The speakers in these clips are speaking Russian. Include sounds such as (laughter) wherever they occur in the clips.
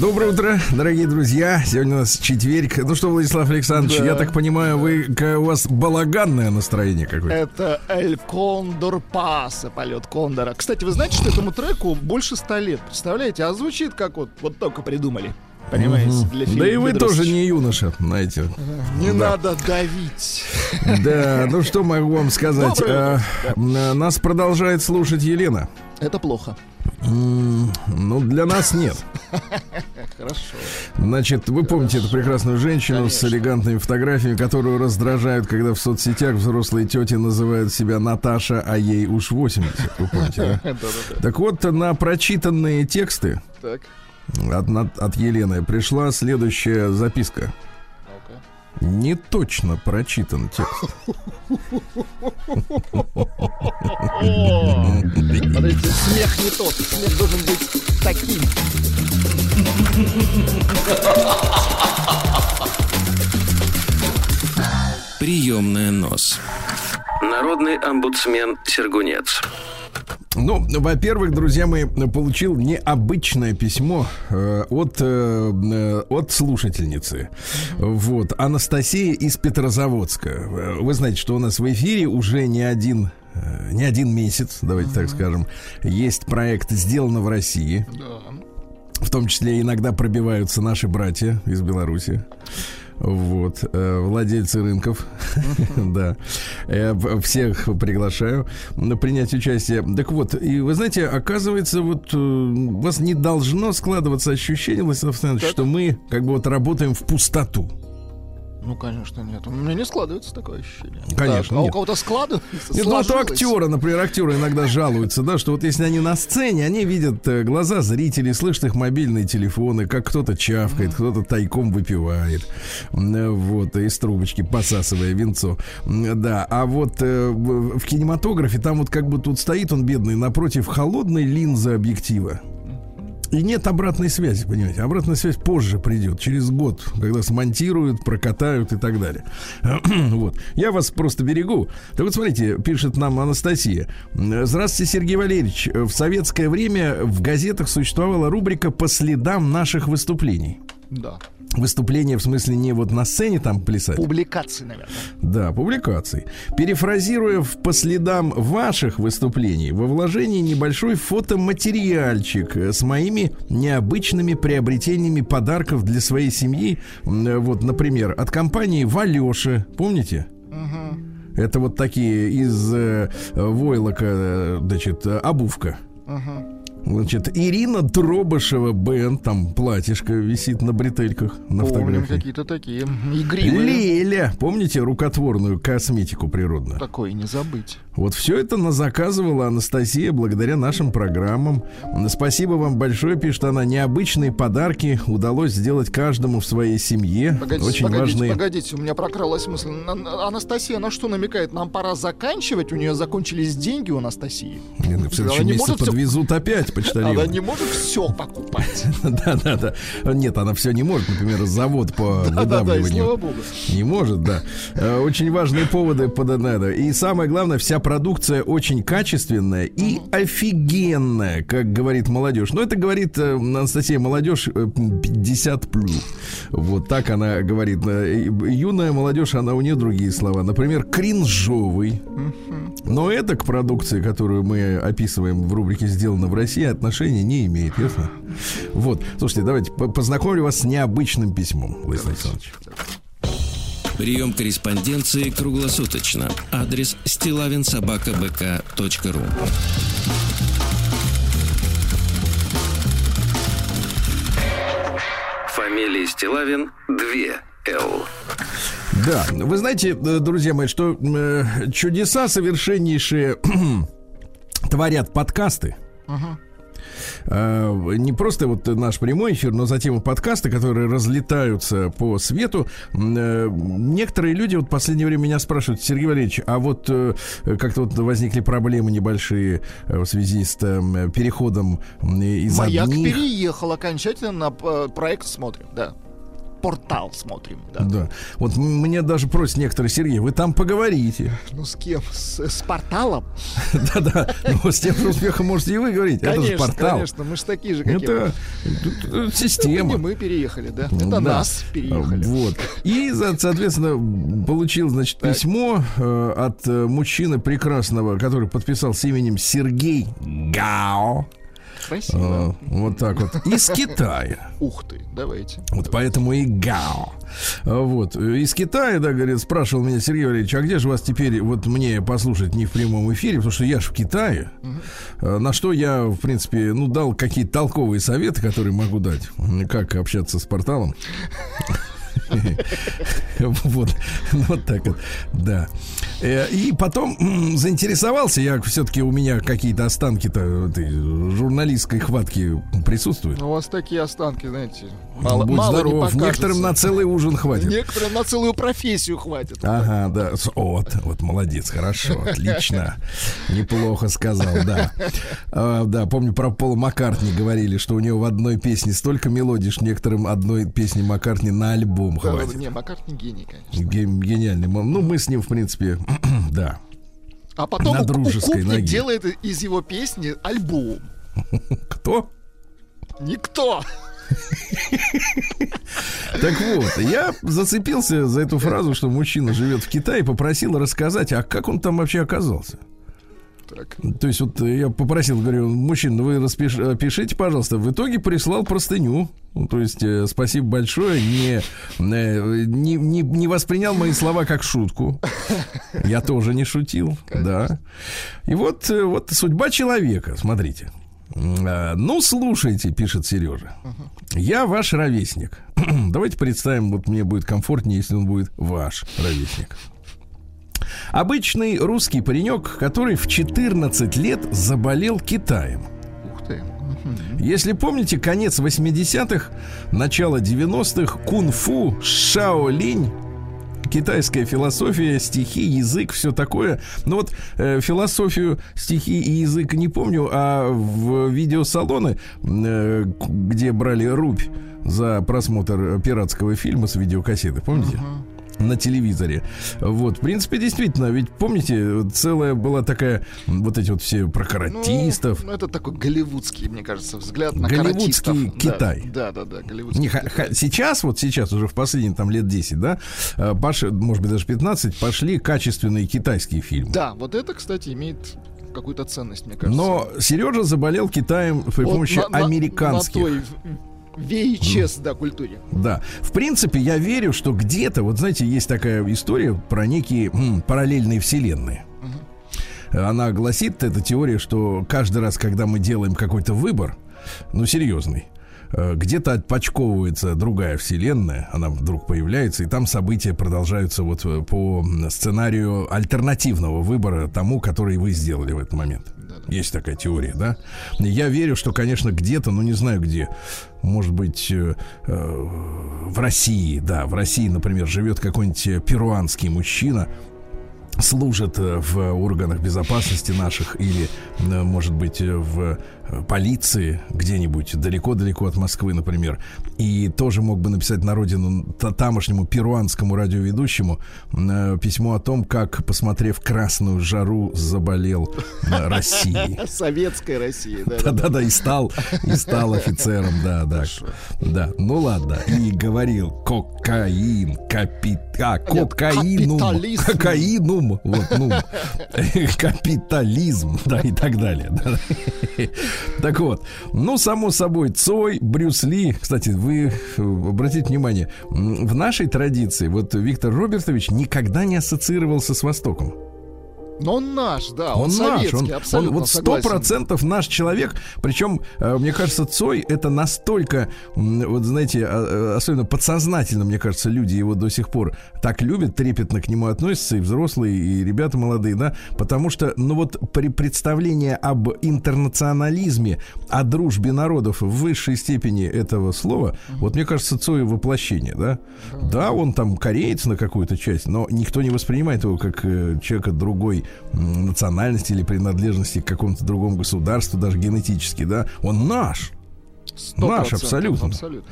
Доброе утро, дорогие друзья. Сегодня у нас четверг. Ну что, Владислав Александрович, Да. я так понимаю, вы у вас балаганное настроение какое-то. Это Эль Кондор Паса, полет Кондора. Кстати, вы знаете, что этому треку больше ста лет? Представляете? А звучит как вот, вот только придумали. Понимаете? Для Да фильма и вы «Бедрос». тоже не юноша, знаете. Не Да. надо давить. Да, ну что могу вам сказать? Доброе утро. А, Нас продолжает слушать Елена. Это плохо. Ну, для нас нет. Значит, вы помните эту прекрасную женщину с Конечно. элегантными фотографиями, которую раздражают, когда в соцсетях взрослые тети называют себя Наташа, а ей уж 80. Вы помните, да? (laughs) Так вот, на прочитанные тексты от, Елены пришла следующая записка. Не точно прочитан текст. (laughs) Смотрите, смех не тот. Смех должен быть таким. Приемная нос. Народный омбудсмен Сергунец. Ну, во-первых, друзья мои, получил необычное письмо э, от, э, э, от слушательницы. Вот, Анастасия из Петрозаводска. Э, Вы знаете, что у нас в эфире уже не один э, не один месяц, давайте так скажем, есть проект «Сделано в России». Да. В том числе иногда пробиваются наши братья из Беларуси. Вот, э, владельцы рынков, (laughs) да, Э, в- всех приглашаю на принять участие. Так вот, и вы знаете, оказывается, вот э, у вас не должно складываться ощущение, Владислав Александрович, что мы как бы вот работаем в пустоту. Ну, конечно, нет. У меня не складывается такое ощущение. Конечно, Так, а у кого-то складывается? Нет, ну, у сложилось? актера, например, актеры иногда жалуются, да, что вот если они на сцене, они видят э, глаза зрителей, слышат их мобильные телефоны, как кто-то чавкает, кто-то тайком выпивает, э, вот, из трубочки посасывая винцо. М, Да, а вот э, в кинематографе там вот как бы тут стоит он бедный напротив холодной линзы объектива. И нет обратной связи, понимаете? Обратная связь позже придет, через год, когда смонтируют, прокатают и так далее. (clears throat) вот. Я вас просто берегу. Так вот, смотрите, пишет нам Анастасия. Здравствуйте, Сергей Валерьевич. В советское время в газетах существовала рубрика «По следам наших выступлений». Да. Выступления, в смысле, не вот на сцене там плясать. Публикации, наверное. Да, публикаций. Перефразируя по следам ваших выступлений, во вложении небольшой фотоматериальчик э, с моими необычными приобретениями подарков для своей семьи. Э, Вот, например, от компании Валеши. Помните? Это вот такие из э, войлока, э, значит, обувка. Значит, Ирина Дробышева Бен, там платьишко висит на бретельках на Помним какие-то такие игривые. Леля, помните рукотворную косметику природную? Такое не забыть. Вот все это на заказывала Анастасия благодаря нашим программам. Спасибо вам большое, пишет она. Необычные подарки удалось сделать каждому в своей семье. Погодите, Очень погодите, важные. погодите, у меня прокралась мысль. На- на- Анастасия на что намекает? Нам пора заканчивать, у нее закончились деньги у Анастасии. Не, ну, В следующем Она месяце подвезут опять почтальоны. Она не может все покупать. (laughs) Да, да, да. Нет, она все не может. Например, завод по (laughs) выдавливанию. Не может, да. Э, Очень важные поводы под надо. И самое главное, вся продукция очень качественная и офигенная, как говорит молодежь. Но это говорит э, Анастасия молодежь э, 50 плюс. Вот так она говорит. Э, Юная молодежь, она у нее другие слова. Например, кринжовый. Но это к продукции, которую мы описываем в рубрике «Сделано в России», отношения не имеет, ясно? Вот. Слушайте, давайте по- познакомлю вас с необычным письмом, Владислав Александрович. Прием корреспонденции круглосуточно. Адрес стилавинсобакабк.ру Фамилия Стилавин 2 Л. Да, вы знаете, э, друзья мои, что э, чудеса совершеннейшие (clears throat) творят подкасты. Э, Не просто вот наш прямой эфир, но затем и подкасты, которые разлетаются по свету. Э, Некоторые люди вот в последнее время меня спрашивают, Сергей Валерьевич, а вот э, как-то вот возникли проблемы небольшие в связи с там, переходом из Маяк одних переехал окончательно на проект «Смотрим», да. Портал «Смотрим», да. Да. Вот мне даже просят некоторые, Сергей, вы там поговорите. Ну с кем? С, с порталом? (laughs) Да-да. Ну, с тем же успехом можете и вы говорить. Это же Конечно, портал. конечно, мы же такие же, как Это, это Не система. мы переехали, да. Это Да. нас переехали. Вот. И, соответственно, получил, значит, письмо э, от э, мужчины прекрасного, который подписал с именем Сергей Гао. Красиво. А, вот так вот. Из Китая. Ух ты, давайте. Вот поэтому и гао. А, Вот. Из Китая, да, говорит, спрашивал меня Сергей Валерьевич, а где же вас теперь вот мне послушать не в прямом эфире, потому что я же в Китае. А, На что я, в принципе, ну, дал какие-то толковые советы, которые могу дать. Как общаться с порталом. (laughs) (laughs) Вот, вот так вот, да. Э, И потом заинтересовался, я все-таки у меня какие-то останки-то журналистской хватки присутствуют. У вас такие останки, знаете, мало, Будь мало не здоров, покажется. некоторым на целый ужин хватит. Некоторым на целую профессию хватит. Ага, да. Вот, вот, молодец, хорошо, отлично. Неплохо сказал, да. А, да, помню, про Пола Маккартни говорили, что у него в одной песне столько мелодий, что некоторым одной песни Маккартни на альбом Да, хватит. не, Маккартни гений, конечно. Ге- Гениальный. Ну, мы с ним, в принципе, (clears throat) да. А потом На дружеской ноге. делает из его песни альбом. (laughs) Кто? Никто. Так вот, я зацепился за эту фразу, что мужчина живет в Китае, попросил рассказать, а как он там вообще оказался? Так. То есть вот я попросил, говорю, мужчина, вы распиш- пишите, пожалуйста. В итоге прислал простыню. Ну, то есть э, спасибо большое, не, э, не, не, не воспринял мои слова как шутку. Я тоже не шутил, да. И вот, э, вот судьба человека, смотрите. А, Ну, слушайте, пишет Сережа. Я ваш ровесник. (clears throat) Давайте представим, вот мне будет комфортнее, если он будет ваш ровесник. Обычный русский паренек, который в 14 лет заболел Китаем. Ух ты. Если помните, конец 80-х, начало 90-х, кунг-фу, шаолинь, китайская философия, стихи, язык, все такое. Ну вот э, философию, стихи и язык не помню, а в видеосалоны, э, где брали рубь за просмотр пиратского фильма с видеокассеты, помните? На телевизоре. Вот, в принципе, действительно, ведь помните, целая была такая, вот эти вот все про каратистов. Ну, ну, это такой голливудский, мне кажется, взгляд на Голливудский. Китай. Да, да, да, да голливудский Не, Китай. сейчас, вот сейчас, уже в последние там лет 10, да, э, пош- может быть, даже 15, пошли качественные китайские фильмы. Да, вот это, кстати, имеет какую-то ценность, мне кажется. Но Сережа заболел Китаем при Вот помощи на- американских. На той VHS, да, культуре. Да. В принципе, я верю, что где-то, вот знаете, есть такая история про некие м, параллельные вселенные. Она гласит, эта теория, что каждый раз, когда мы делаем какой-то выбор, ну, серьезный, э, где-то отпочковывается другая вселенная, она вдруг появляется, и там события продолжаются вот э, по сценарию альтернативного выбора тому, который вы сделали в этот момент. Есть такая теория, да? Я верю, что, конечно, где-то, ну не знаю где, может быть, э, э, в России, да, в России, например, живет какой-нибудь э, перуанский мужчина, служит в органах безопасности наших или, может быть, в полиции где-нибудь далеко-далеко от Москвы, например, и тоже мог бы написать на родину та- тамошнему перуанскому радиоведущему э, письмо о том, как, посмотрев красную жару, заболел э, Россией. (laughs) Советская Россия, да. да, да. Да-да-да, и стал, и стал офицером, да, да. Да, ну ладно. И говорил кокаин, капит... А, кокаинум. Кокаинум. Вот, ну, (laughs) (laughs) капитализм, да, и так далее. да. Так вот, ну, само собой, Цой, Брюс Ли, кстати, вы э, обратите внимание, в нашей традиции вот Виктор Робертович никогда не ассоциировался с Востоком. Но он наш, да, он, Он наш, советский, он, он абсолютно вот сто процентов наш человек. Причем, э, мне кажется, Цой это настолько, вот знаете, а, э, особенно подсознательно, мне кажется, люди его до сих пор так любят, трепетно к нему относятся, и взрослые, и ребята молодые, да, потому что, ну вот при представлении об интернационализме, о дружбе народов в высшей степени этого слова, вот мне кажется, Цой воплощение, да. Да, он там кореец на какую-то часть, но никто не воспринимает его как э, человека другой национальности или принадлежности к какому-то другому государству, даже генетически, да. Он наш. Сто Наш, процентов, абсолютно. абсолютно.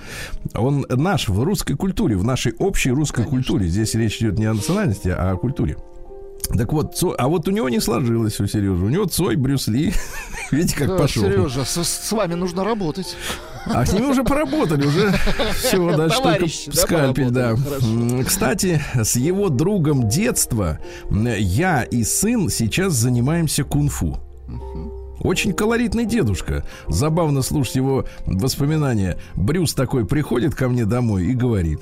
Он наш в русской культуре, в нашей общей русской культуре. Здесь речь идет не о национальности, а о культуре. Так вот, Цой- а вот у него не сложилось у Сережи. У него Цой, Брюс Ли. (laughs) Видите, как Да, пошел. Сережа, с, с вами нужно работать. А с ними уже поработали, уже (laughs) все, дальше только да, скальпель, да. хорошо. Кстати, с его другом детства я и сын сейчас занимаемся кунг-фу. Очень колоритный дедушка. Забавно слушать его воспоминания. Брюс такой приходит ко мне домой и говорит.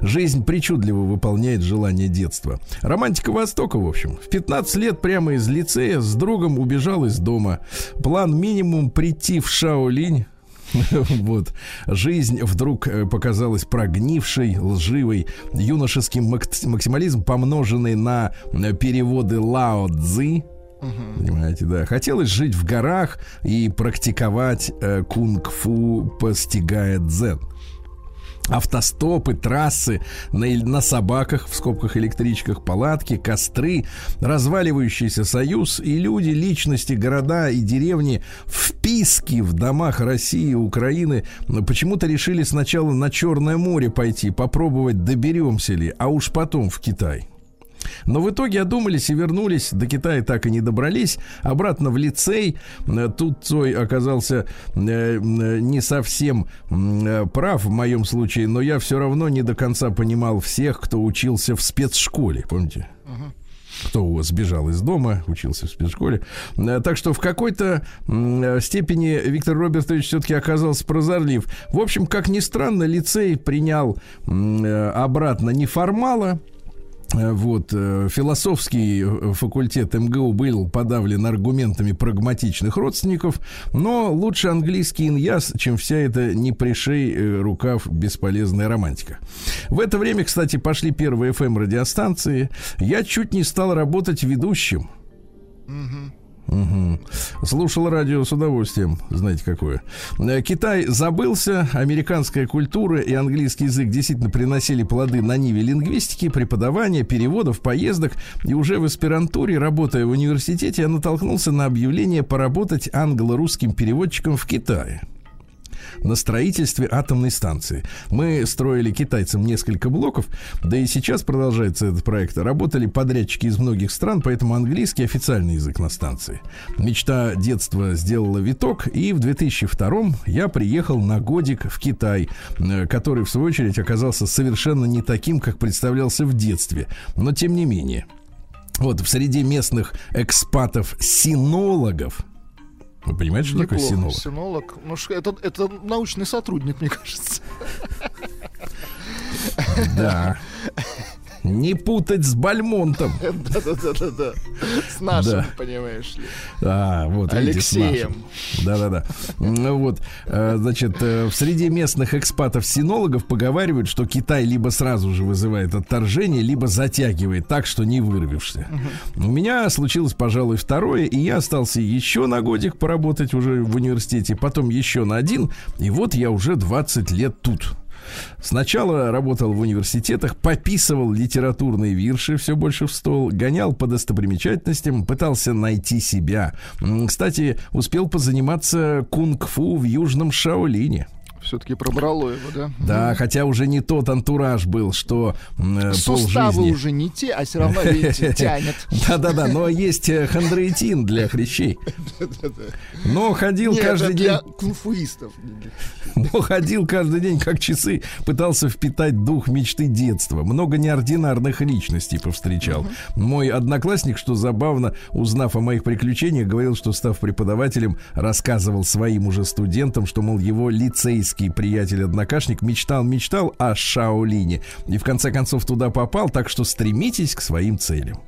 Жизнь причудливо выполняет желание детства. Романтика Востока, в общем. В 15 лет прямо из лицея с другом убежал из дома. План минимум прийти в Шаолинь, (laughs) вот. Жизнь вдруг э, показалась прогнившей, лживой. Юношеский максимализм, помноженный на э, переводы Лао Цзы, Угу. Понимаете, да. Хотелось жить в горах и практиковать э, кунг-фу, постигая дзен автостопы, трассы, на, на собаках, в скобках электричках, палатки, костры, разваливающийся союз и люди, личности, города и деревни, вписки в домах России и Украины почему-то решили сначала на Черное море пойти, попробовать, доберемся ли, а уж потом в Китай. Но в итоге одумались и вернулись. До Китая так и не добрались. Обратно в лицей. Э, тут Цой оказался э, э, не совсем прав в моем случае, но я все равно не до конца понимал всех, кто учился в спецшколе. Помните? кто у вас сбежал из дома, учился в спецшколе. Так что в какой-то степени Виктор Робертович все-таки оказался прозорлив. В общем, как ни странно, лицей принял обратно неформала, Э, вот, э, философский э, факультет МГУ был подавлен аргументами прагматичных родственников, но лучше английский иньяс, чем вся эта не пришей рукав бесполезная романтика. В это время, кстати, пошли первые FM-радиостанции. Я чуть не стал работать ведущим. Угу. Угу. Слушал радио с удовольствием, знаете какое. Э, Китай забылся, американская культура и английский язык действительно приносили плоды на ниве лингвистики, преподавания, переводов, поездок. И уже в аспирантуре, работая в университете, я натолкнулся на объявление поработать англо-русским переводчиком в Китае на строительстве атомной станции. Мы строили китайцам несколько блоков, да и сейчас продолжается этот проект. Работали подрядчики из многих стран, поэтому английский официальный язык на станции. Мечта детства сделала виток, и в 2002 я приехал на годик в Китай, э, который, в свою очередь, оказался совершенно не таким, как представлялся в детстве. Но тем не менее. Вот в среде местных экспатов-синологов, вы понимаете, что Неплохо. такое синолог? Синолог. Ну, это, это научный сотрудник, мне кажется. Да. (laughs) Не путать с Бальмонтом. (laughs) Да-да-да. С нашим, понимаешь ли. А, вот, Алексеем. Да-да-да. Ну вот, э, значит, э, в среде местных экспатов-синологов поговаривают, что Китай либо сразу же вызывает отторжение, либо затягивает так, что не вырвешься. У меня случилось, пожалуй, второе, и я остался еще на годик поработать уже в университете, потом еще на один, и вот я уже 20 лет тут. Сначала работал в университетах, пописывал литературные вирши все больше в стол, гонял по достопримечательностям, пытался найти себя. Кстати, успел позаниматься кунг-фу в Южном Шаолине все-таки пробрало его, да? Да, хотя уже не тот антураж был, что э, Суставы полжизни... уже не те, а все равно, видите, (laughs) тянет. Да-да-да, но есть э, хондроитин для хрящей. (laughs) Но ходил каждый день... для кунфуистов. (laughs) Но ходил каждый день, как часы, пытался впитать дух мечты детства. Много неординарных личностей повстречал. Мой одноклассник, что забавно, узнав о моих приключениях, говорил, что, став преподавателем, рассказывал своим уже студентам, что, мол, его лицейский близкий приятель-однокашник мечтал, мечтал о Шаолине. И в конце концов туда попал, так что стремитесь к своим целям.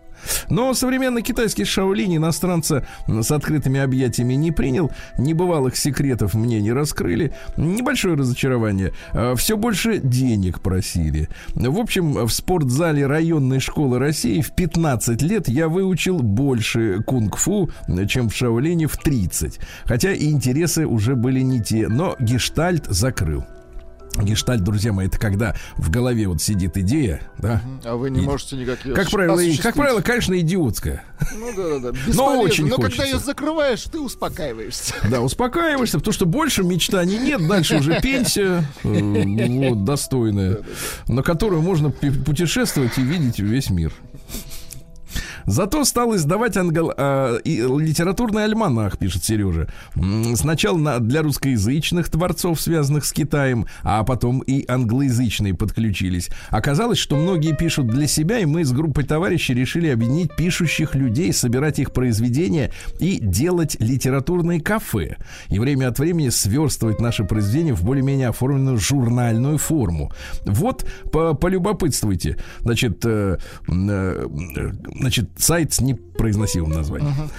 Но современный китайский Шаолинь иностранца с открытыми объятиями не принял, небывалых секретов мне не раскрыли, небольшое разочарование, а все больше денег просили. В общем, в спортзале районной школы России в 15 лет я выучил больше кунг-фу, чем в Шаолине в 30, хотя и интересы уже были не те, но гештальт закрыл. Гештальт, друзья мои, это когда в голове вот сидит идея, да? А вы не и, можете никак ее как правило, и, как правило, конечно, идиотская. Ну да, да, да. Но очень Но хочется. когда ее закрываешь, ты успокаиваешься. Да, успокаиваешься, потому что больше мечтаний нет, дальше уже (laughs) пенсия, э, вот, достойная, на которую можно путешествовать и видеть весь мир. Зато стал издавать англ... э, литературный альманах, пишет Сережа. Сначала на... для русскоязычных творцов, связанных с Китаем, а потом и англоязычные подключились. Оказалось, что многие пишут для себя, и мы с группой товарищей решили объединить пишущих людей, собирать их произведения и делать литературные кафе. И время от времени сверстывать наши произведения в более-менее оформленную журнальную форму. Вот, по полюбопытствуйте. Значит, э, э, значит, сайт с непроизносимым названием. Uh-huh.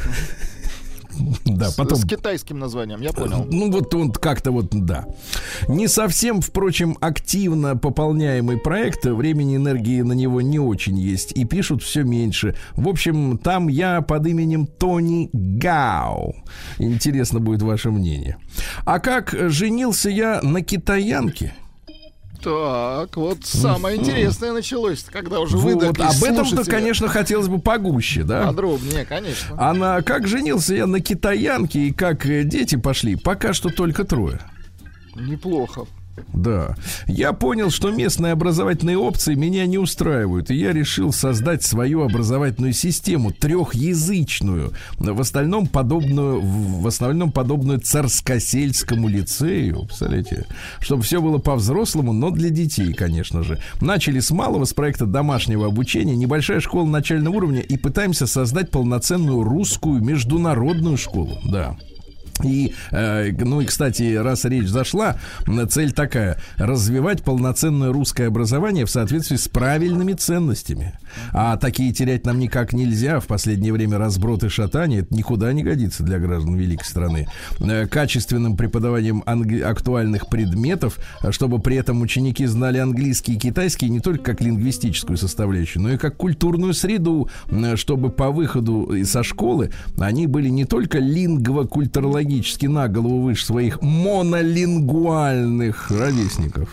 Да, потом... С китайским названием, я понял. Ну, вот он как-то вот, да. Не совсем, впрочем, активно пополняемый проект. Времени, энергии на него не очень есть. И пишут все меньше. В общем, там я под именем Тони Гау. Интересно будет ваше мнение. А как женился я на китаянке? Так, вот самое интересное началось, когда уже вот, выдохли Об этом-то, конечно, хотелось бы погуще, да? Подробнее, конечно. А на как женился я на китаянке и как дети пошли, пока что только трое. Неплохо. Да. Я понял, что местные образовательные опции меня не устраивают, и я решил создать свою образовательную систему трехязычную, в остальном подобную, в основном подобную царскосельскому лицею, представляете, чтобы все было по-взрослому, но для детей, конечно же. Начали с малого, с проекта домашнего обучения, небольшая школа начального уровня, и пытаемся создать полноценную русскую международную школу, да. И, э, ну и, кстати, раз речь зашла, цель такая – развивать полноценное русское образование в соответствии с правильными ценностями. А такие терять нам никак нельзя. В последнее время разброд и шатание – это никуда не годится для граждан великой страны. Э, качественным преподаванием англи- актуальных предметов, чтобы при этом ученики знали английский и китайский не только как лингвистическую составляющую, но и как культурную среду, чтобы по выходу со школы они были не только лингвокультурологическими, логически на голову выше своих монолингвальных ровесников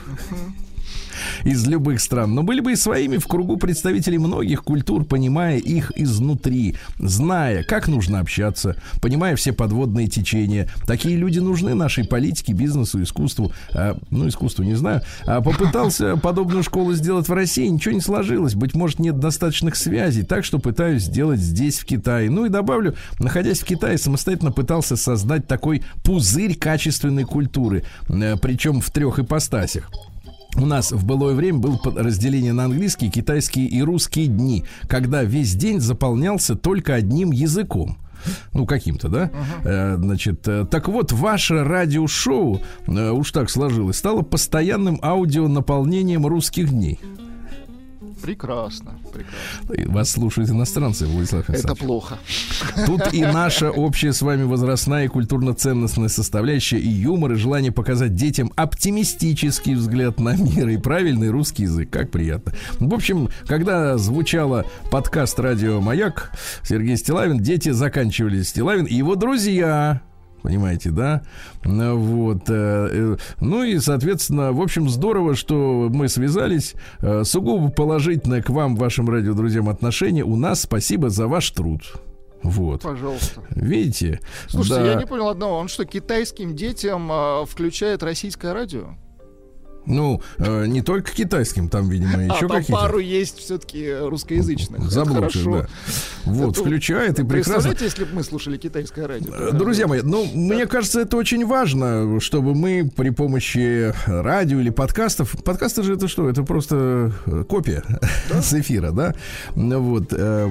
из любых стран, но были бы и своими в кругу представителей многих культур, понимая их изнутри, зная, как нужно общаться, понимая все подводные течения. Такие люди нужны нашей политике, бизнесу, искусству. А, ну, искусству не знаю. А попытался (laughs) подобную школу сделать в России, ничего не сложилось. Быть может, нет достаточных связей, так что пытаюсь сделать здесь, в Китае. Ну и добавлю, находясь в Китае, самостоятельно пытался создать такой пузырь качественной культуры, э, причем в трех ипостасях у нас в былое время было разделение на английские, китайские и русские дни, когда весь день заполнялся только одним языком. Ну, каким-то, да? Uh-huh. Значит, э, так вот, ваше радиошоу, э, уж так сложилось, стало постоянным аудионаполнением русских дней. Прекрасно, прекрасно. Вас слушают иностранцы, Владислав Это плохо. Тут и наша общая с вами возрастная и культурно-ценностная составляющая, и юмор, и желание показать детям оптимистический взгляд на мир и правильный русский язык. Как приятно. В общем, когда звучало подкаст «Радио Маяк», Сергей Стилавин, дети заканчивали Стилавин и его друзья Понимаете, да? Вот. Э, э, ну и, соответственно, в общем, здорово, что мы связались. Э, сугубо положительное к вам, вашим радиодрузьям отношение. У нас спасибо за ваш труд. Вот. Пожалуйста. Видите? Слушайте, да. я не понял одного. Он что, китайским детям э, включает российское радио? Ну, э, не только китайским, там, видимо, еще (laughs) а, какие-то. пару есть все-таки русскоязычных. Заблудших, да. Вот, это, включает и прекрасно. Если бы мы слушали китайское радио? Э, друзья мои, ну, да. мне кажется, это очень важно, чтобы мы при помощи радио или подкастов... Подкасты же это что? Это просто э, копия да? (laughs) с эфира, да? Вот. Э,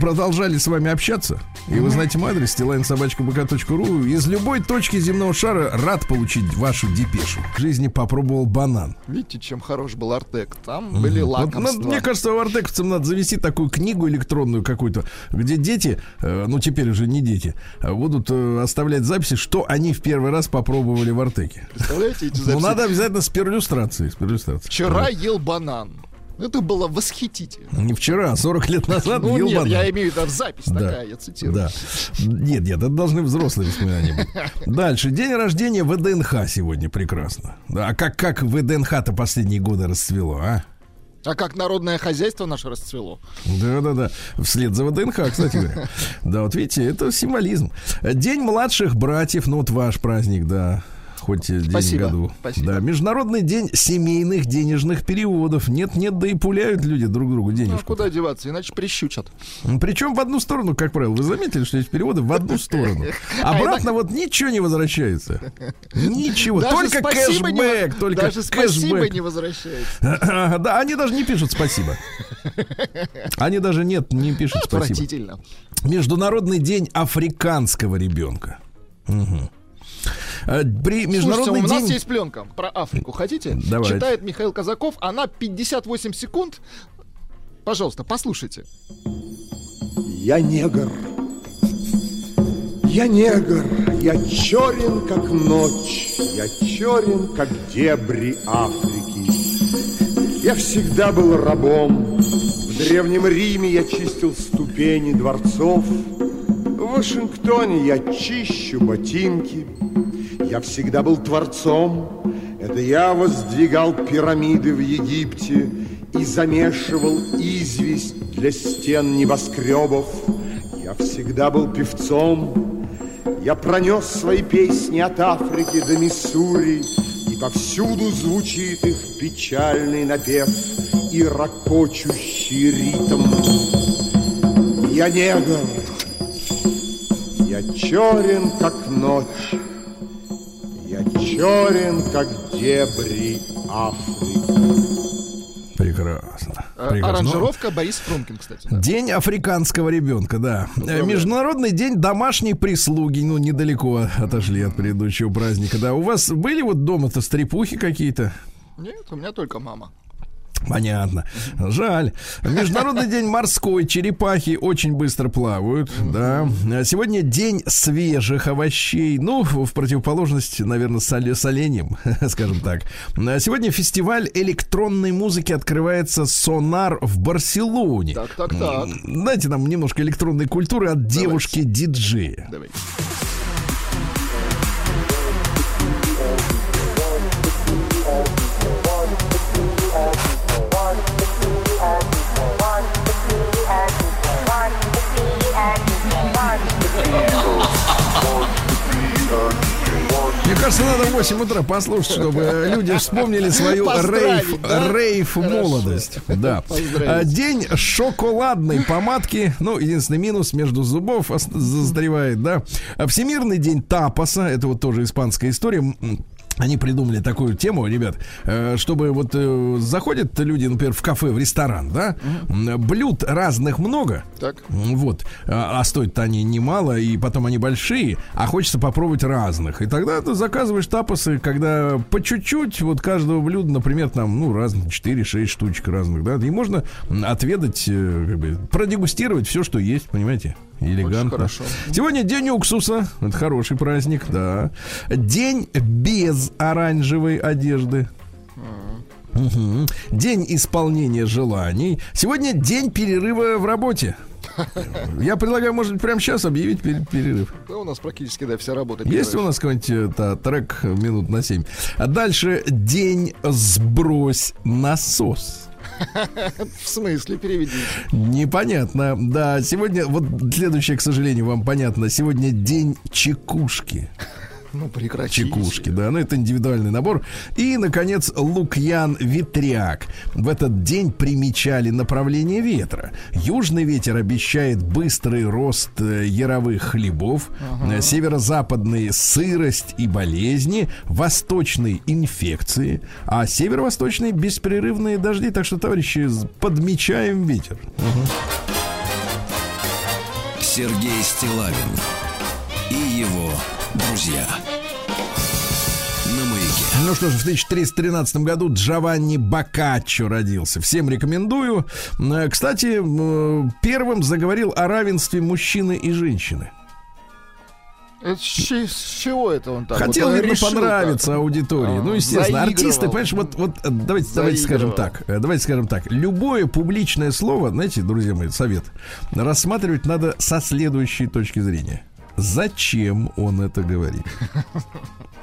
продолжали с вами общаться. И вы знаете мой адрес, stilainsobachkabk.ru. Из любой точки земного шара рад получить вашу депешу. В жизни попробовал банан. Видите, чем хорош был Артек? Там угу. были лакомства. Вот, мне кажется, у артековцам надо завести такую книгу электронную какую-то, где дети, э, ну теперь уже не дети, а будут э, оставлять записи, что они в первый раз попробовали в Артеке. Представляете эти записи? Ну надо обязательно с перлюстрацией. С перлюстрацией. Вчера ел банан. Это было восхитительно. Не вчера, 40 лет назад ну, нет, я имею в виду запись да. такая, я цитирую. Да. Нет, нет, это должны взрослые воспоминания быть. (laughs) Дальше. День рождения ВДНХ сегодня прекрасно. А как, как ВДНХ-то последние годы расцвело, а? А как народное хозяйство наше расцвело. Да-да-да. Вслед за ВДНХ, кстати говоря. (laughs) Да, вот видите, это символизм. День младших братьев, ну вот ваш праздник, да. Хоть день Спасибо. в году. Спасибо. Да, Международный день семейных денежных переводов. Нет-нет, да и пуляют люди друг другу Ну, денежку. куда деваться, иначе прищучат. Причем в одну сторону, как правило. Вы заметили, что эти переводы в одну сторону. (laughs) Обратно вот ничего не возвращается. Ничего. Только кэшбэк, только Даже спасибо не возвращается. (laughs) Да, они даже не пишут спасибо. Они даже нет, не пишут спасибо. Международный день африканского ребенка. Мгм. Э, При Международный Слушайте, у нас день... есть пленка про Африку. Хотите? Давайте. Читает Михаил Казаков. Она 58 секунд. Пожалуйста, послушайте. Я негр. Я негр, я черен, как ночь, я черен, как дебри Африки. Я всегда был рабом. В Древнем Риме я чистил ступени дворцов. В Вашингтоне я чищу ботинки. Я всегда был творцом. Это я воздвигал пирамиды в Египте и замешивал известь для стен небоскребов. Я всегда был певцом. Я пронес свои песни от Африки до Миссури, И повсюду звучит их печальный напев И ракочущий ритм. Я негр, я черен, как ночь, Я черен, как дебри Африки. Прекрасно. Э, Прекрасно. Аранжировка Борис Фрумкин, кстати. да. День африканского ребенка, да. Э, Международный день домашней прислуги. Ну, недалеко отошли от предыдущего праздника, да. У вас были вот дома-то стрепухи какие-то? Нет, у меня только мама. Понятно. Жаль. Международный день морской. Черепахи очень быстро плавают. Да. Сегодня день свежих овощей. Ну, в противоположность, наверное, соле- соленьем, (laughs) скажем так. Сегодня фестиваль электронной музыки открывается Сонар в Барселоне. Так, так, так. Дайте нам немножко электронной культуры от девушки-диджея. Давай. Кажется, надо в 8 утра послушать, чтобы люди вспомнили свою рейв, да? Хорошо. молодость. Да. А, День шоколадной помадки. Ну, единственный минус между зубов застревает, да. А Всемирный день тапоса. Это вот тоже испанская история. Они придумали такую тему, ребят, э, чтобы вот э, заходят люди, например, в кафе, в ресторан, да, блюд разных много, Так. Вот. А, а стоят они немало, и потом они большие, а хочется попробовать разных. И тогда ты заказываешь тапосы, когда по чуть-чуть, вот каждого блюда, например, там, ну, разных 4-6 штучек разных, да, и можно отведать, э, как бы, продегустировать все, что есть, понимаете? Элегантно. Сегодня день уксуса. Это хороший праздник, да. День без оранжевой одежды. Мгм. День исполнения желаний. Сегодня день перерыва в работе. (laughs) Я предлагаю, может быть, прямо сейчас объявить пер- перерыв. Да, у нас практически, да, вся работа. Есть у нас какой-нибудь э, трек минут на 7? А дальше день сбрось насос. (laughs) В смысле, переведите. Непонятно. Да, сегодня, вот следующее, к сожалению, вам понятно. Сегодня день чекушки. Ну, прекратите. Чекушки, да, ну это индивидуальный набор. И, наконец, Лукьян Ветряк. В этот день примечали направление ветра. Южный ветер обещает быстрый рост э, яровых хлебов, э, северо-западный сырость и болезни, восточный инфекции, а северо-восточный беспрерывные дожди. Так что, товарищи, подмечаем ветер. Сергей Стилавин и его друзья. Ну что же, в 1313 году Джованни Боккаччо родился. Всем рекомендую. Э, Кстати, первым заговорил о равенстве мужчины и женщины. Это с, чего это он так? Хотел, вот, видно, решил понравиться как-то? аудитории. А, ну, естественно, заигрывал. артисты, понимаешь, вот, вот э, давайте, давайте скажем так. э, Давайте скажем так. Любое публичное слово, знаете, друзья мои, совет, рассматривать надо со следующей точки зрения. Зачем он это говорит.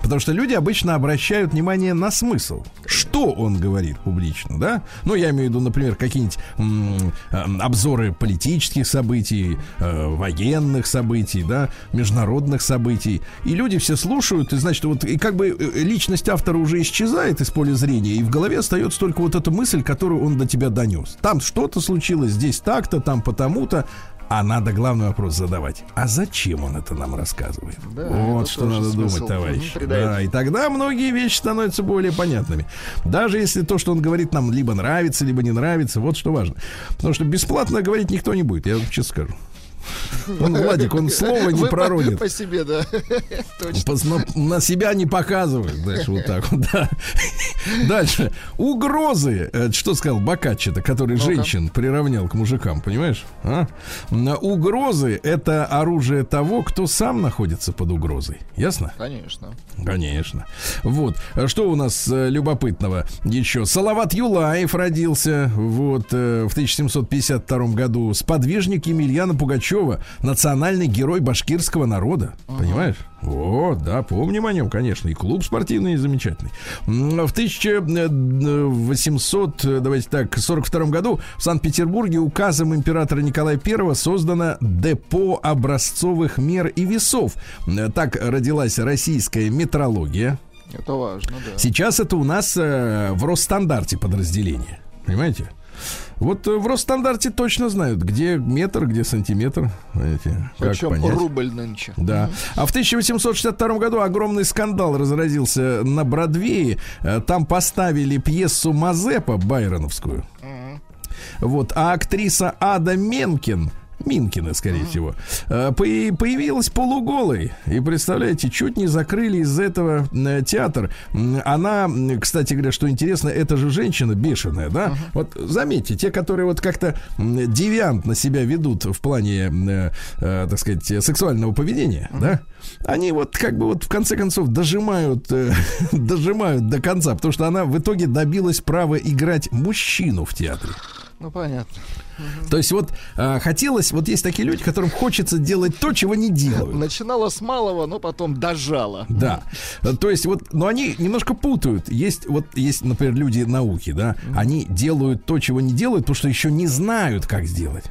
Потому что люди обычно обращают внимание на смысл. Что он говорит публично, да? Ну, я имею в виду, например, какие-нибудь м- обзоры политических событий, э, военных событий, да, международных событий. И люди все слушают, и значит, вот и как бы э, личность автора уже исчезает из поля зрения, и в голове остается только вот эта мысль, которую он до тебя донес. Там что-то случилось, здесь так-то, там потому-то. А надо главный вопрос задавать. А зачем он это нам рассказывает? Да, вот что надо смысл. думать, товарищ. Да, и тогда многие вещи становятся более понятными. Даже если то, что он говорит, нам либо нравится, либо не нравится, вот что важно. Потому что бесплатно говорить никто не будет, я вам честно скажу. (laughs) Он, Владик, он слова не проронит. По себе, да. (laughs) Точно. На себя не показывает. Дальше вот так вот, да. (laughs) Дальше. Угрозы. Э, что сказал Бакачи-то, который женщин приравнял к мужикам, понимаешь? А? Угрозы — это оружие того, кто сам находится под угрозой. Ясно? Конечно. Конечно. Вот. Что у нас э, любопытного еще? Салават Юлаев родился вот э, в 1752 году. Сподвижник Емельяна Пугачева Горбачева национальный герой башкирского народа. Ага. Понимаешь? Вот, да, помним о нем, конечно. И клуб спортивный замечательный. В 1800, давайте так, 42 году в Санкт-Петербурге указом императора Николая I создано депо образцовых мер и весов. Так родилась российская метрология. Это важно, да. Сейчас это у нас э, в Росстандарте подразделение. Понимаете? Вот э, в Росстандарте точно знают, где метр, где сантиметр. Знаете, как Причем понять. рубль нынче. Да. А в 1862 году огромный скандал разразился на Бродвее. Э, там поставили пьесу Мазепа Байроновскую. Вот, а актриса Ада Менкин Минкина, скорее uh-huh. всего, э, появилась полуголой. И представляете, чуть не закрыли из этого э, театр. Она, кстати говоря, что интересно, это же женщина бешеная, да? Uh-huh. Вот заметьте, те, которые вот как-то девиантно себя ведут в плане, э, э, так сказать, сексуального поведения, uh-huh. да? Они вот как бы вот в конце концов дожимают, э, (laughs) дожимают до конца, потому что она в итоге добилась права играть мужчину в театре. Ну, понятно. То есть вот а, хотелось, вот есть такие люди, которым хочется делать то, чего не делают. (laughs) Начинала с малого, но потом дожала. Да. То есть вот, но они немножко путают. Есть вот, есть, например, люди науки, да, они делают то, чего не делают, потому что еще не знают, как сделать.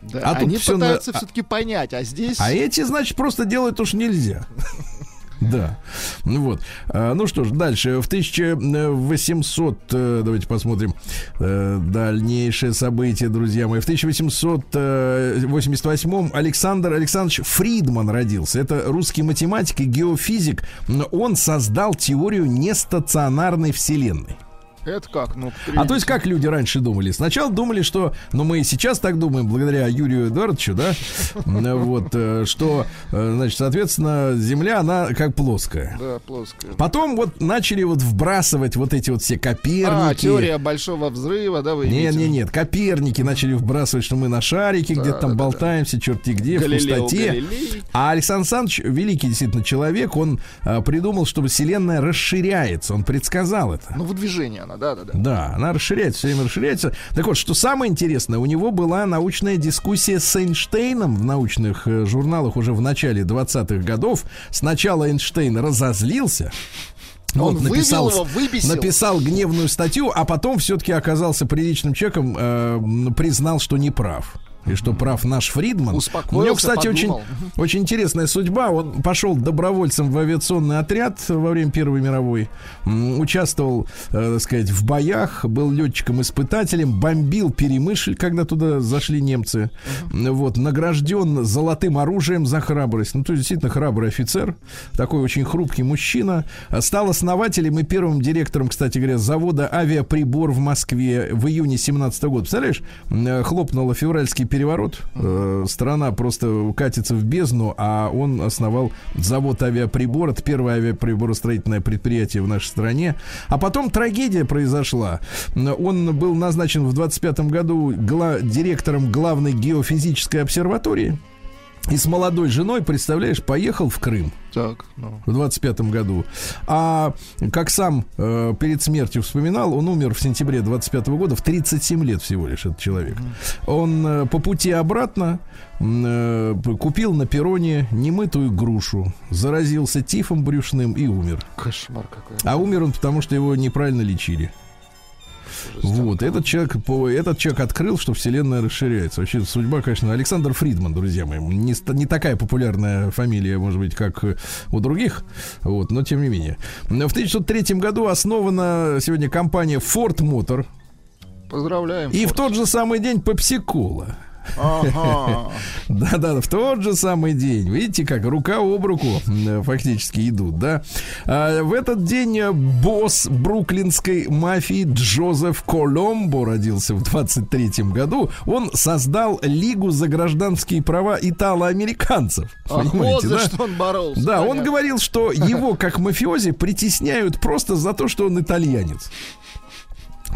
Да, а они пытаются на... все-таки понять, а здесь... А эти, значит, просто делают то, что нельзя. (laughs) Да. Ну вот. А, ну что ж, дальше. В 1800, э, давайте посмотрим э, дальнейшее событие, друзья мои. В 1888 Александр Александрович Фридман родился. Это русский математик и геофизик. Он создал теорию нестационарной вселенной. Это как? Ну, а то есть как люди раньше думали? Сначала думали, что, ну мы и сейчас так думаем, благодаря Юрию Эдуардовичу, да, вот, э, что, э, значит, соответственно, Земля, она как плоская. Да, плоская. Потом вот начали вот вбрасывать вот эти вот все Коперники. А, теория большого взрыва, да, вы Нет, нет, нет, Коперники начали вбрасывать, что мы на шарике да, где-то там да, болтаемся, да. черти где, Галилео, в пустоте. Галилей. А Александр Александрович, великий действительно человек, он а, придумал, чтобы Вселенная расширяется, он предсказал это. Ну, выдвижение она да, да, да. Да, она расширяется, все время расширяется. Так вот, что самое интересное, у него была научная дискуссия с Эйнштейном в научных э, журналах уже в начале 20-х годов. Сначала Эйнштейн разозлился, он вот, написал, его, выбесил. написал гневную статью, а потом все-таки оказался приличным человеком, э, признал, что не прав и что прав наш Фридман. У него, кстати, очень, очень интересная судьба. Он пошел добровольцем в авиационный отряд во время Первой мировой, участвовал, э, так сказать, в боях, был летчиком-испытателем, бомбил Перемышль, когда туда зашли немцы. Uh-huh. Вот, награжден золотым оружием за храбрость. Ну, то есть, действительно, храбрый офицер, такой очень хрупкий мужчина. Стал основателем и первым директором, кстати говоря, завода «Авиаприбор» в Москве в июне 17 года. Представляешь, э, хлопнуло февральский переворот. Э, страна просто катится в бездну, а он основал завод авиаприбор. Это первое авиаприборостроительное предприятие в нашей стране. А потом трагедия произошла. Он был назначен в 25 году гла- директором главной геофизической обсерватории. И с молодой женой, представляешь, поехал в Крым Так, ну. в 25 году. А как сам э, перед смертью вспоминал, он умер в сентябре 25 года, в 37 лет всего лишь этот человек. Он э, по пути обратно э, купил на перроне немытую грушу, заразился тифом брюшным и умер. Кошмар какой. А умер он потому, что его неправильно лечили. Вот, этот человек, по, этот человек открыл, что Вселенная расширяется. Вообще, судьба, конечно, Александр Фридман, друзья мои. Не, не такая популярная фамилия, может быть, как э, у других, вот, но тем не менее. В 1903 году основана сегодня компания Ford Motor. Поздравляем. И в Форд. тот же самый день Пепси-Кола. Ага. (laughs) Да-да, в тот же самый день. Видите, как рука об руку м, фактически идут, да? А, в этот день э, босс бруклинской мафии Джозеф Коломбо родился в 23 году. Он создал Лигу за гражданские права итало-американцев. Вот да? что он боролся. Да, он говорил, что его, как мафиози, притесняют просто за то, что он итальянец.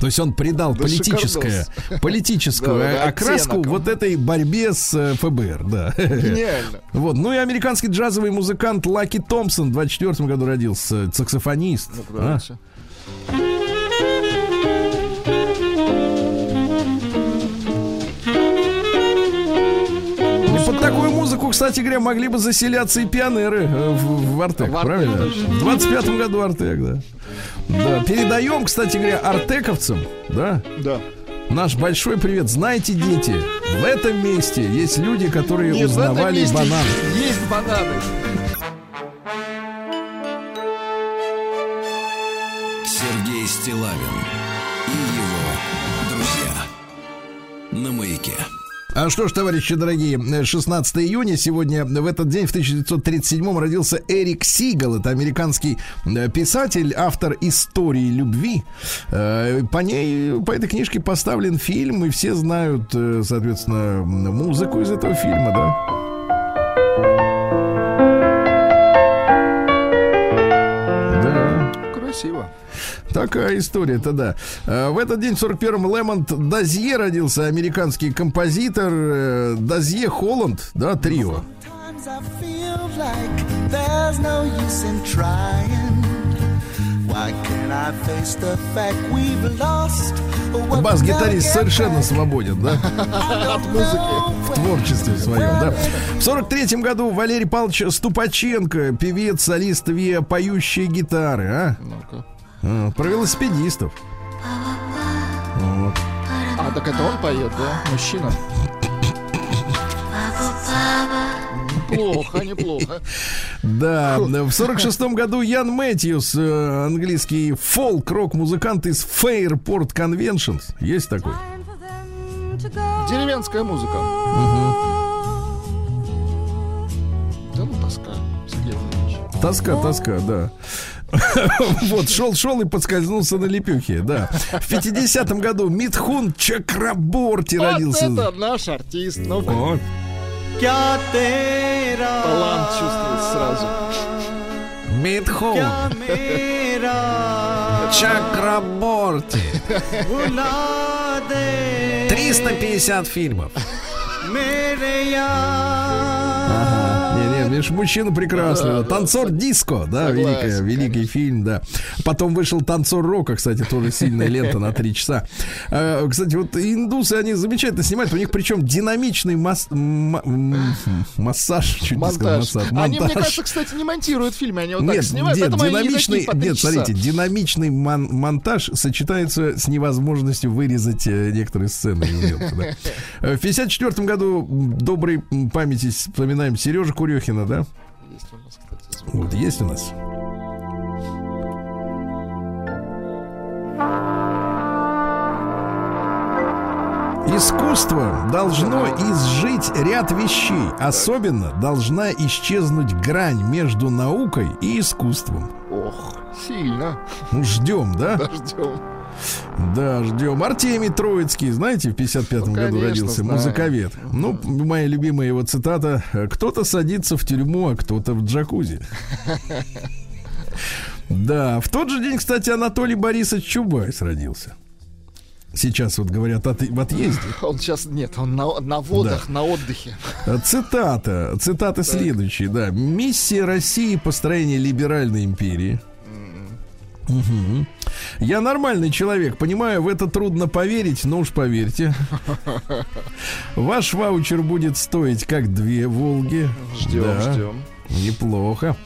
То есть он придал (laughs) Да политическое, политическую Да, окраску оттенок. вот этой борьбе с э, ФБР, да. Гениально. (laughs) Вот, ну и американский джазовый музыкант Лаки Томпсон в 24 году родился, саксофонист. Ну-ка, А? И под такую музыку, кстати говоря, могли бы заселяться и пионеры э, в, в Артек, В Артек, правильно? В 25 году Артек, да. Да, передаем, кстати говоря, артековцам, да, Да. наш большой привет. Знаете, дети, в этом месте есть люди, которые Нет, узнавали месте банан. Есть бананы. Сергей Стилавин А что ж, товарищи дорогие, 16 июня сегодня, в этот день, в 1937 родился Эрик Сигал. Это американский э, писатель, автор истории любви. Э, По ней, по этой книжке поставлен фильм, и все знают, э, соответственно, музыку из этого фильма? Да. Красиво. Такая история-то да. Э, В этот день в 41-м Лемонт Дазье родился, американский композитор. э, Дазье Холланд, да, трио. Бас-гитарист совершенно свободен, да? (laughs) От музыки. В творчестве своем, да. В 43-м году Валерий Павлович Ступаченко, певец, солист ВИА, поющие гитары, а? Ну-ка. А, Про велосипедистов. Вот. А, так это он поет, да? Мужчина. Неплохо, неплохо. Да, в 46-м году Ян Мэтьюс, э, английский фолк-рок-музыкант из Fairport Conventions. Есть такой? Деревенская музыка. Да ну тоска. Сергей. Тоска, тоска, да. (laughs) Вот, шел-шел и подскользнулся на лепюхе, да. В 50-м году Митхун Чакраборти вот родился. это наш артист. Ну, вот. Талант чувствует сразу. Митхун. Чакраборти. 350 фильмов видишь, мужчина прекрасно. Да, танцор да, диско, да, согласен, великая, великий фильм, да. Потом вышел танцор рока, кстати, тоже сильная лента на три часа. Э, кстати, вот индусы, они замечательно снимают, у них причем динамичный массаж, чуть не сказал, массаж. Монтаж. Они, мне кажется, кстати, не монтируют фильмы, они вот так снимают, нет, динамичный, типа Нет, смотрите, динамичный монтаж сочетается с невозможностью вырезать э, некоторые сцены. Мелко, да. (laughs) Э, в 54 году доброй памяти вспоминаем Сережа Курехина, да? Есть у нас, кстати, звук. Вот, есть у нас. Искусство должно изжить ряд вещей. Особенно должна исчезнуть грань между наукой и искусством. Ох, сильно. Ну, ждем, да? Ждем. Да, ждем. Артемий Троицкий, знаете, в 55-м Ну, году родился, знаю. музыковед. Ну, моя любимая его цитата. Кто-то садится в тюрьму, а кто-то в джакузи. Да, в тот же день, кстати, Анатолий Борисович Чубайс родился. Сейчас вот говорят от, в отъезде. (laughs) Он сейчас, нет, он на, на водах, на отдыхе. Цитата, цитата следующая, да. Миссия России построение либеральной империи. Мгм. Я нормальный человек, понимаю, в это трудно поверить, но уж поверьте. (laughs) Ваш ваучер будет стоить как две Волги. Ждем, Да. ждем. Неплохо.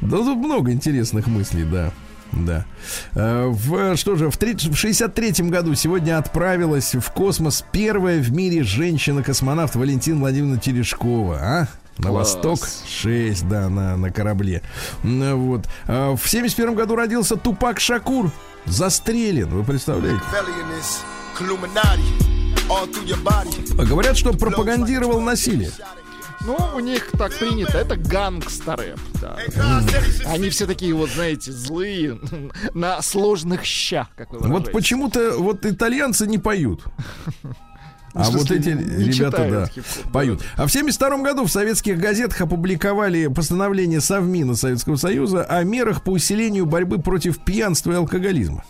Да тут много интересных мыслей, да. Да. Э, В, что же, в, 30 в 63-м году сегодня отправилась в космос первая в мире женщина-космонавт Валентина Владимировна Терешкова. А? На Класс. восток 6, да, на, на корабле. Вот. А В 71 году родился Тупак Шакур. Застрелен, вы представляете? А Говорят, что пропагандировал насилие. Ну, у них так принято, это гангстеры. да. Они все такие вот, знаете, злые, (laughs) на сложных щах, как вы Вот почему-то вот итальянцы не поют. (laughs) А вот эти ребята, читают да, поют. А в 72 году в советских газетах опубликовали постановление Совмина Советского Союза о мерах по усилению борьбы против пьянства и алкоголизма.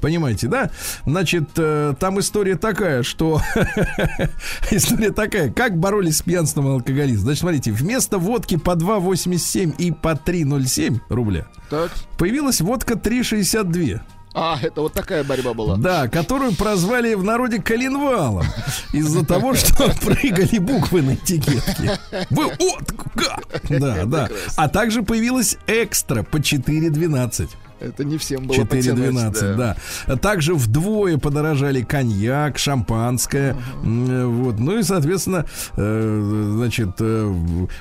Понимаете, да? Значит, э, там история такая, что... (laughs) история такая, как боролись с пьянством и алкоголизмом. Значит, смотрите, вместо водки по 2,87 и по 3,07 рубля Так. появилась водка 3,62. А, это вот такая борьба была. Да, которую прозвали в народе коленвалом из-за того, что прыгали буквы на этикетке. Вы от Да, да. А также появилась экстра по 4,12. Это не всем было потянуть, 4,12, да. Также вдвое подорожали коньяк, шампанское. М, Вот. Ну и, соответственно, э, значит, э,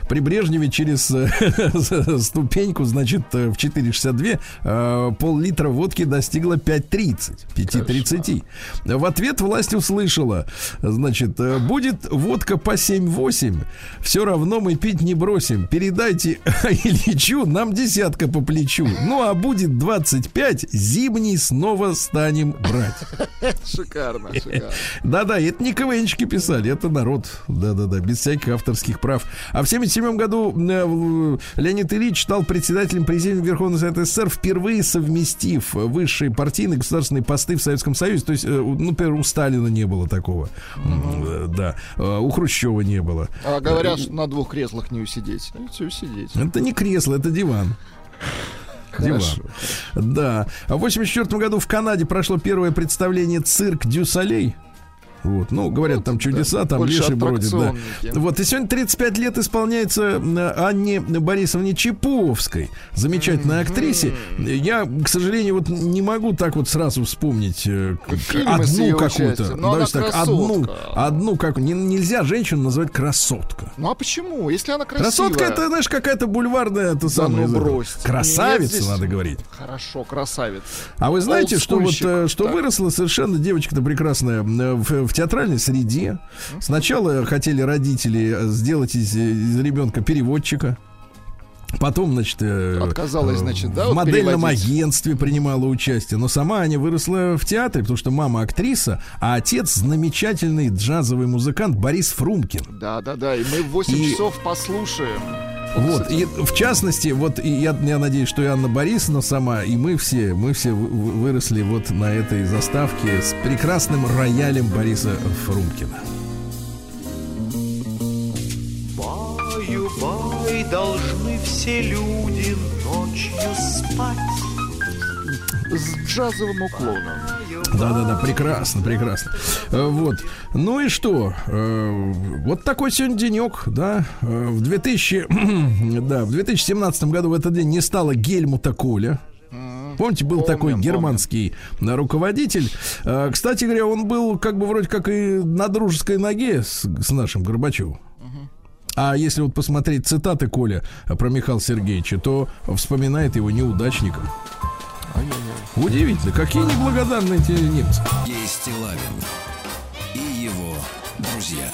при Брежневе через (laughs) ступеньку, значит, в 4,62 э, пол-литра водки достигла 5,30. 5,30. В ответ власть услышала, значит, будет водка по 7,8, все равно мы пить не бросим. Передайте (laughs) Ильичу, нам десятка по плечу. Ну, а будет 25, зимний снова станем брать. (laughs) Шикарно, шикарно. Да-да, это не КВНчики писали, это народ. Да-да-да, без всяких авторских прав. А в 77 году э, в- Леонид Ильич стал председателем президиума Верховного Совета СССР, впервые совместив высшие партийные государственные посты в Советском Союзе. То есть, э, ну, например, у Сталина не было такого. Э, Да. Э, У Хрущева не было. А говорят, что на двух креслах не усидеть. Все усидеть. Это не кресло, это диван. Хорошо. Да. А в 84 году в Канаде прошло первое представление «Цирк Дю Солей». Вот, ну, говорят, там чудеса, там больше леший бродит, да. Вот, и сегодня 35 лет исполняется э, Анне Борисовне Чеповской, замечательной актрисе. Я, к сожалению, вот не могу так вот сразу вспомнить э, Фильмы одну какую-то. Но она так, одну, красотка. одну как не- нельзя женщину называть красотка. Ну а почему? Если она красивая. Красотка это, знаешь, какая-то бульварная, это самое. ну. Красавица, здесь- надо говорить. Хорошо, красавец. А вы знаете, что вот э, что Так. выросла совершенно девочка-то прекрасная в, в театральной среде. Сначала хотели родители э, сделать из, из ребенка переводчика. Потом, значит, э, Отказалась, э, значит, да, в вот модельном переводить? агентстве принимала участие. Но сама Аня выросла в театре, потому что мама актриса, а отец замечательный джазовый музыкант Борис Фрумкин. Да, да, да. И мы в 8 И- часов послушаем. Вот, и в частности, вот и я, я надеюсь, что и Анна Борисовна сама, и мы все, мы все вы- вы- выросли вот на этой заставке с прекрасным роялем Бориса Фрумкина. Баю, бай, должны все люди ночью спать. С джазовым уклоном. Да-да-да, прекрасно, прекрасно. Э, Вот. Ну и что? Э, Вот такой сегодня денек, да. Э, В 2000, (clears throat) да, в 2017 году в этот день не стало Гельмута Коля. Помните, был Помним, такой помним. германский э, руководитель. Кстати говоря, он был как бы вроде как и на дружеской ноге с, с нашим Горбачевым. А если вот посмотреть цитаты Коля про Михаила Сергеевича, то вспоминает его неудачником. Удивительно, какие неблагодарные эти немцы. Сергей Стилавин и его друзья.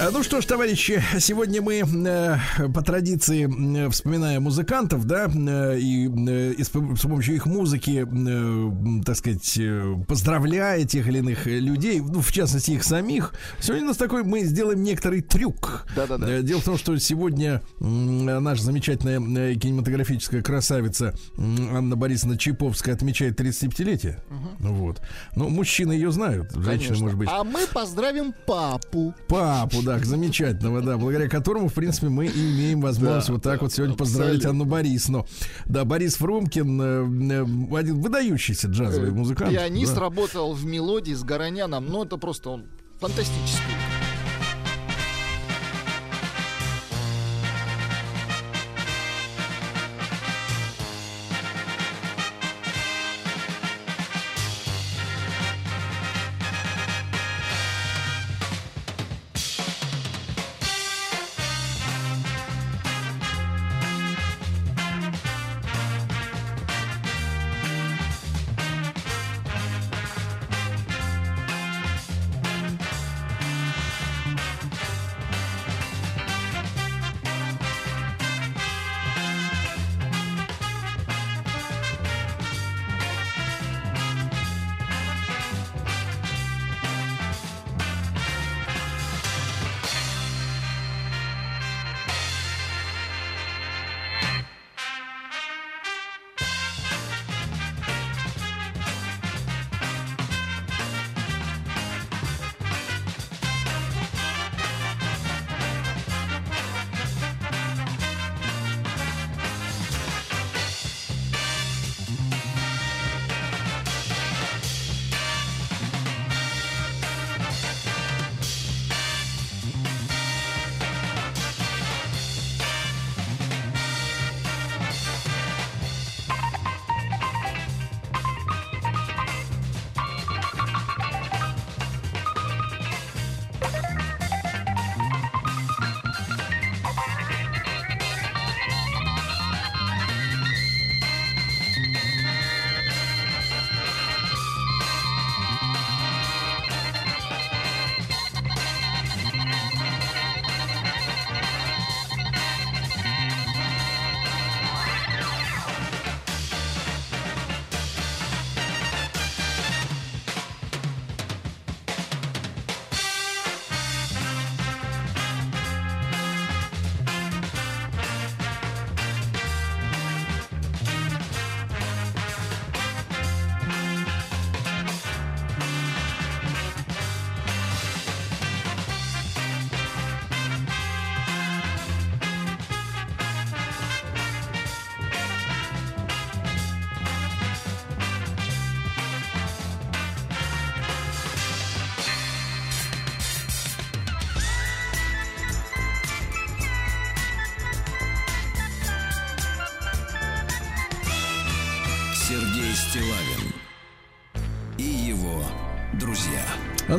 А, Ну что ж, товарищи, сегодня мы э, по традиции э, вспоминаем музыкантов, да, э, и, э, и с, с помощью их музыки, э, так сказать, э, поздравляя тех или иных э, людей, ну, в частности, их самих. Сегодня у нас такой, мы сделаем некоторый трюк. Да-да-да. Э, Дело в том, что сегодня м, наша замечательная э, кинематографическая красавица м, Анна Борисовна Чайповская отмечает 35-летие. Вот. Ну, мужчины ее знают, женщины, Конечно. может быть. А мы поздравим папу. Папу, да, замечательного, да, благодаря которому, в принципе, мы и имеем возможность Да, вот так да, вот сегодня поздравить абсолютно. Анну Борисовну. Да, Борис Фрумкин, э, э, один выдающийся джазовый музыкант. Пианист да. работал в мелодии с Гороняном. Ну, это просто он фантастический.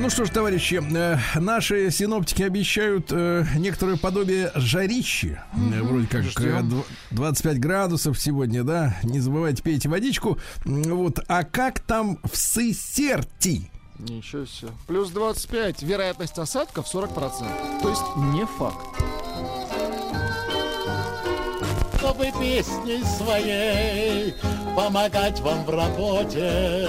Ну что ж, товарищи, э, наши синоптики обещают э, некоторое подобие жарищи. Э, Вроде как э, Ждем. дв- 25 градусов сегодня, да. Не забывайте, пейте водичку. Вот. А как там в Сысерти? Ничего себе. Плюс 25. Вероятность осадков 40%. То есть не факт. чтобы песней своей помогать вам в работе,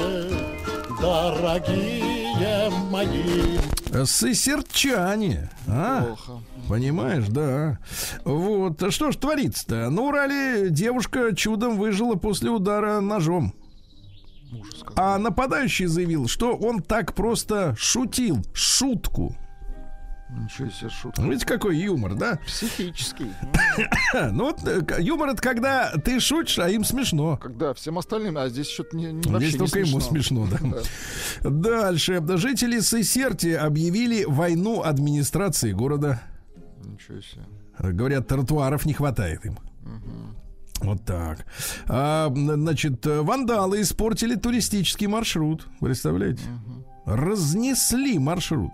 дорогие мои. Сысерчане. А? Плохо. Понимаешь, да. Вот. А Что ж творится-то? На Урале девушка чудом выжила после удара ножом. А нападающий заявил, что он так просто шутил. Шутку. Ничего себе шутка. Ну, Видите, какой юмор, да? Психический. (laughs) Ну вот э, юмор это когда ты шутишь, а им смешно. Когда всем остальным, а здесь что-то не, не- Здесь не только ему смешно, да. Да. Дальше. Жители Сесерти объявили войну администрации города. Ничего себе. Говорят, тротуаров не хватает им. Вот так. А, значит, вандалы испортили туристический маршрут. Представляете? Разнесли маршрут.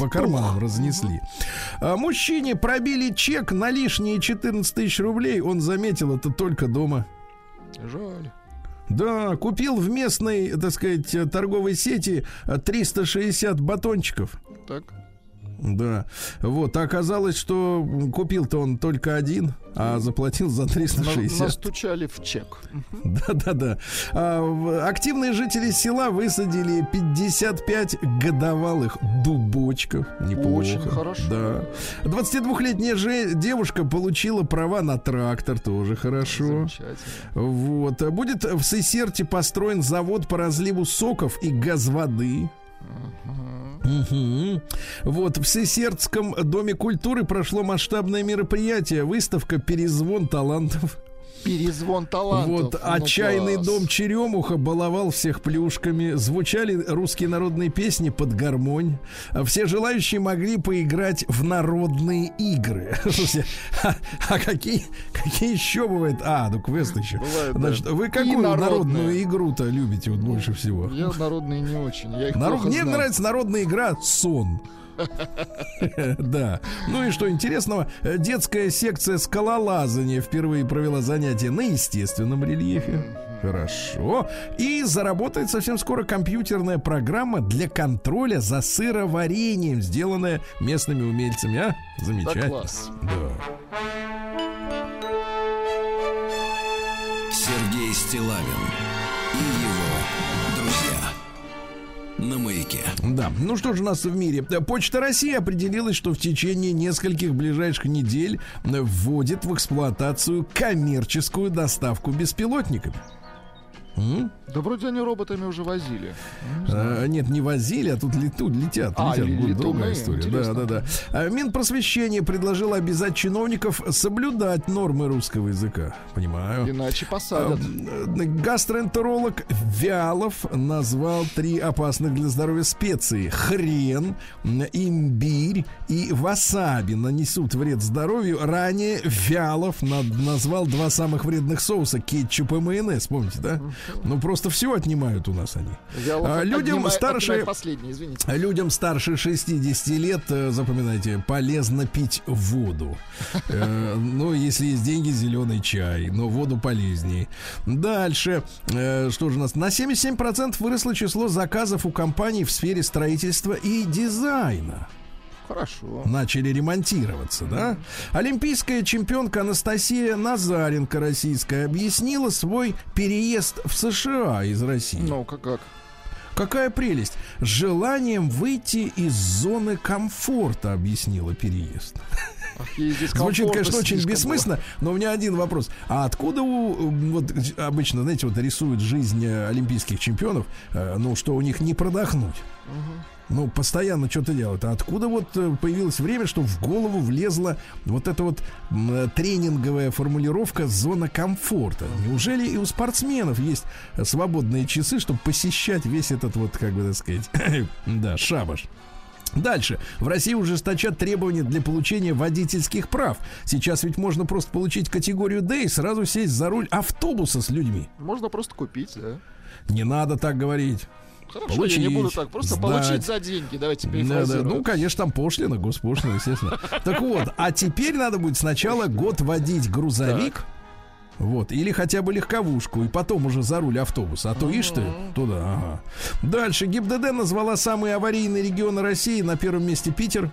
По карманам разнесли. А мужчине пробили чек на лишние 14 тысяч рублей. Он заметил это только дома. Жаль. Да, купил в местной, так сказать, торговой сети э, 360 батончиков. Так. Да. Вот, а оказалось, что купил-то он только один, а заплатил за На- 360. Настучали в чек. Да-да-да. А, активные жители села высадили 55 годовалых дубочков. Неплохо. Очень хорошо. Да. 22-летняя же девушка получила права на трактор. Тоже хорошо. Замечательно. Вот. Будет в Сесерте построен завод по разливу соков и газ воды. Мгм. Вот в Сесертском доме культуры прошло масштабное мероприятие, выставка «Перезвон талантов». Перезвон талантов. Вот Ну, отчаянный класс. дом Черемуха баловал всех плюшками. Звучали русские народные песни под гармонь. А Все желающие могли поиграть в народные игры. (laughs) А, а какие, какие еще бывают? А, ну квест еще. Бывает, да. Значит, вы какую народную игру-то любите вот больше всего? Я народные не очень. Я их Народ- плохо Мне знаю. нравится народная игра сон. (laughs) Да. Ну и что интересного, э, детская секция скалолазания впервые провела занятия на естественном рельефе. Хорошо. И заработает совсем скоро компьютерная программа для контроля за сыроварением, сделанная местными умельцами. А? Да Замечательно. класс. Да. Сергей Стилавин На маяке. Да, ну что же у нас в мире? Почта России определилась, что в течение нескольких ближайших недель вводит в эксплуатацию коммерческую доставку беспилотниками. М? Да вроде они роботами уже возили. Не. А, нет, не возили, а тут летут, летят, А, летят. ли- летуны, другая история. Да, интересно. да, да. А, Минпросвещение предложило обязать чиновников соблюдать нормы русского языка. Понимаю. Иначе посадят. Э, Гастроэнтеролог Вялов назвал три опасных для здоровья специи. Хрен, имбирь и васаби нанесут вред здоровью. Ранее Вялов над- назвал два самых вредных соуса кетчуп и майонез. Помните, да? Ну просто все отнимают у нас они. Вялов А, людям отнимает- старше- Последний, извините. Людям старше 60 лет, э, запоминайте, полезно пить воду. (laughs) Э, Ну, если есть деньги, зеленый чай, но воду полезнее. Дальше, э, что же у нас? На 77% выросло число заказов у компаний в сфере строительства и дизайна Хорошо. начали ремонтироваться, да? Олимпийская чемпионка Анастасия Назаренко российская объяснила свой переезд в США из России. Ну, как как? Какая прелесть! Желанием выйти из зоны комфорта, объяснила переезд. (laughs) Звучит, конечно, очень бессмысленно, но у меня один вопрос. А откуда у, э, вот обычно, знаете, вот рисуют жизнь э, олимпийских чемпионов, э, ну, что у них не продохнуть? Ну, постоянно что-то делают. А откуда вот э, появилось время, что в голову влезла вот эта вот э, тренинговая формулировка «зона комфорта»? Неужели и у спортсменов есть э, свободные часы, чтобы посещать весь этот вот, как бы так сказать, (coughs) да, шабаш? Дальше. В России ужесточат требования для получения водительских прав. Сейчас ведь можно просто получить категорию D и сразу сесть за руль автобуса с людьми. Можно просто купить, да? Не надо так говорить. Хорошо, я Получить, не буду так. Просто сдать. получить за деньги. Давайте Да, да. перефразируем. Ну, конечно, там пошлина, госпошлина, естественно. Так вот, а теперь надо будет сначала год водить грузовик, вот, или хотя бы легковушку, и потом уже за руль автобуса. А то, ишь ты, туда, ага. Дальше. ГИБДД назвала самые аварийные регионы России. На первом месте Питер.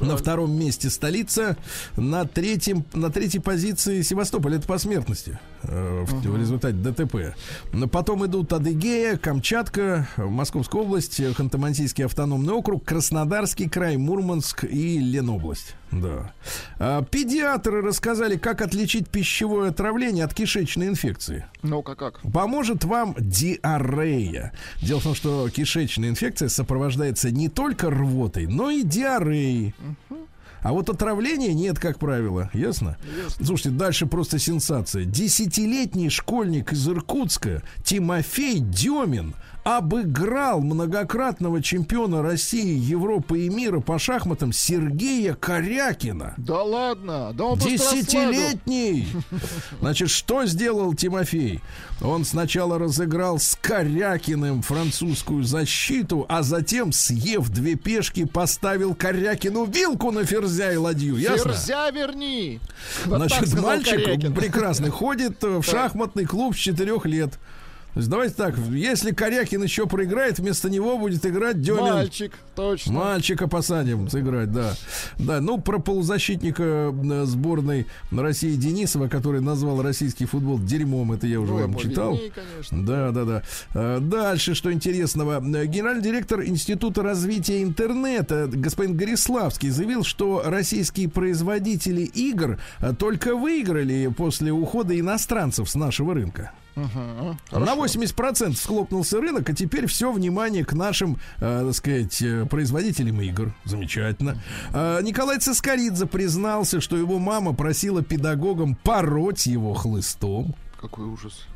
На втором месте столица, на третьем, на третьей позиции Севастополь. Это по смертности э, в, в результате ДТП. Но потом идут Адыгея, Камчатка, Московская область, Ханты-Мансийский автономный округ, Краснодарский край, Мурманск и Ленобласть. Да. А, педиатры рассказали, как отличить пищевое отравление от кишечной инфекции. Ну-ка как? Поможет вам диарея. Дело в том, что кишечная инфекция сопровождается не только рвотой, но и диареей. А вот отравления нет, как правило. Ясно? Слушайте, дальше просто сенсация. Десятилетний школьник из Иркутска Тимофей Демин обыграл многократного чемпиона России, Европы и мира по шахматам Сергея Корякина. Да ладно, да он. Десятилетний! Значит, что сделал Тимофей? Он сначала разыграл с Корякиным французскую защиту, а затем, съев две пешки, поставил Корякину вилку на ферзя и ладью. Ясно? Ферзя верни! Вот Значит, мальчик Корякин. прекрасный ходит в шахматный клуб с четырех лет. Давайте так, если Корякин еще проиграет, вместо него будет играть Демин. Мальчик, точно. Мальчика посадим сыграть, да. Да, ну про полузащитника э, сборной России Денисова, который назвал российский футбол дерьмом, это я уже Ну, вам читал. виднее, конечно. Да, да, да. А, Дальше, что интересного. Э, Генеральный директор Института развития интернета господин Гориславский заявил, что российские производители игр э, только выиграли после ухода иностранцев с нашего рынка. Мгм. На 80% схлопнулся рынок, а теперь все внимание к нашим, э, так сказать, э, производителям игр. Замечательно. А, Николай Цискоридзе признался, что его мама просила педагогам пороть его хлыстом. Какой ужас.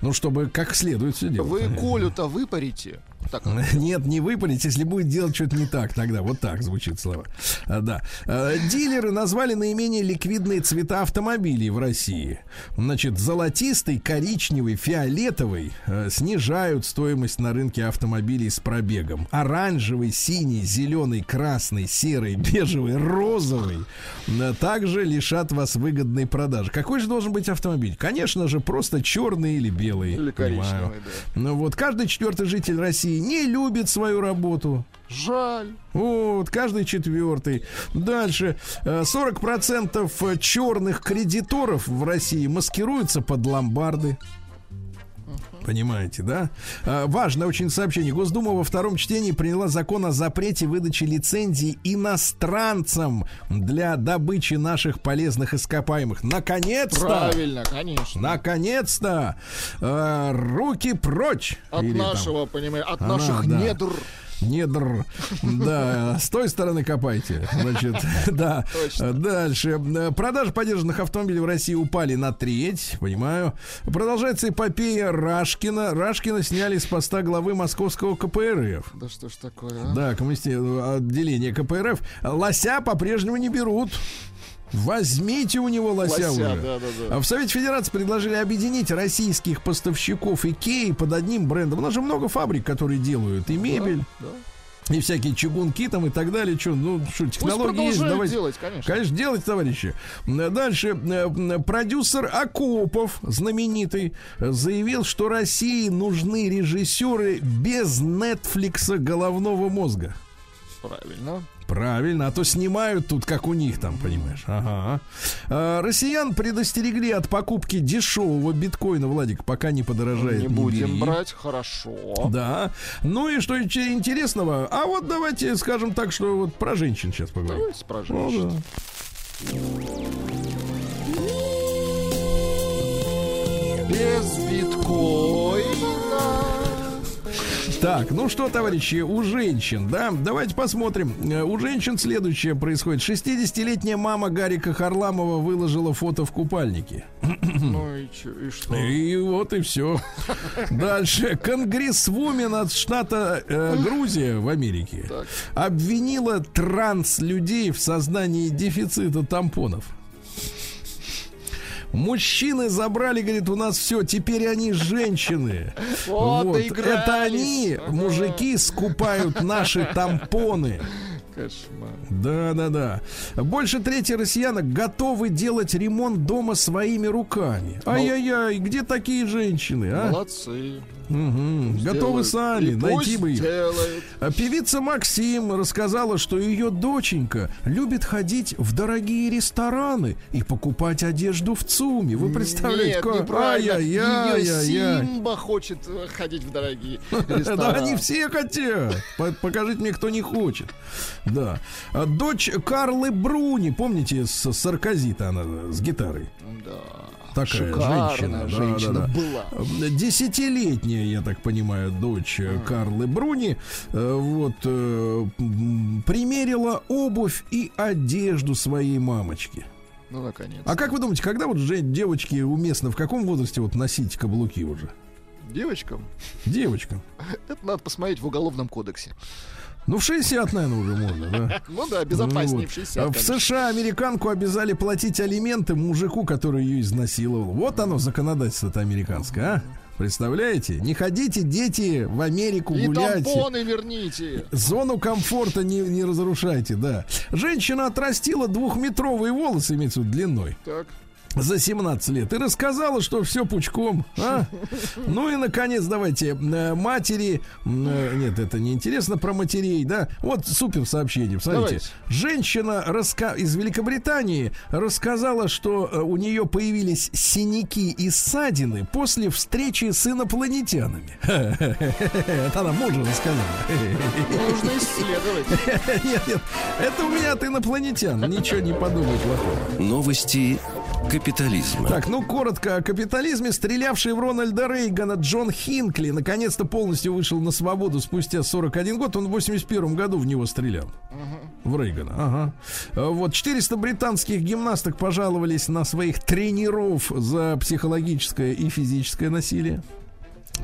Ну, чтобы как следует все делать. Вы Колю-то выпарите. Так, (laughs) Нет, не выпалить, если будет делать что-то не так, тогда вот так звучит слова. А, да. А, Дилеры назвали наименее ликвидные цвета автомобилей в России. Значит, золотистый, коричневый, фиолетовый э, снижают стоимость на рынке автомобилей с пробегом. Оранжевый, синий, зеленый, красный, серый, (laughs) бежевый, розовый э, также лишат вас выгодной продажи. Какой же должен быть автомобиль? Конечно же, просто черный или белый. Или понимаю. коричневый, да. Ну вот, каждый четвертый житель России не любит свою работу. Жаль. Вот, каждый четвертый. Дальше. э, 40% черных кредиторов в России маскируются под ломбарды. Понимаете, да? А, Важное очень сообщение. Госдума во втором чтении приняла закон о запрете выдачи лицензий иностранцам для добычи наших полезных ископаемых. Наконец-то! Правильно, конечно. Наконец-то! э, руки прочь! От Или там нашего, понимаешь, от Она, наших да. недр. Недр. Да, с той стороны копайте. Значит, (laughs) да. Точно. Дальше. Продажи подержанных автомобилей в России упали на треть, понимаю. Продолжается эпопея Рашкина. Рашкина сняли с поста главы московского КПРФ. Да что ж такое, а? Да, коммунистическое отделение КПРФ. Лося по-прежнему не берут. Возьмите у него лося, Лося, уже. да, да, да. А В Совете Федерации предложили объединить российских поставщиков Икеи под одним брендом. У нас же много фабрик, которые делают и мебель, Да. и всякие чугунки там и так далее. Что, ну, что, технологии есть, давайте. делать, конечно. Конечно, делать, товарищи. Дальше. э, Продюсер Акопов, знаменитый, заявил, что России нужны режиссеры без Нетфликса головного мозга. Правильно. Правильно, а то снимают тут, как у них там, понимаешь. Ага. А, россиян предостерегли от покупки дешевого биткоина, Владик, пока не подорожает. Не будем бери. брать, хорошо. Да. Ну и что еще интересного? А вот давайте скажем так, что вот про женщин сейчас поговорим. Давайте про Ну, женщин. да. Без биткоина. Так, ну что, товарищи, у женщин, да, давайте посмотрим. Э, У женщин следующее происходит. 60-летняя мама Гарика Харламова выложила фото в купальнике. Ну и, чё, и что? И вот и все. Дальше. Конгрессвумен от штата э, Грузия в Америке Так. обвинила транс-людей в создании дефицита тампонов. Мужчины забрали, говорит, у нас все, теперь они женщины. Вот, доигрались. Это они, мужики, скупают наши тампоны. Кошмар. Да, да, да. Больше трети россиянок готовы делать ремонт дома своими руками. Ай-яй-яй, где такие женщины, а? Молодцы. Мгм, Готовы сами, найти бы их. делают. А Певица Максим рассказала, что ее доченька любит ходить в дорогие рестораны и покупать одежду в ЦУМе. Вы представляете, Нет, как? неправильно. Ее Ай-яй-яй-яй. Симба хочет э, ходить в дорогие (laughs) Да, рестораны. они все хотят. По- Покажите мне, кто не хочет. Да. А Дочь Карлы Бруни, помните, с Саркози-то она с гитарой. Да. Такая Шикарная женщина. да, женщина да, да. была. Десятилетняя, я так понимаю, дочь э, Карлы Бруни, э, вот, э, примерила обувь и одежду своей мамочки. Ну, наконец. А как вы думаете, когда вот девочки уместно, в каком возрасте вот носить каблуки уже? Девочкам Девочкам. (laughs) это надо посмотреть в Уголовном кодексе. Ну, в 60, наверное, уже можно, да? (laughs) Ну да, безопаснее Вот. в 60. А В. США американку обязали платить алименты мужику, который ее изнасиловал. Вот оно, законодательство-то американское, а? Представляете? Не ходите, дети, в Америку И гулять. тампоны верните. Зону комфорта не, не разрушайте, да. Женщина отрастила двухметровые волосы, имеется в виду длиной. Так. За 17 лет и рассказала, что все пучком. А? (laughs) Ну и, наконец, давайте, э, матери... э, Нет, это не интересно про матерей, да? Вот супер сообщение, смотрите. Давайте. Женщина раска... из Великобритании рассказала, что э, у нее появились синяки и ссадины после встречи с инопланетянами. (laughs) Это она мужу рассказала. Нужно исследовать. (laughs) Нет, нет, это у меня от инопланетян. Ничего не подумай плохого. Новости капитализма. Так, ну коротко о капитализме. Стрелявший в Рональда Рейгана Джон Хинкли наконец-то полностью вышел на свободу спустя 41 год. Он в 81 году в него стрелял. В Рейгана, ага. А Вот 400 британских гимнасток пожаловались на своих тренеров за психологическое и физическое насилие.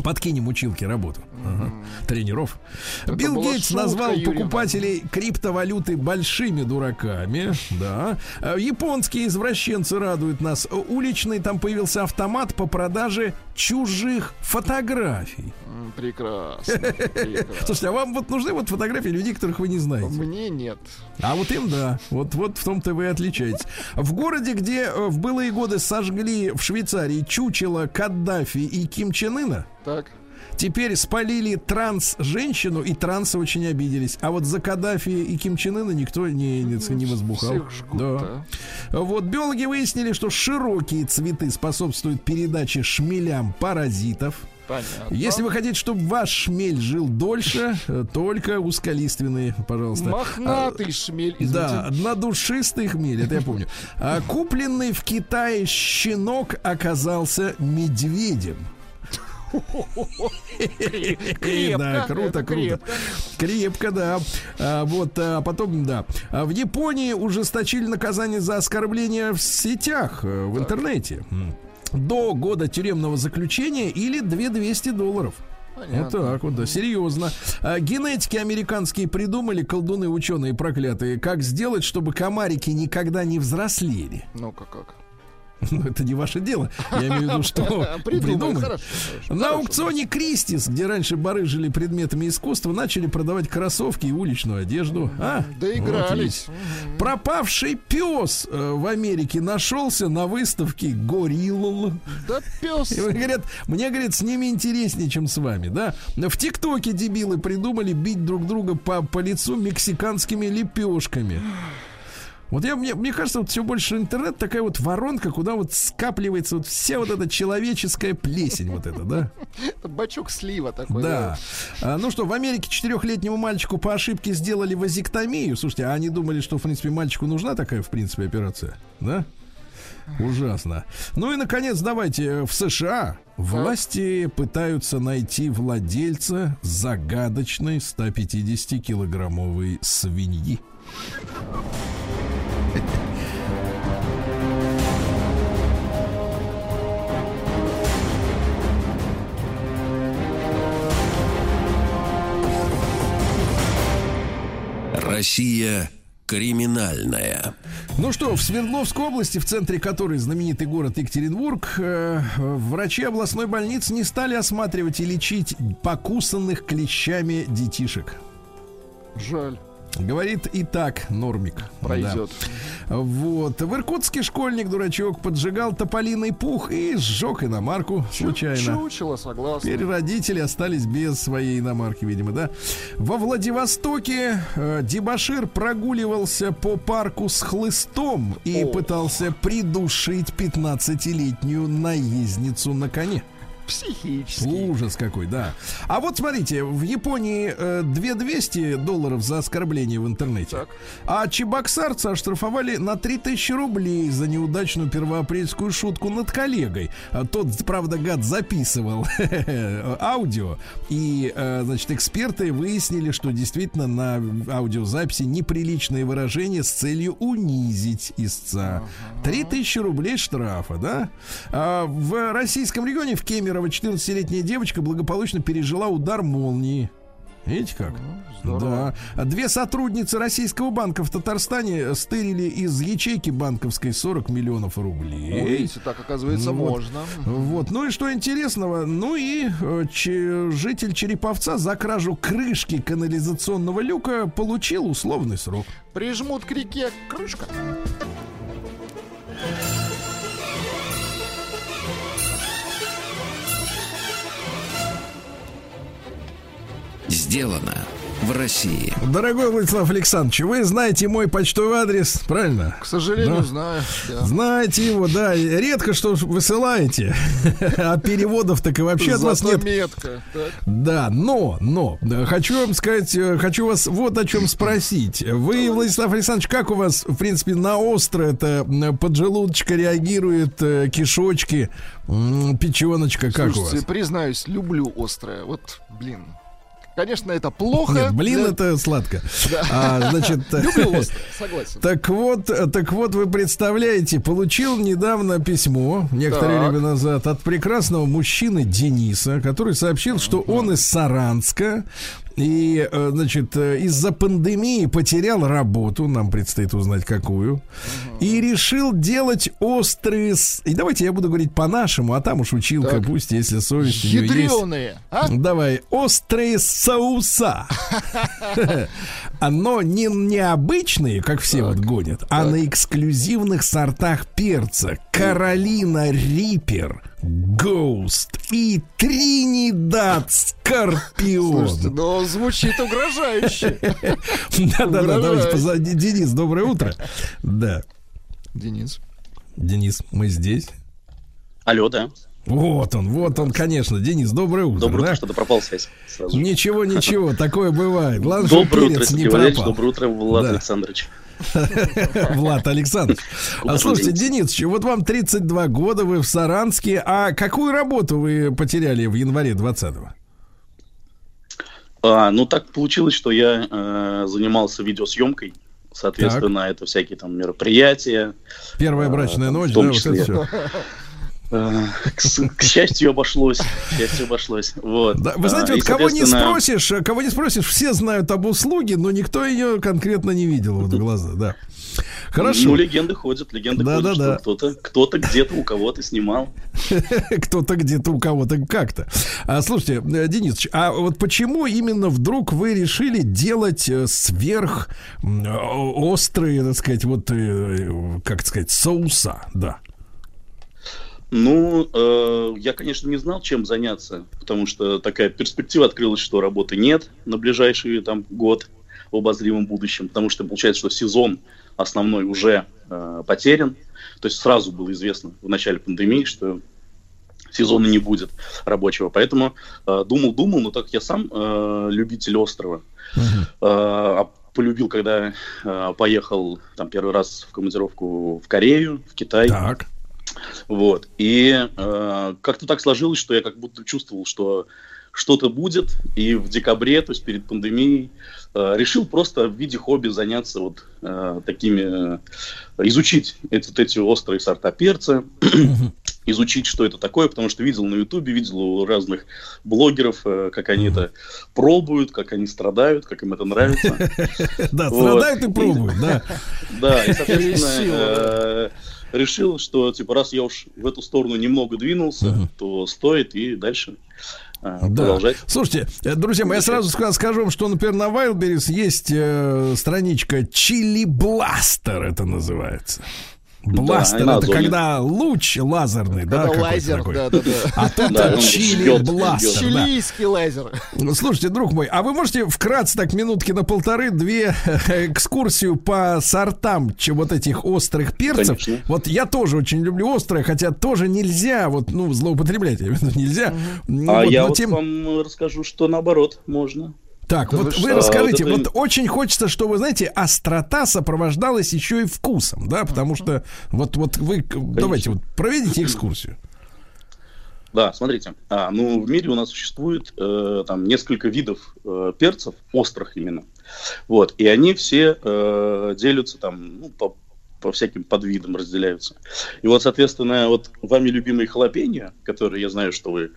Подкинем училке работу. Ага. Тренеров. Это Билл Гейтс шутка, назвал Юрий покупателей криптовалюты большими дураками. Да. А Японские извращенцы радуют нас. Уличный там появился автомат по продаже чужих фотографий. Прекрасно. (laughs) прекрасно. Слушайте, а вам вот нужны вот фотографии людей, которых вы не знаете? Мне нет. А вот им да. Вот, вот в том-то вы отличаетесь. В городе, где э, в былые годы сожгли в Швейцарии чучело Каддафи и Ким Чен Ына, Так. Теперь спалили транс-женщину, и трансы очень обиделись. А вот за Каддафи и Ким Чен Ына никто не, не, не возбухал. Жгут, да. а. Вот биологи выяснили, что широкие цветы способствуют передаче шмелям паразитов. Понятно. Если вы хотите, чтобы ваш шмель жил дольше, э, только узколиственные, пожалуйста. Мохнатый шмель, извините. Да, однодушистый хмель, это я помню. А купленный в Китае щенок оказался медведем. Крепко, Да, круто, круто. крепко. Да. А, вот, а потом, да. А в Японии ужесточили наказание за оскорбление в сетях, э, в интернете. До года тюремного заключения или 2200 долларов. Вот Понятно. так вот, да, серьезно. А, генетики американские придумали, колдуны ученые проклятые, как сделать, чтобы комарики никогда не взрослели. Ну-ка как. (laughs) Ну, это не ваше дело. Я имею в виду, что (laughs) придумали. На аукционе Кристис, где раньше барыжили предметами искусства, начали продавать кроссовки и уличную одежду. А? Доигрались. Вот. Пропавший пес э, в Америке нашелся на выставке Горилл. Да пес. И говорят, мне, говорят, с ними интереснее, чем с вами, да? В ТикТоке дебилы придумали бить друг друга по, по лицу мексиканскими лепешками. Вот я, мне, мне кажется, вот все больше интернет такая вот воронка, куда вот скапливается вот вся вот эта человеческая плесень вот эта, да? Бачок слива такой. Да. А, ну что, в Америке четырехлетнему мальчику по ошибке сделали вазектомию. Слушайте, а они думали, что, в принципе, мальчику нужна такая, в принципе, операция? Да? Ужасно. Ну и, наконец, давайте в США власти пытаются найти владельца загадочной 150-килограммовой свиньи. Россия криминальная. Ну что, в Свердловской области, в центре которой знаменитый город Екатеринбург, э, врачи областной больницы не стали осматривать и лечить покусанных клещами детишек. Жаль. Говорит и так Нормик. Пройдет. Да. Вот. В Иркутске школьник, дурачок, поджигал тополиный пух и сжег иномарку случайно. Чучело, согласен. Теперь родители остались без своей иномарки, видимо, да? Во Владивостоке э, Дебашир прогуливался по парку с хлыстом и О. пытался придушить 15-летнюю наездницу на коне. Психически. Ужас какой, да. А вот смотрите, в Японии э, 2200 долларов за оскорбление в интернете. Так. А чебоксарца оштрафовали на 3000 рублей за неудачную первоапрельскую шутку над коллегой. А Тот, правда, гад записывал (laughs) аудио. И, э, значит, эксперты выяснили, что действительно на аудиозаписи неприличные выражения с целью унизить истца. 3000 рублей штрафа, да? А в российском регионе, в Кемерово, 14-летняя девочка благополучно пережила удар молнии. Видите как? здорово. Да. Две сотрудницы российского банка в Татарстане стырили из ячейки банковской 40 миллионов рублей. О, видите, так оказывается Ну вот. можно. Вот, ну и что интересного? Ну и э, че- житель Череповца за кражу крышки канализационного люка получил условный срок. Прижмут к реке крышка. Сделано в России. Дорогой Владислав Александрович, вы знаете мой почтовый адрес, правильно? К сожалению, Да. знаю. да. Знаете его, да. Редко что высылаете. (laughs) А переводов так и вообще от вас нет. метка. Да, но, но, да, хочу вам сказать, э, хочу вас вот о чем спросить. Вы, Владислав Александрович, как у вас, в принципе, на остро это поджелудочка реагирует, э, кишочки, печеночка, как у вас? признаюсь, люблю острое. Вот, блин. Конечно, это плохо. Нет, блин, для- это сладко. А, значит, (laughs) Люблю согласен. Так вот, так вот, вы представляете, получил недавно письмо, некоторое Так. время назад, от прекрасного мужчины Дениса, который сообщил, что он из Саранска и, э, значит, э, из-за пандемии потерял работу, нам предстоит узнать какую, и решил делать острые... И давайте я буду говорить по-нашему, а там уж училка, Так. пусть, если совесть нее есть. Ядреные, а? Давай, острые соуса. Но не необычные, как все вот гонят, а на эксклюзивных сортах перца. Каролина Риппер, Гоуст и Тринидад Скорпион. Слушайте, ну звучит угрожающе. Да-да-да, давайте позади. Денис, доброе утро. Да, Денис. Денис, мы здесь. Алло, да. Вот он, вот он, конечно. Денис, доброе утро. Доброе да? утро, что-то пропал связь сразу. Ничего, (laughs) ничего, такое бывает. Главное, Доброе утро, не пропал. Доброе утро, Влад Да. Александрович. (laughs) Влад Александрович. А слушайте, Денис. Денис, вот вам 32 года, вы в Саранске. А какую работу вы потеряли в январе 20-го? А, ну, так получилось, что я э, занимался видеосъемкой. Соответственно, это всякие там мероприятия. Первая А, брачная в ночь, да, вот это все. (laughs) Э, к, к счастью, обошлось. К счастью, обошлось. Вот. Да, вы знаете, А, и, вот кого не спросишь, кого не спросишь, все знают об услуге, но никто ее конкретно не видел вот в глаза, да. Хорошо. Ну, легенды ходят, легенды Да, ходят, да, да. кто-то, кто-то где-то у кого-то снимал. (laughs) Кто-то где-то у кого-то как-то. А, слушайте, э, Денис, а вот почему именно вдруг вы решили делать э, сверх острые, так сказать, вот, как сказать, соуса, да? Ну, э, я, конечно, не знал, чем заняться, потому что такая перспектива открылась, что работы нет на ближайший там год в обозримом будущем, потому что получается, что сезон основной уже э, потерян. То есть сразу было известно в начале пандемии, что сезона не будет рабочего. Поэтому э, думал, думал, но так как я сам э, любитель острова, э, а полюбил, когда э, поехал там первый раз в командировку в Корею, в Китай. Так. Вот. И э, как-то так сложилось, что я как будто чувствовал, что что-то будет. И в декабре, то есть перед пандемией, э, решил просто в виде хобби заняться вот э, такими, э, изучить эти, вот эти острые сорта перца, изучить, что это такое, потому что видел на Ютубе, видел у разных блогеров, э, как они это пробуют, как они страдают, как им это нравится. (laughs) Да, страдают и пробуют, да. (laughs) Да, и, соответственно, решил, что, типа, раз я уж в эту сторону немного двинулся, то стоит и дальше э, Да. продолжать. Слушайте, э, друзья мои, я сразу ска- скажу вам, что, например, на Wildberries есть э, страничка Чили Бластер, это называется. Бластер на это когда луч лазерный, да, Когда какой-то лазер, такой. да, да, да. А тут Да, э, чили бластер. жжет. да. Чилийский лазер. Ну, Слушайте, друг мой, а вы можете вкратце так минутки на полторы две экскурсию по сортам че- вот этих острых перцев? Конечно. Вот я тоже очень люблю острое, хотя тоже нельзя вот ну злоупотреблять, нельзя. Ну, А вот, я вот тем- вам расскажу, что наоборот можно. Так, Да вот вы вы что? расскажите, А, вот вот, это- очень хочется, что вы знаете, острота сопровождалась еще и вкусом, да, потому что вот вот вы к- давайте вот проведите экскурсию. Да, смотрите. А, ну, в мире у нас существует э, там несколько видов э, перцев, острых именно. Вот. И они все э, делятся там, ну, по, по всяким подвидам разделяются. И вот, соответственно, вот вами любимые халапеньо, которые я знаю, что вы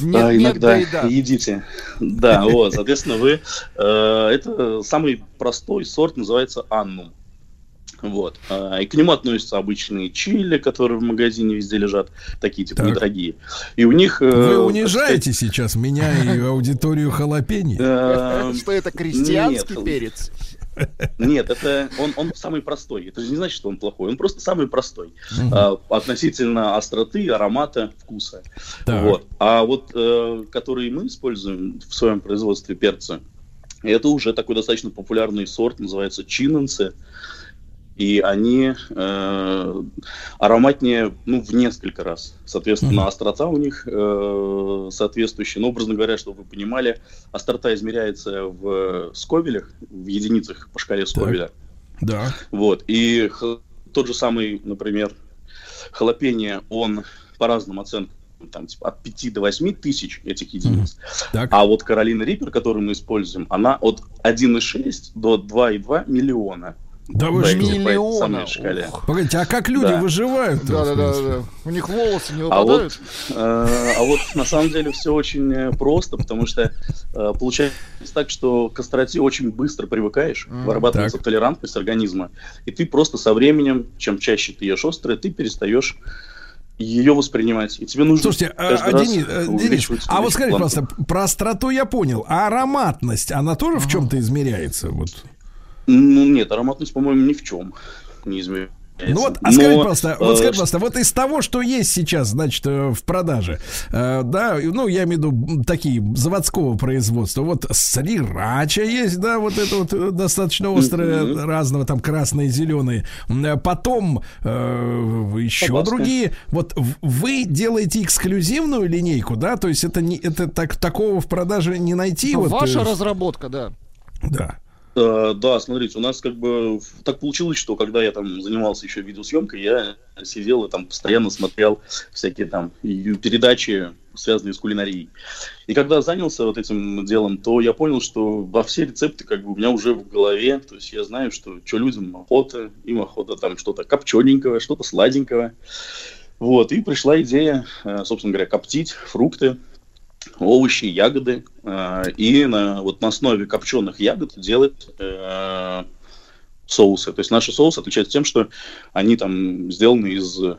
Нет, а, нет, иногда да и да. едите. Да, вот, соответственно, вы... э, это самый простой сорт, называется аннум. Вот. А, И к нему относятся обычные чили, которые в магазине везде лежат, такие типа Так. недорогие. И у них... э, Вы унижаете сейчас меня и аудиторию халапеньи? сказать, э, Что это крестьянский нет. перец? Нет, это он, он самый простой. Это же не значит, что он плохой. Он просто самый простой. А, относительно остроты, аромата, вкуса. Так. Вот. А вот э, который мы используем в своем производстве перца, это уже такой достаточно популярный сорт, называется чиненцы. И они э, ароматнее ну, в несколько раз. Соответственно, острота у них э, соответствующая. Но, образно говоря, чтобы вы понимали, острота измеряется в скобелях, в единицах по шкале скобеля. Да. Вот. И х- тот же самый, например, халапеньо, он по разным оценкам там, типа, от 5 до 8 тысяч этих единиц. Так. А вот Каролина Риппер, которую мы используем, она от 1,6 до 2,2 миллиона. Да вы этой Миллиона. Погодите, а как люди Да. выживают? Да, да, да, да. У них волосы не А выпадают. вот, э, а вот на самом деле все очень э, просто, потому что э, получается так, что к остроте очень быстро привыкаешь, Мгм. вырабатывается Так. толерантность организма, и ты просто со временем, чем чаще ты ешь острое, ты перестаешь ее воспринимать. И тебе нужно Слушайте, а, каждый а, раз Денис, э, Денис, увеличивать- а вот скажите, планку. просто про остроту я понял, а ароматность, она тоже в чем-то измеряется? Вот. Ну нет, ароматность, по-моему, ни в чем не измеряется. Ну вот, а Но, скажите просто, вот э, скажите просто, вот из того, что есть сейчас, значит, э, в продаже, э, да, ну, я имею в виду такие заводского производства, вот срирача есть, да, вот это вот достаточно острое, разного, там, красные, зеленые, потом э, еще Табаско. другие, вот вы делаете эксклюзивную линейку, да, то есть это, не, это так, такого в продаже не найти, вот, Ваша э, разработка, да. да. Э, Да, смотрите, у нас как бы так получилось, что когда я там занимался еще видеосъемкой, я сидел и там постоянно смотрел всякие там передачи, связанные с кулинарией. И когда занялся вот этим делом, то я понял, что во все рецепты как бы у меня уже в голове, то есть я знаю, что, что людям охота, им охота там что-то копчененького, что-то сладенького. Вот, и пришла идея, э, собственно говоря, коптить фрукты, овощи, ягоды, э, и на, вот на основе копченых ягод делать э, соусы. То есть наши соусы отличаются тем, что они там сделаны из э,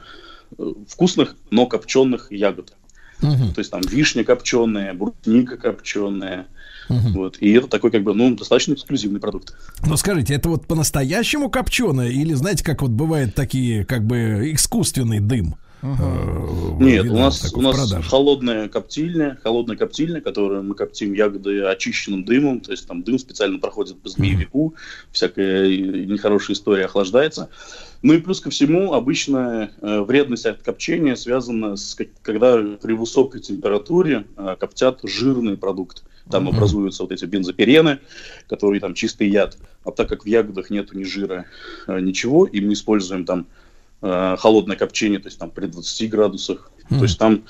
вкусных, но копченых ягод. Мгм. То есть там вишня копченая, брусника копченая. Мгм. Вот. И это такой как бы, ну, достаточно эксклюзивный продукт. Но скажите, это вот по-настоящему копченое или знаете, как вот бывают такие как бы искусственный дым? Э, Нет, у нас, у нас холодная коптильня, холодная коптильня, которую мы коптим ягоды очищенным дымом, то есть там дым специально проходит по змеевику, всякая и- нехорошая история охлаждается. Ну и плюс ко всему, обычно э, вредность от копчения связана с, когда при высокой температуре э, коптят жирные продукты. Там образуются вот эти бензопирены, которые там чистый яд. А так как в ягодах нету ни жира, э, ничего, и мы используем там холодное копчение, то есть там при 20 градусах. То есть там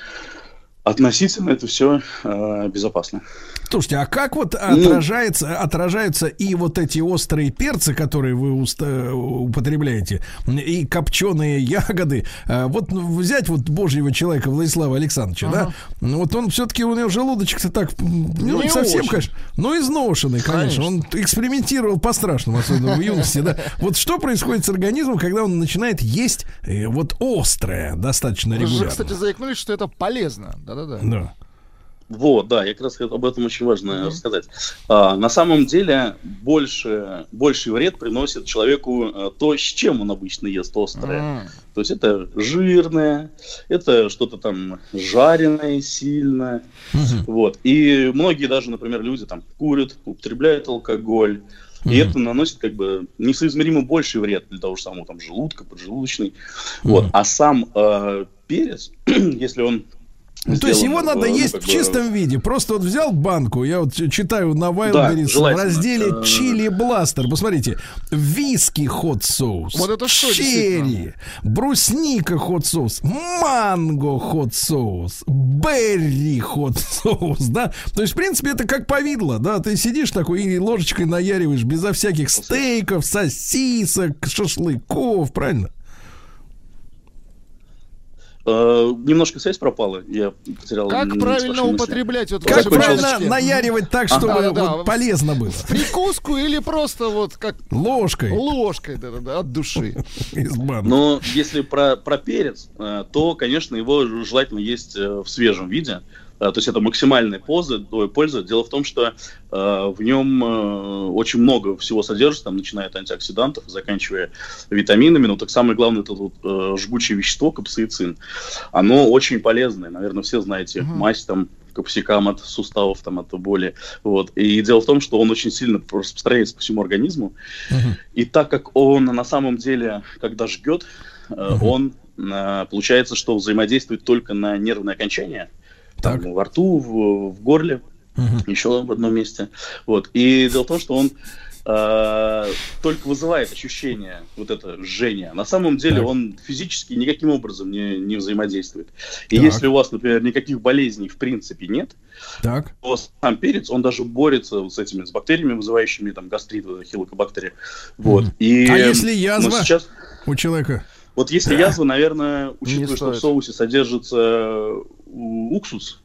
относительно это все безопасно. Слушайте, а как вот Ну. отражается, отражаются и вот эти острые перцы, которые вы уста- употребляете, и копченые ягоды? А, Вот ну, взять вот божьего человека Владислава Александровича, да? Ну, Вот он все-таки, у него желудочек-то так, ну, не Не совсем, очень. конечно, но изношенный, конечно. Он экспериментировал по-страшному, особенно в юности, да. Вот что происходит с организмом, когда он начинает есть э, вот острое достаточно Вы же, регулярно? кстати, заикнулись, что это полезно. Да-да-да. Да. Вот, да, я как раз об этом очень важно рассказать. А, на самом деле больше, больший вред приносит человеку а, то, с чем он обычно ест острое. М. То есть это жирное, это что-то там жареное сильно. Вот. И многие даже, например, люди там курят, употребляют алкоголь. И это наносит как бы несоизмеримо больший вред для того же самого там желудка, поджелудочный. Вот. А сам э, перец, (clears throat) если он Ну, то есть его надо ну, есть в бы- чистом виде. Просто вот взял банку, я вот читаю на Wildberries в желательно. разделе чили бластер. Посмотрите, виски хот соус, Вот это что, черри, брусника хот соус, манго хот соус, берри хот соус, да. То есть, в принципе, это как повидло, да. Ты сидишь такой и ложечкой наяриваешь безо всяких стейков, сосисок, шашлыков, правильно? Э, немножко связь пропала, я потерял. Как правильно употреблять вот Как правильно наяривать так, чтобы Да-да-да. вот полезно было? Прикуску или просто вот как Ложкой ложкой, да-да-да, от души. (laughs) из банки. Но если про, про перец, э, то, конечно, его желательно есть э, в свежем виде. То есть это максимальная поза, ой, польза. Дело в том, что в нем очень много всего содержится, там, начиная от антиоксидантов, заканчивая витаминами, но так самое главное, это вот, жгучее вещество, капсаицин. Оно очень полезное, наверное, все знаете, uh-huh. мазь там капсикам от суставов, там, от боли. Вот. И дело в том, что он очень сильно распространяется по всему организму. Uh-huh. И так как он на самом деле, когда жгет, uh-huh. он, э, получается, что взаимодействует только на нервные окончания. Так. Там, во рту, в, в горле, uh-huh. еще в одном месте. Вот. И дело в том, что он э, только вызывает ощущение вот это жжение. На самом деле так. он физически никаким образом не, не взаимодействует. И так. если у вас, например, никаких болезней в принципе нет, так. то сам перец, он даже борется вот с этими с бактериями, вызывающими там гастрит, хилокобактерии. Вот. Mm. И, а если язва сейчас... у человека? Вот если язва, наверное, учитывая, что в соусе содержится уксус,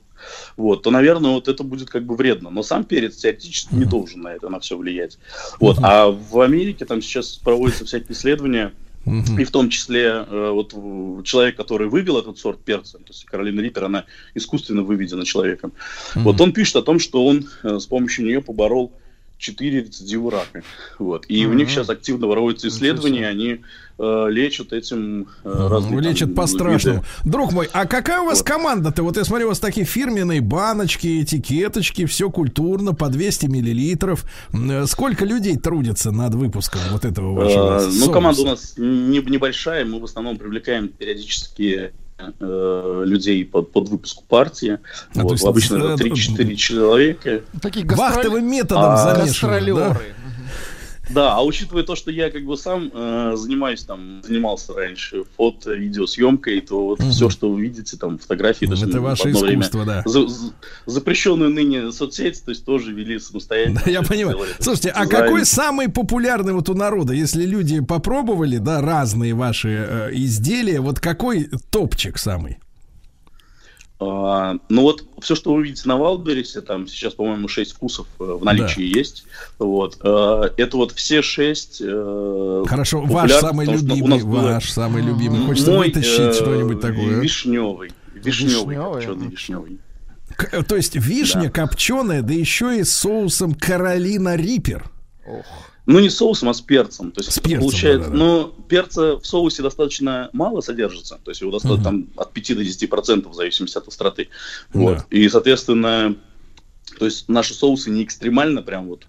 вот, то, наверное, вот это будет как бы вредно. Но сам перец теоретически не должен на это, на все влиять. Вот, а в Америке там сейчас проводятся всякие исследования, И в том числе э, вот человек, который вывел этот сорт перца, то есть Каролина Риппер, она искусственно выведена человеком. Вот он пишет о том, что он э, с помощью нее поборол 4 рецидива рака. Вот. И mm-hmm. у них сейчас активно проводятся исследования, они э, лечат этим э, разные... Лечат по-страшному. Друг мой, а какая у вас вот. команда-то? Вот я смотрю, у вас такие фирменные баночки, этикеточки, все культурно, по 200 миллилитров. Сколько людей трудится над выпуском вот этого вашего э, Ну, команда у нас не, небольшая, мы в основном привлекаем периодически э, людей под, под выпуск партии. А, вот, обычно это 3-4 человека. Такие гастроль... Вахтовым методом а, замешаны, да? Да, а учитывая то, что я как бы сам э, занимаюсь там, занимался раньше фото, видеосъемкой, то вот mm все, что вы видите, там, фотографии, даже Это ваше искусство, время, да. За, за, запрещенную ныне соцсеть, то есть тоже вели самостоятельно. Да, я понимаю. Сделали, Слушайте, а какой самый популярный вот у народа, если люди попробовали, да, разные ваши э, изделия, вот какой топчик самый? А, ну вот все, что вы видите на Валберисе, там сейчас, по-моему, 6 вкусов э, в наличии да. есть. Вот. А, это вот все 6 э, Хорошо, ваш самый любимый, ваш самый любимый. Хочется Мой, вытащить э, что-нибудь такое. Вишневый. Вишневый, вишневый. вишневый. К- то есть вишня да. копченая, да еще и с соусом Каролина Риппер. Ох. Ну, не соусом, а с перцем. То есть, с перцем, получается, да, да. но перца в соусе достаточно мало содержится. То есть его достаточно uh там от 5 до 10 процентов, в зависимости от остроты. Вот. Да. И, соответственно, то есть наши соусы не экстремально прям вот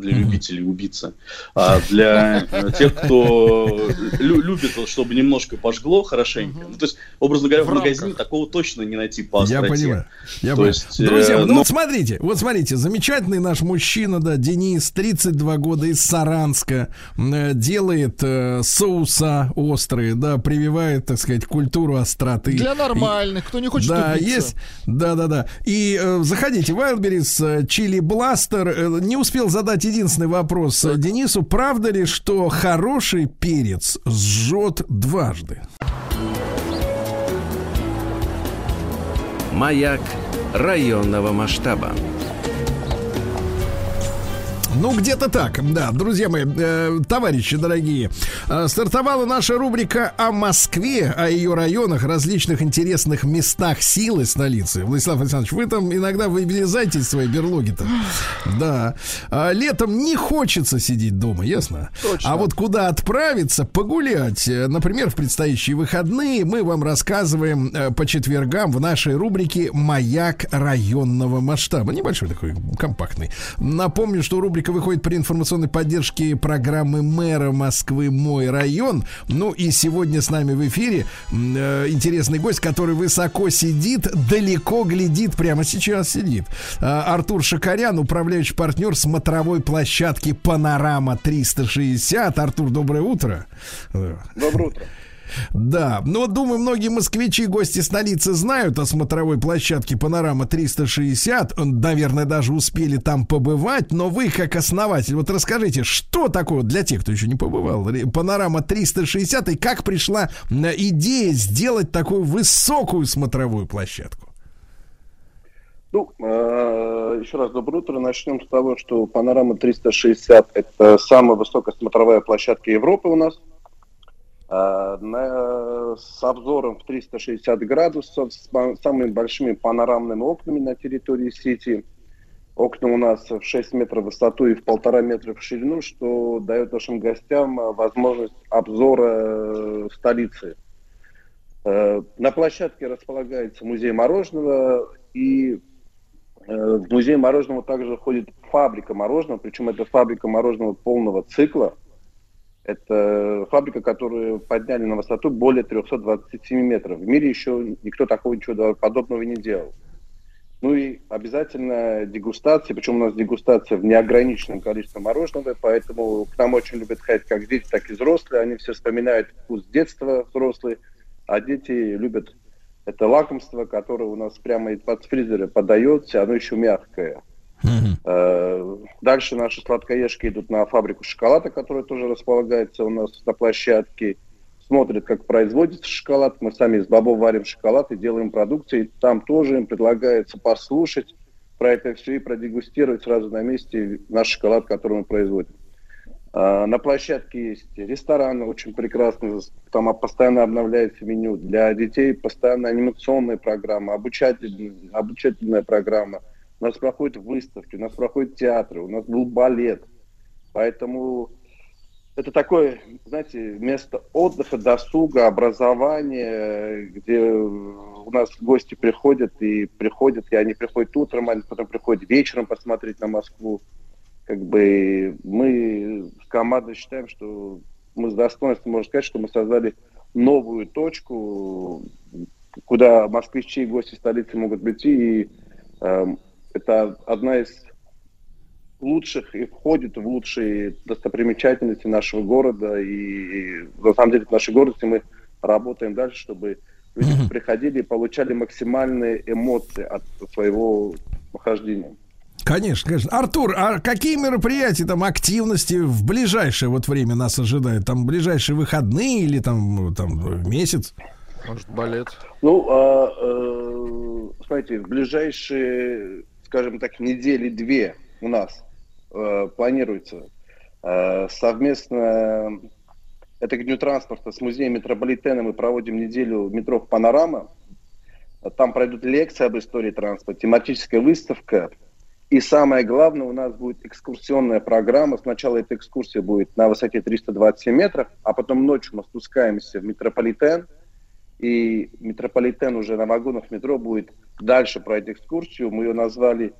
для mm-hmm. любителей убиться, а для э, тех, кто лю- любит, чтобы немножко пожгло хорошенько. Mm-hmm. Ну, то есть, образно говоря, в, в магазине такого точно не найти по остроте. Я понимаю. Я то есть, Друзья, э, ну но... вот смотрите, вот смотрите, замечательный наш мужчина, да, Денис, 32 года из Саранска, э, делает э, соуса острые, да, прививает, так сказать, культуру остроты. Для нормальных, И, кто не хочет Да, убиться. есть, да-да-да. И э, заходите, Wildberries, Чили Бластер, э, не успел задать единственный вопрос так. Денису. Правда ли, что хороший перец сжет дважды? Маяк районного масштаба. Ну, где-то так, да, друзья мои, э, товарищи дорогие, э, стартовала наша рубрика о Москве, о ее районах, различных интересных местах силы столицы. Владислав Александрович, вы там иногда вылезаете из своей берлоги-то. Да. А летом не хочется сидеть дома, ясно? Точно. А вот куда отправиться, погулять, э, например, в предстоящие выходные, мы вам рассказываем э, по четвергам в нашей рубрике «Маяк районного масштаба». Небольшой такой, компактный. Напомню, что рубрика рубрика выходит при информационной поддержке программы мэра Москвы «Мой район». Ну и сегодня с нами в эфире э, интересный гость, который высоко сидит, далеко глядит, прямо сейчас сидит. Э, Артур Шакарян, управляющий партнер смотровой площадки «Панорама 360». Артур, доброе утро. Доброе утро. Да, но думаю, многие москвичи, гости столицы знают о смотровой площадке Панорама 360. Наверное, даже успели там побывать, но вы, как основатель, вот расскажите, что такое для тех, кто еще не побывал, Панорама 360 и как пришла идея сделать такую высокую смотровую площадку? Ну, э, еще раз доброе утро. Начнем с того, что Панорама 360 это самая высокая смотровая площадка Европы у нас. А, на- с обзором в 360 градусов, с самыми большими панорамными окнами на территории сети. Окна у нас в 6 метров в высоту и в полтора метра в ширину, что дает нашим гостям а, возможность обзора э, столицы. Э, На площадке располагается музей мороженого, и э, в музей мороженого также входит фабрика мороженого, причем это фабрика мороженого полного цикла. Это фабрика, которую подняли на высоту более 327 метров. В мире еще никто такого ничего подобного не делал. Ну и обязательно дегустация, причем у нас дегустация в неограниченном количестве мороженого, поэтому к нам очень любят ходить как дети, так и взрослые. Они все вспоминают вкус детства взрослые, а дети любят это лакомство, которое у нас прямо из-под фризера подается, оно еще мягкое. Э, Дальше наши сладкоежки идут на фабрику шоколада, которая тоже располагается у нас на площадке. Смотрят, как производится шоколад. Мы сами из бобов варим шоколад и делаем продукцию. И там тоже им предлагается послушать про это все и продегустировать сразу на месте наш шоколад, который мы производим. А, На площадке есть ресторан очень прекрасный, там постоянно обновляется меню. Для детей постоянно анимационная программа, обучательная, обучательная программа. У нас проходят выставки, у нас проходят театры, у нас был балет. Поэтому это такое, знаете, место отдыха, досуга, образования, где у нас гости приходят и приходят, и они приходят утром, они потом приходят вечером посмотреть на Москву. Как бы мы с командой считаем, что мы с достоинством можем сказать, что мы создали новую точку, куда москвичи и гости столицы могут прийти. И эм, это одна из лучших и входит в лучшие достопримечательности нашего города. И, на самом деле в нашей городе мы работаем дальше, чтобы люди приходили и получали максимальные эмоции от своего похождения. Конечно, конечно. Артур, а какие мероприятия, там, активности в ближайшее вот время нас ожидают? Там ближайшие выходные или там, там месяц? Может, балет. Ну, а, э, смотрите, в ближайшие, скажем так, недели две у нас э, планируется э, совместно, это к Дню транспорта, с музеем метрополитена мы проводим неделю метро «Панорама». Там пройдут лекции об истории транспорта, тематическая выставка. И самое главное, у нас будет экскурсионная программа. Сначала эта экскурсия будет на высоте 327 метров, а потом ночью мы спускаемся в метрополитен, и метрополитен уже на вагонах метро будет дальше пройти экскурсию. Мы ее назвали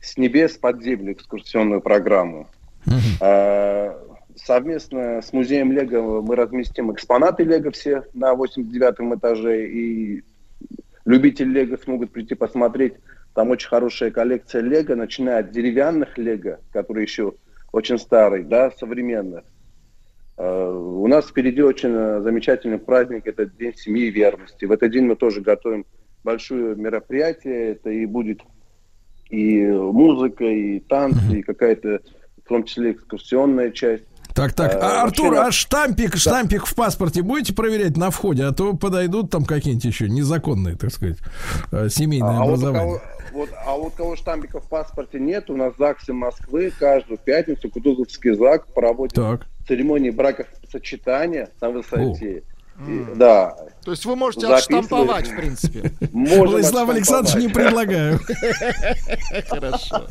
«С небес под землю» экскурсионную программу. А, Совместно с музеем Лего мы разместим экспонаты Лего все на 89 этаже, и любители Лего смогут прийти посмотреть. Там очень хорошая коллекция Лего, начиная от деревянных Лего, которые еще очень старые, да, современных. Э, У нас впереди очень э, замечательный праздник, это День семьи и верности. В этот день мы тоже готовим большое мероприятие, это и будет и музыка, и танцы, и какая-то, в том числе, экскурсионная часть. Так, так. Э, А, Артур, вообще, а штампик, штампик в паспорте будете проверять на входе, а то подойдут там какие-нибудь еще незаконные, так сказать, семейные А, а вот образования. кого, вот, а вот кого штампиков в паспорте нет, у нас в ЗАГСе Москвы каждую пятницу Кутузовский ЗАГС проводит Так. Церемонии бракосочетания на высоте. И- да. То есть вы можете отштамповать, в принципе. (laughs) Можем Владислав Александрович, не предлагаю. (laughs) Хорошо.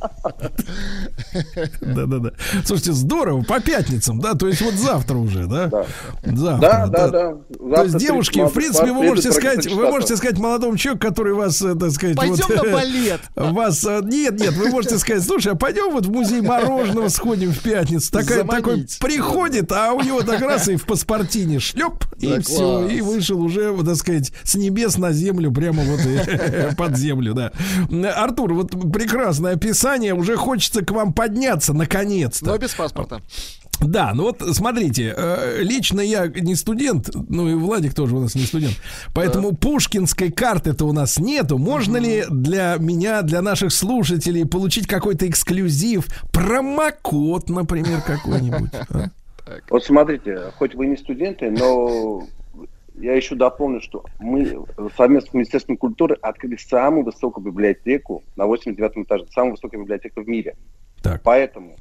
Да-да-да. Слушайте, здорово, по пятницам, да? То есть вот завтра уже, да? Да. Завтра. Да, да, да. То есть, девушки, 30 в принципе, вы можете сказать, вы можете сказать молодому человеку, который вас, э, так сказать, Пойдем на балет. Вас, э, нет, нет, вы можете сказать, слушай, а пойдем вот в музей мороженого сходим в пятницу. Такой приходит, а у него так раз и в паспортине шлеп, и Да все, и вышел уже, вот, так сказать, с небес на землю, прямо вот и (laughs) под землю, да. Артур, вот прекрасное описание, уже хочется к вам подняться, наконец-то. Но без паспорта. Да, ну вот смотрите, э, лично я не студент, ну и Владик тоже у нас не студент, поэтому пушкинской карты-то у нас нету. Можно ли для меня, для наших слушателей получить какой-то эксклюзив, промокод, например, какой-нибудь? а? Вот смотрите, хоть вы не студенты, но я еще дополню, что мы совместно с Министерством культуры открыли самую высокую библиотеку на 89 этаже, самую высокую библиотеку в мире. Так. Поэтому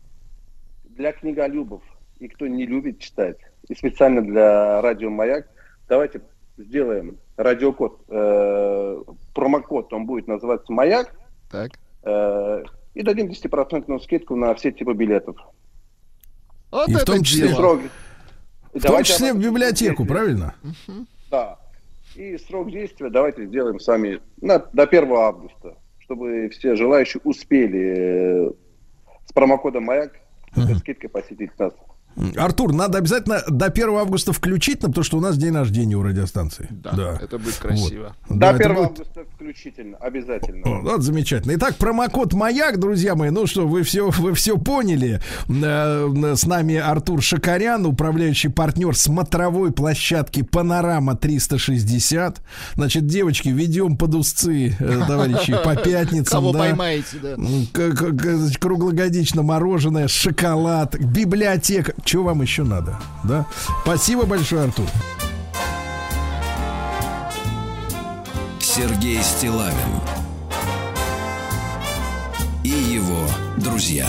для книголюбов и кто не любит читать, и специально для радио «Маяк». Давайте сделаем радиокод, э, промокод, он будет называться «Маяк», Так. э, и дадим 10% скидку на все типы билетов. Вот И в это том числе- дело. Срок- В том числе в библиотеку, правильно? Да. И срок действия давайте сделаем сами на, до 1 августа, чтобы все желающие успели э, с промокодом «Маяк» с этой скидкой посетить нас. Артур, надо обязательно до 1 августа включительно, потому что у нас день рождения у радиостанции. Да, это будет красиво. Да, до это 1 будет- августа включительно, обязательно. О, Вот замечательно. Итак, промокод Маяк, друзья мои. Ну что, вы все, вы все поняли. Э, С нами Артур Шакарян, управляющий партнер смотровой площадки Панорама 360. Значит, девочки, ведем под узцы, э, товарищи, по (laughs) пятницам. Кого да. поймаете, да. Круглогодично мороженое, шоколад, библиотека. Чего вам еще надо? Да? Спасибо большое, Артур. Сергей Стилавин и его друзья.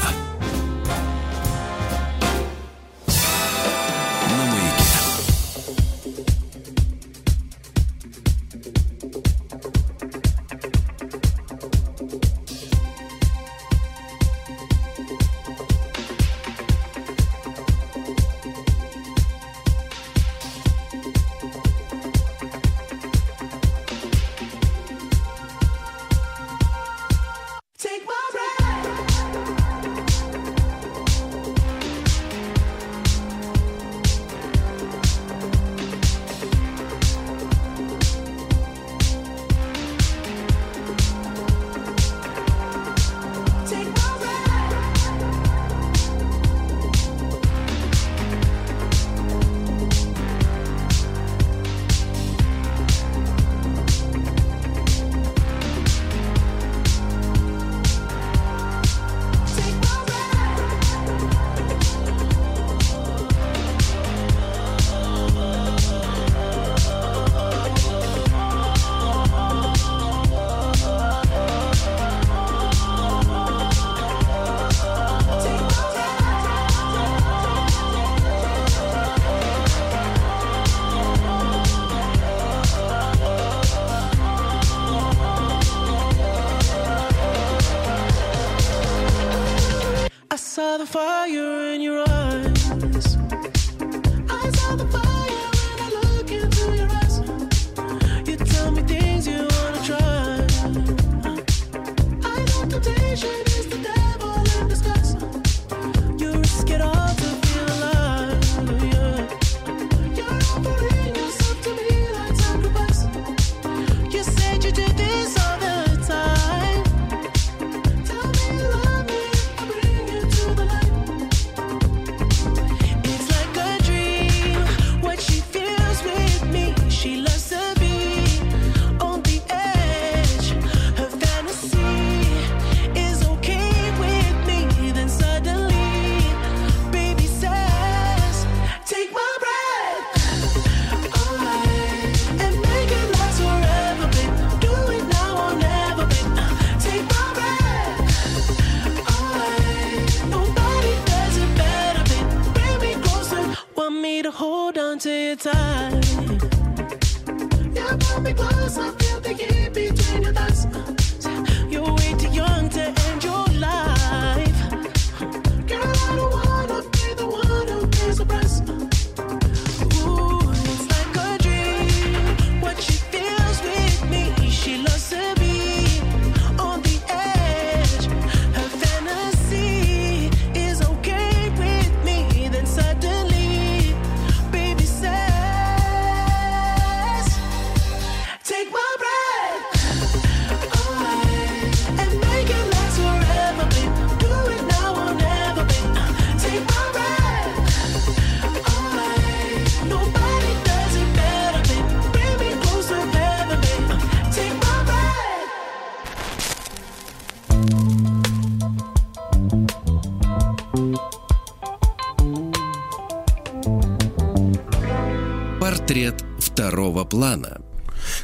Второго плана.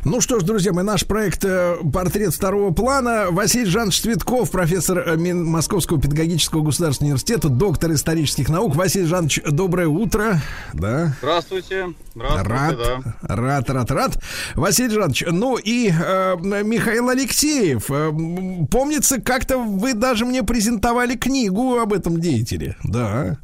Ну что ж, друзья мои, наш проект э, «Портрет второго плана». Василий Жанович Цветков, профессор э, Мин- Московского педагогического государственного университета, доктор исторических наук. Василий Жанович, доброе утро. Да. Здравствуйте. Здравствуйте, Рад, да. рад, рад, рад. Василий Жанович, ну и э, Михаил Алексеев, э, помнится, как-то вы даже мне презентовали книгу об этом деятеле. Да.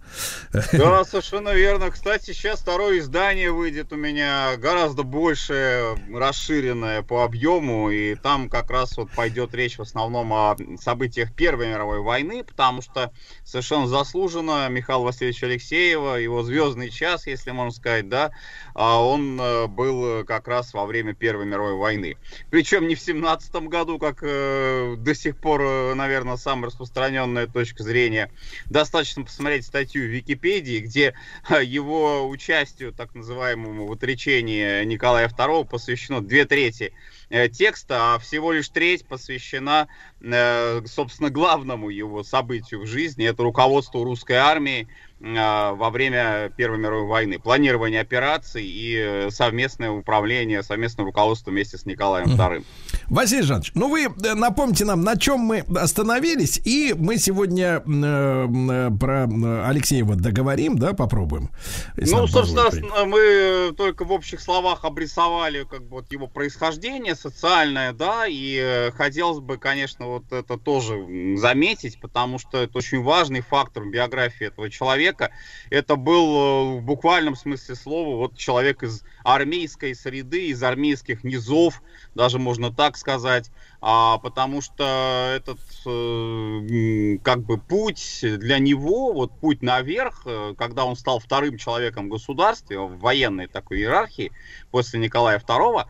Да, (laughs) совершенно верно. Кстати, сейчас второе издание выйдет у меня гораздо больше, расширенное по объему, и там как раз вот пойдет речь в основном о событиях Первой мировой войны, потому что совершенно заслуженно Михаил Васильевич Алексеева, его звездный час, если можно сказать, да, а он э, был как раз во время Первой мировой войны. Причем не в семнадцатом году, как э, до сих пор, э, наверное, самая распространенная точка зрения. Достаточно посмотреть статью в Википедии, где э, (laughs) его участию, так называемому в отречении Николая II посвящено две трети э, текста, а всего лишь треть посвящена, собственно, главному его событию в жизни. Это руководство русской армии э, во время Первой мировой войны. Планирование операций и э, совместное управление, совместное руководство вместе с Николаем II. Василий Жанович, ну вы э, напомните нам, на чем мы остановились, и мы сегодня э, э, про э, Алексеева договорим, да, попробуем. Ну, собственно, мы э, только в общих словах обрисовали как бы вот его происхождение социальное, да, и э, хотелось бы, конечно, вот это тоже заметить, потому что это очень важный фактор в биографии этого человека. Это был э, в буквальном смысле слова вот человек из армейской среды, из армейских низов, даже можно так сказать, а, потому что этот э, как бы путь для него, вот путь наверх, э, когда он стал вторым человеком в государстве, в военной такой иерархии после Николая II,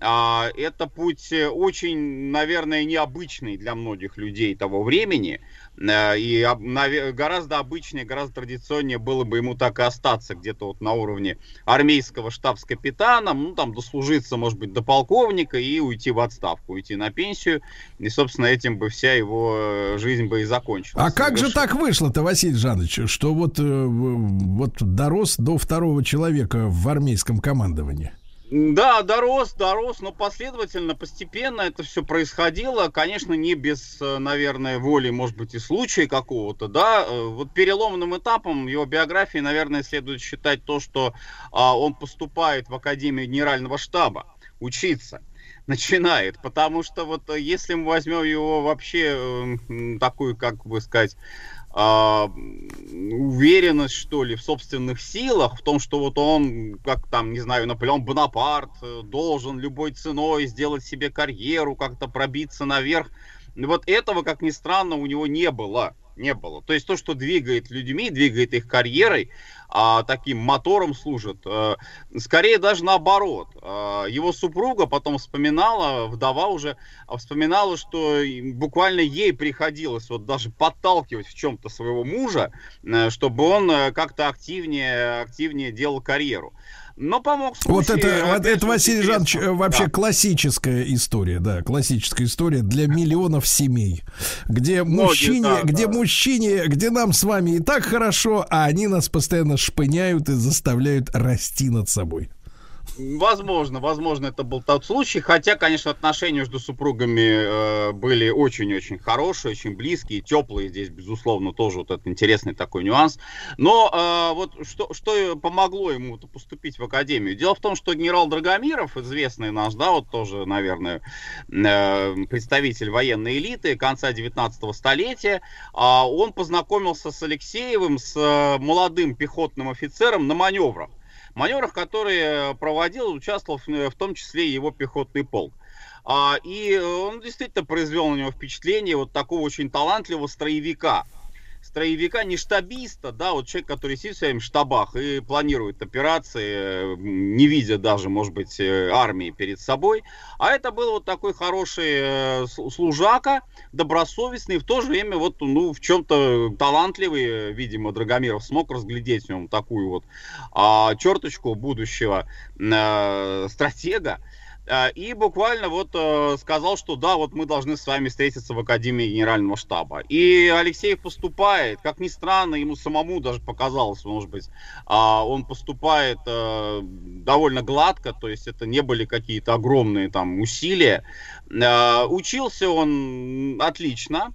это путь э, очень, наверное, необычный для многих людей того времени. Э, И гораздо обычнее, гораздо традиционнее было бы ему так и остаться где-то вот на уровне армейского штабс-капитана, ну там дослужиться, может быть, до полковника и уйти в отставку, уйти на пенсию. И, собственно, этим бы вся его жизнь бы и закончилась. А как же так вышло-то, Василий Жанович, что вот, э, вот дорос до второго человека в армейском командовании? Да, дорос, дорос, но последовательно, постепенно это все происходило. Конечно, не без, э, наверное, воли, может быть, и случая какого-то, да. Э, Вот переломным этапом его биографии, наверное, следует считать то, что а, он поступает в Академию Генерального штаба учиться (laughs) начинает, потому что вот э, если мы возьмем его вообще э, такую, как бы сказать, уверенность, что ли, в собственных силах, в том, что вот он, как там, не знаю, Наполеон Бонапарт, э, должен любой ценой сделать себе карьеру, как-то пробиться наверх. Вот этого, как ни странно, у него не было. Не было. То есть то, что двигает людьми, двигает их карьерой, а, таким мотором служит, э, скорее даже наоборот. А, его супруга потом вспоминала, вдова уже а, вспоминала, что буквально ей приходилось вот даже подталкивать в чем-то своего мужа, э, чтобы он э, как-то активнее, активнее делал карьеру. Но помог Вот случай, это, вот это Василий. Жанович, э, вообще Да. классическая история, да, классическая история для миллионов семей, где Многие, мужчине, да, где да. мужчине, где нам с вами и так хорошо, а они нас постоянно шпыняют и заставляют расти над собой. Возможно, возможно, это был тот случай. Хотя, конечно, отношения между супругами э, были очень-очень хорошие, очень близкие, теплые. Здесь, безусловно, тоже вот этот интересный такой нюанс. Но э, вот что, что помогло ему поступить в академию? Дело в том, что генерал Драгомиров, известный наш, да, вот тоже, наверное, э, представитель военной элиты конца 19 столетия, а он познакомился с Алексеевым, с э, молодым пехотным офицером на маневрах маневрах, которые проводил, участвовал в, в том числе его пехотный полк. А, и он действительно произвел на него впечатление вот такого очень талантливого строевика. Строевика, не штабиста, да, вот человек, который сидит в своих штабах и планирует операции, э, не видя даже, может быть, э, армии перед собой. А это был вот такой хороший э, служака, добросовестный, в то же время вот, ну, в чем-то талантливый, видимо, Драгомиров смог разглядеть в нем такую вот а, черточку будущего э, стратега. А, И буквально вот э, сказал, что да, вот мы должны с вами встретиться в Академии Генерального штаба. И Алексеев поступает, как ни странно, ему самому даже показалось, может быть, а, он поступает э, довольно гладко, то есть это не были какие-то огромные там усилия. Учился он отлично,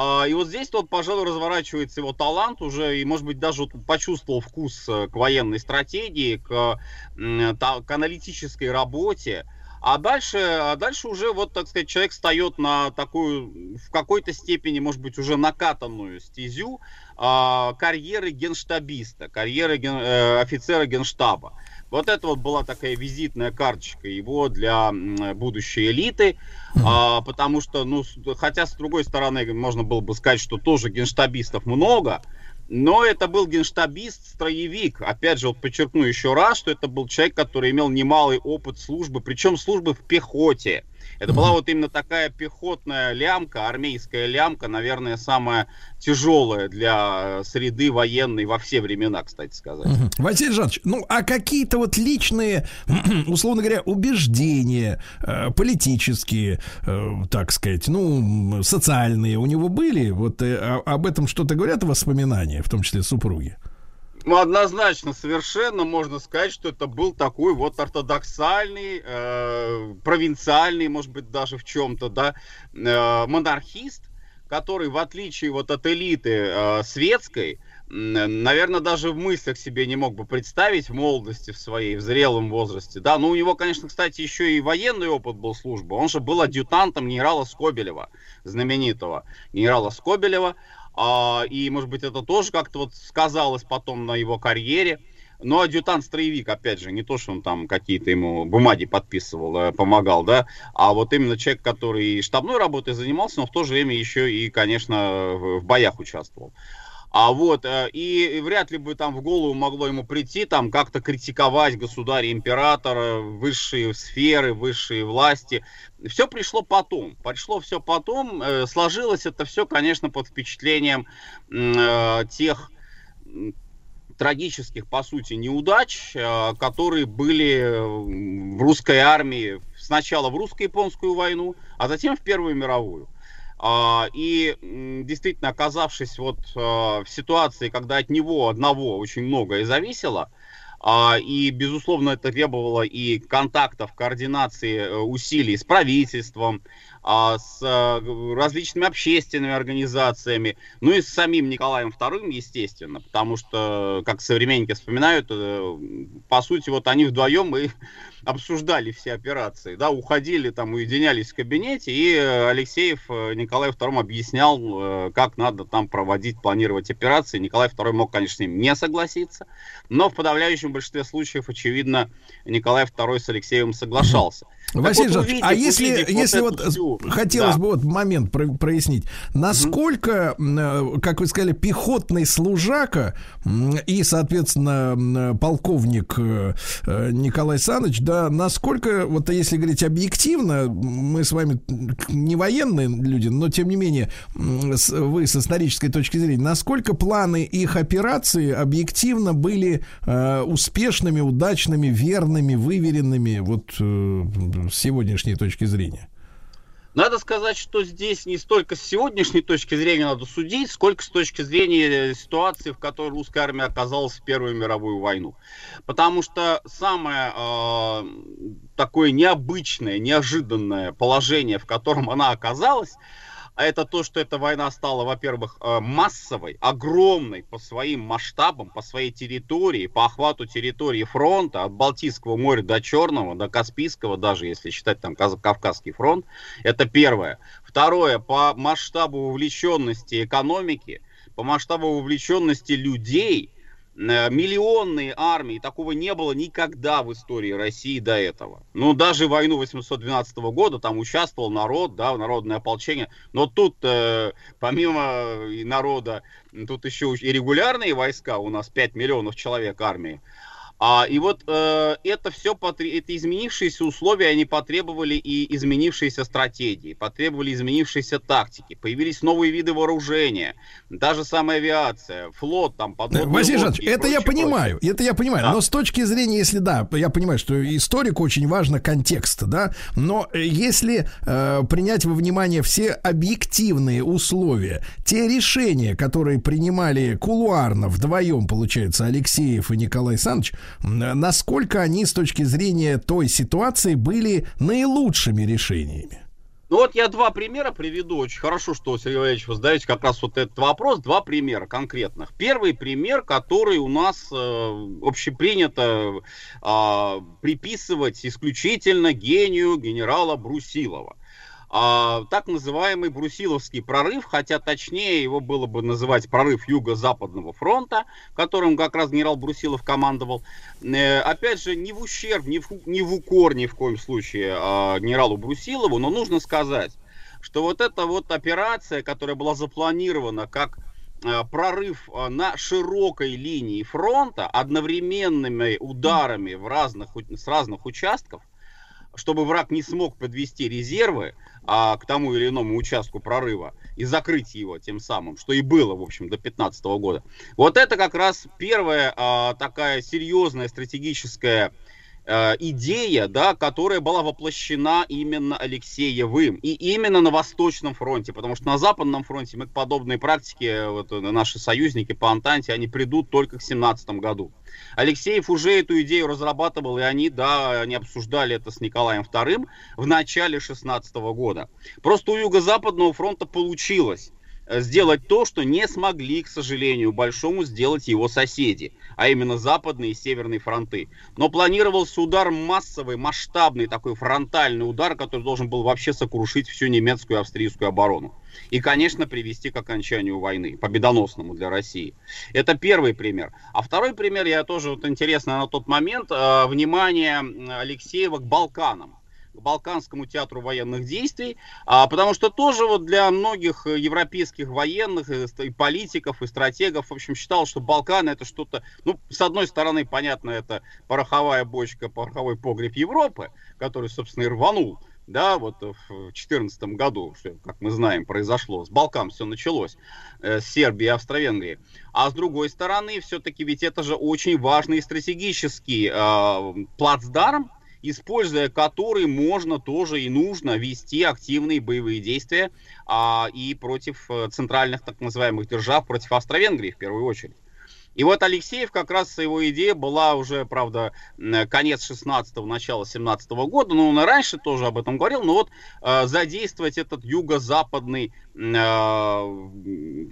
а, И вот здесь вот, пожалуй, разворачивается его талант уже, и, может быть, даже вот почувствовал вкус э, к военной стратегии, к, к аналитической работе. А дальше, а дальше уже, вот, так сказать, человек встает на такую, в какой-то степени, может быть, уже накатанную стезю а, карьеры генштабиста, карьеры ген- э, офицера генштаба. Вот это вот была такая визитная карточка его для будущей элиты, а, потому что, ну, хотя с другой стороны можно было бы сказать, что тоже генштабистов много, но это был генштабист-строевик. Опять же, вот подчеркну еще раз, что это был человек, который имел немалый опыт службы, причем службы в пехоте. Это была вот именно такая пехотная лямка, армейская лямка, наверное, самая тяжелая для э, среды военной во все времена, кстати сказать. Василий Жанович, ну а какие-то вот личные, (clears throat) условно говоря, убеждения э, политические, э, так сказать, ну, социальные у него были? Вот о- об этом что-то говорят воспоминания, в том числе супруги? Ну, однозначно, совершенно можно сказать, что это был такой вот ортодоксальный, э, провинциальный, может быть, даже в чем-то, да, э, монархист, который, в отличие вот от элиты э, светской, наверное, даже в мыслях себе не мог бы представить в молодости в своей, в зрелом возрасте, да, ну, у него, конечно, кстати, еще и военный опыт был службы, он же был адъютантом генерала Скобелева, знаменитого генерала Скобелева, а, и, может быть, это тоже как-то вот сказалось потом на его карьере. Но адъютант-строевик, опять же, не то, что он там какие-то ему бумаги подписывал, э, помогал, да, а вот именно человек, который штабной работой занимался, но в то же время еще и, конечно, в боях участвовал. А вот, э, и вряд ли бы там в голову могло ему прийти, там как-то критиковать государя императора, высшие сферы, высшие власти. Все пришло потом. Пришло все потом. э, Сложилось это все, конечно, под впечатлением э, тех трагических, по сути, неудач, э, которые были в русской армии сначала в русско-японскую войну, а затем в Первую мировую. А, И действительно, оказавшись вот э, в ситуации, когда от него одного очень многое зависело, а, и, безусловно, это требовало и контактов, координации э, усилий с правительством, а, с э, различными общественными организациями, ну и с самим Николаем II, естественно, потому что, как современники вспоминают, э, по сути, вот они вдвоем и (laughs) обсуждали все операции, да, уходили там, уединялись в кабинете, и Алексеев э, Николаю II объяснял, э, как надо там проводить, планировать операции. Николай II мог, конечно, с ним не согласиться, но в подавляющем большинстве случаев, очевидно, Николай II с Алексеевым соглашался. (laughs) Василий вот, Жанович, а если, если вот вот, всю- хотелось Да. бы вот момент про- прояснить, насколько, э, как вы сказали, пехотный служака и, соответственно, м, полковник э, э, Николай Саныч, да, насколько, вот если говорить объективно, мы с вами не военные люди, но тем не менее, вы с исторической точки зрения, насколько планы их операции объективно были э, успешными, удачными, верными, выверенными, вот э, с сегодняшней точки зрения? Надо сказать, что здесь не столько с сегодняшней точки зрения надо судить, сколько с точки зрения ситуации, в которой русская армия оказалась в Первую мировую войну. Потому что самое э, такое необычное, неожиданное положение, в котором она оказалась, а это то, что эта война стала, во-первых, э, массовой, огромной по своим масштабам, по своей территории, по охвату территории фронта, от Балтийского моря до Черного, до Каспийского, даже если считать там Каз- Кавказский фронт. Это первое. Второе, по масштабу вовлеченности экономики, по масштабу вовлеченности людей, миллионные армии, такого не было никогда в истории России до этого. Ну, даже войну 812 года там участвовал народ, да, народное ополчение, но тут, э, помимо и народа, тут еще и регулярные войска, у нас 5 миллионов человек армии, А, и вот э, это все, это изменившиеся условия, они потребовали и изменившиеся стратегии, потребовали изменившиеся тактики, появились новые виды вооружения, даже самая авиация, флот, там, подводные Василий лодки это я прочее, понимаю, это я понимаю. Да. Но с точки зрения, если да, я понимаю, что историку очень важно контекст, да, но э, если э, принять во внимание все объективные условия, те решения, которые принимали кулуарно вдвоем, получается, Алексеев и Николай Александрович, насколько они с точки зрения той ситуации были наилучшими решениями? Ну вот я два примера приведу. Очень хорошо, что, Сергей Валерьевич, вы задаете как раз вот этот вопрос. Два примера конкретных. Первый пример, который у нас э, общепринято э, приписывать исключительно гению генерала Брусилова. А, так называемый Брусиловский прорыв, хотя точнее его было бы называть прорыв Юго-Западного фронта, которым как раз генерал Брусилов командовал. Э, опять же, не в ущерб, не в, не в укор ни в коем случае а, генералу Брусилову, но нужно сказать, что вот эта вот операция, которая была запланирована как э, прорыв э, на широкой линии фронта одновременными ударами в разных, с разных участков, чтобы враг не смог подвести резервы а, к тому или иному участку прорыва и закрыть его тем самым, что и было, в общем, до 2015 года. Вот это как раз первая а, такая серьезная стратегическая идея, да, которая была воплощена именно Алексеевым. И именно на Восточном фронте, потому что на Западном фронте мы к подобной практике, вот, э, наши союзники по Антанте, они придут только к 2017 году. Алексеев уже эту идею разрабатывал, и они, да, они обсуждали это с Николаем II в начале 16 года. Просто у Юго-Западного фронта получилось э, сделать то, что не смогли, к сожалению, большому сделать его соседи, а именно западные и северные фронты. Но планировался удар массовый, масштабный такой фронтальный удар, который должен был вообще сокрушить всю немецкую и австрийскую оборону. И, конечно, привести к окончанию войны, победоносному для России. Это первый пример. А второй пример, я тоже вот интересно на тот момент, э, внимание Алексеева к Балканам Балканскому театру военных действий, а, потому что тоже вот для многих э, европейских военных, ст- и политиков, и стратегов, в общем, считал, что Балканы это что-то, ну, с одной стороны, понятно, это пороховая бочка, пороховой погреб Европы, который, собственно, и рванул, да, вот в 2014 году, как мы знаем, произошло, с Балкан все началось, э, с Сербии Австро-Венгрии. А с другой стороны, все-таки ведь это же очень важный стратегический э, плацдарм, используя который можно тоже и нужно вести активные боевые действия а, и против э, центральных так называемых держав, против Австро-Венгрии в первую очередь. И вот Алексеев, как раз его идея была уже, правда, конец 16-го, начало 17 года, но он и раньше тоже об этом говорил, но вот э, задействовать этот юго-западный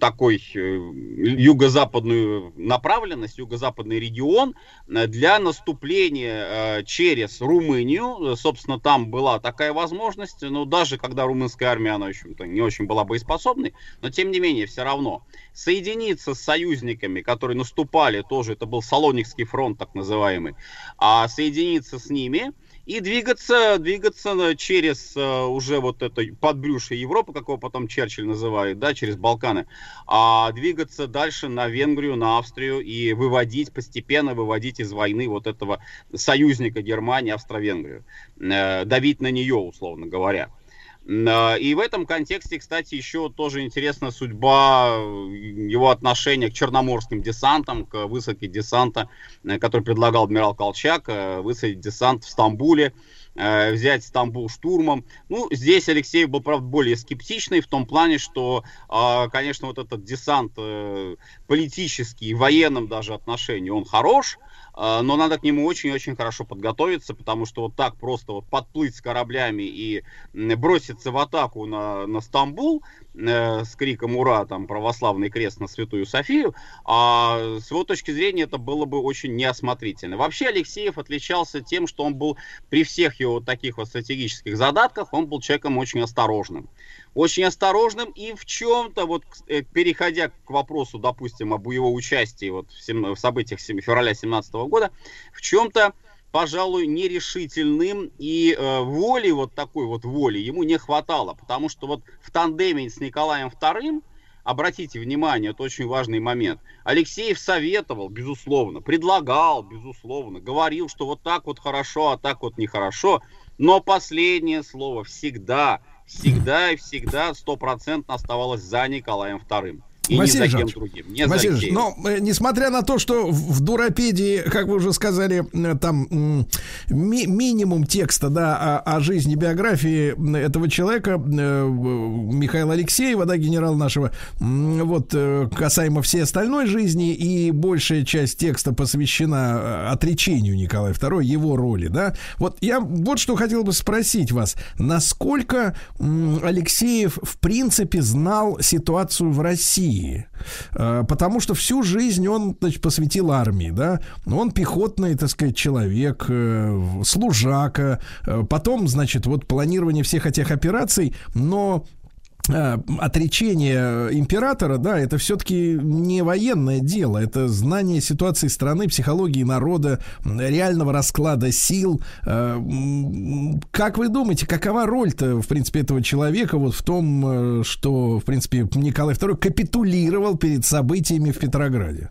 такой э, юго-западную направленность, юго-западный регион э, для наступления э, через Румынию. Собственно, там была такая возможность, но даже когда румынская армия, она, общем-то, не очень была боеспособной, но тем не менее, все равно соединиться с союзниками, которые наступали, тоже это был Салоникский фронт, так называемый, а соединиться с ними и двигаться, двигаться на- через э, уже вот это подбрюшье Европы, как его потом Черчилль называет, да, через Балканы, а двигаться дальше на Венгрию, на Австрию и выводить, постепенно выводить из войны вот этого союзника Германии, Австро-Венгрию, э, давить на нее, условно говоря. И в этом контексте, кстати, еще тоже интересна судьба э, его отношения к черноморским десантам, к высадке десанта, э, который предлагал адмирал Колчак, э, высадить десант в Стамбуле, взять Стамбул штурмом. Ну, здесь Алексей был, правда, более скептичный в том плане, что, а, конечно, вот этот десант политический, в военном даже отношении, он хорош, но надо к нему очень-очень хорошо подготовиться, потому что вот так просто вот подплыть с кораблями и броситься в атаку на, на Стамбул э, с криком «Ура!» там православный крест на Святую Софию, а с его точки зрения это было бы очень неосмотрительно. Вообще Алексеев отличался тем, что он был при всех его таких вот стратегических задатках, он был человеком очень осторожным. Очень осторожным и в чем-то, вот э, переходя к вопросу, допустим, об его участии вот в, сем- в событиях сем- февраля 17 года, в чем-то пожалуй, нерешительным, и э, воли, вот такой вот воли, ему не хватало, потому что вот в тандеме с Николаем II обратите внимание, это очень важный момент. Алексеев советовал, безусловно, предлагал, безусловно, говорил, что вот так вот хорошо, а так вот нехорошо. Но последнее слово всегда, всегда и всегда стопроцентно оставалось за Николаем Вторым. И Василий ни за кем другим. Не Василий за Алексеевым. но э, несмотря на то, что в Дуропедии, как вы уже сказали, э, там ми- минимум текста, да, о, о жизни, биографии этого человека, э, Михаила Алексеева, да, генерала нашего, вот, касаемо всей остальной жизни, и большая часть текста посвящена отречению Николая II, его роли, да. Вот я вот что хотел бы спросить вас, насколько Алексеев в принципе знал ситуацию в России? Э, Потому что всю жизнь он значит, посвятил армии, да. Он пехотный, так сказать, человек, э, служака. Э, Потом, значит, вот планирование всех этих операций, но отречение императора, да, это все-таки не военное дело, это знание ситуации страны, психологии народа, реального расклада сил. Э, Как вы думаете, какова роль-то, в принципе, этого человека вот в том, э, что, в принципе, Николай II капитулировал перед событиями в Петрограде?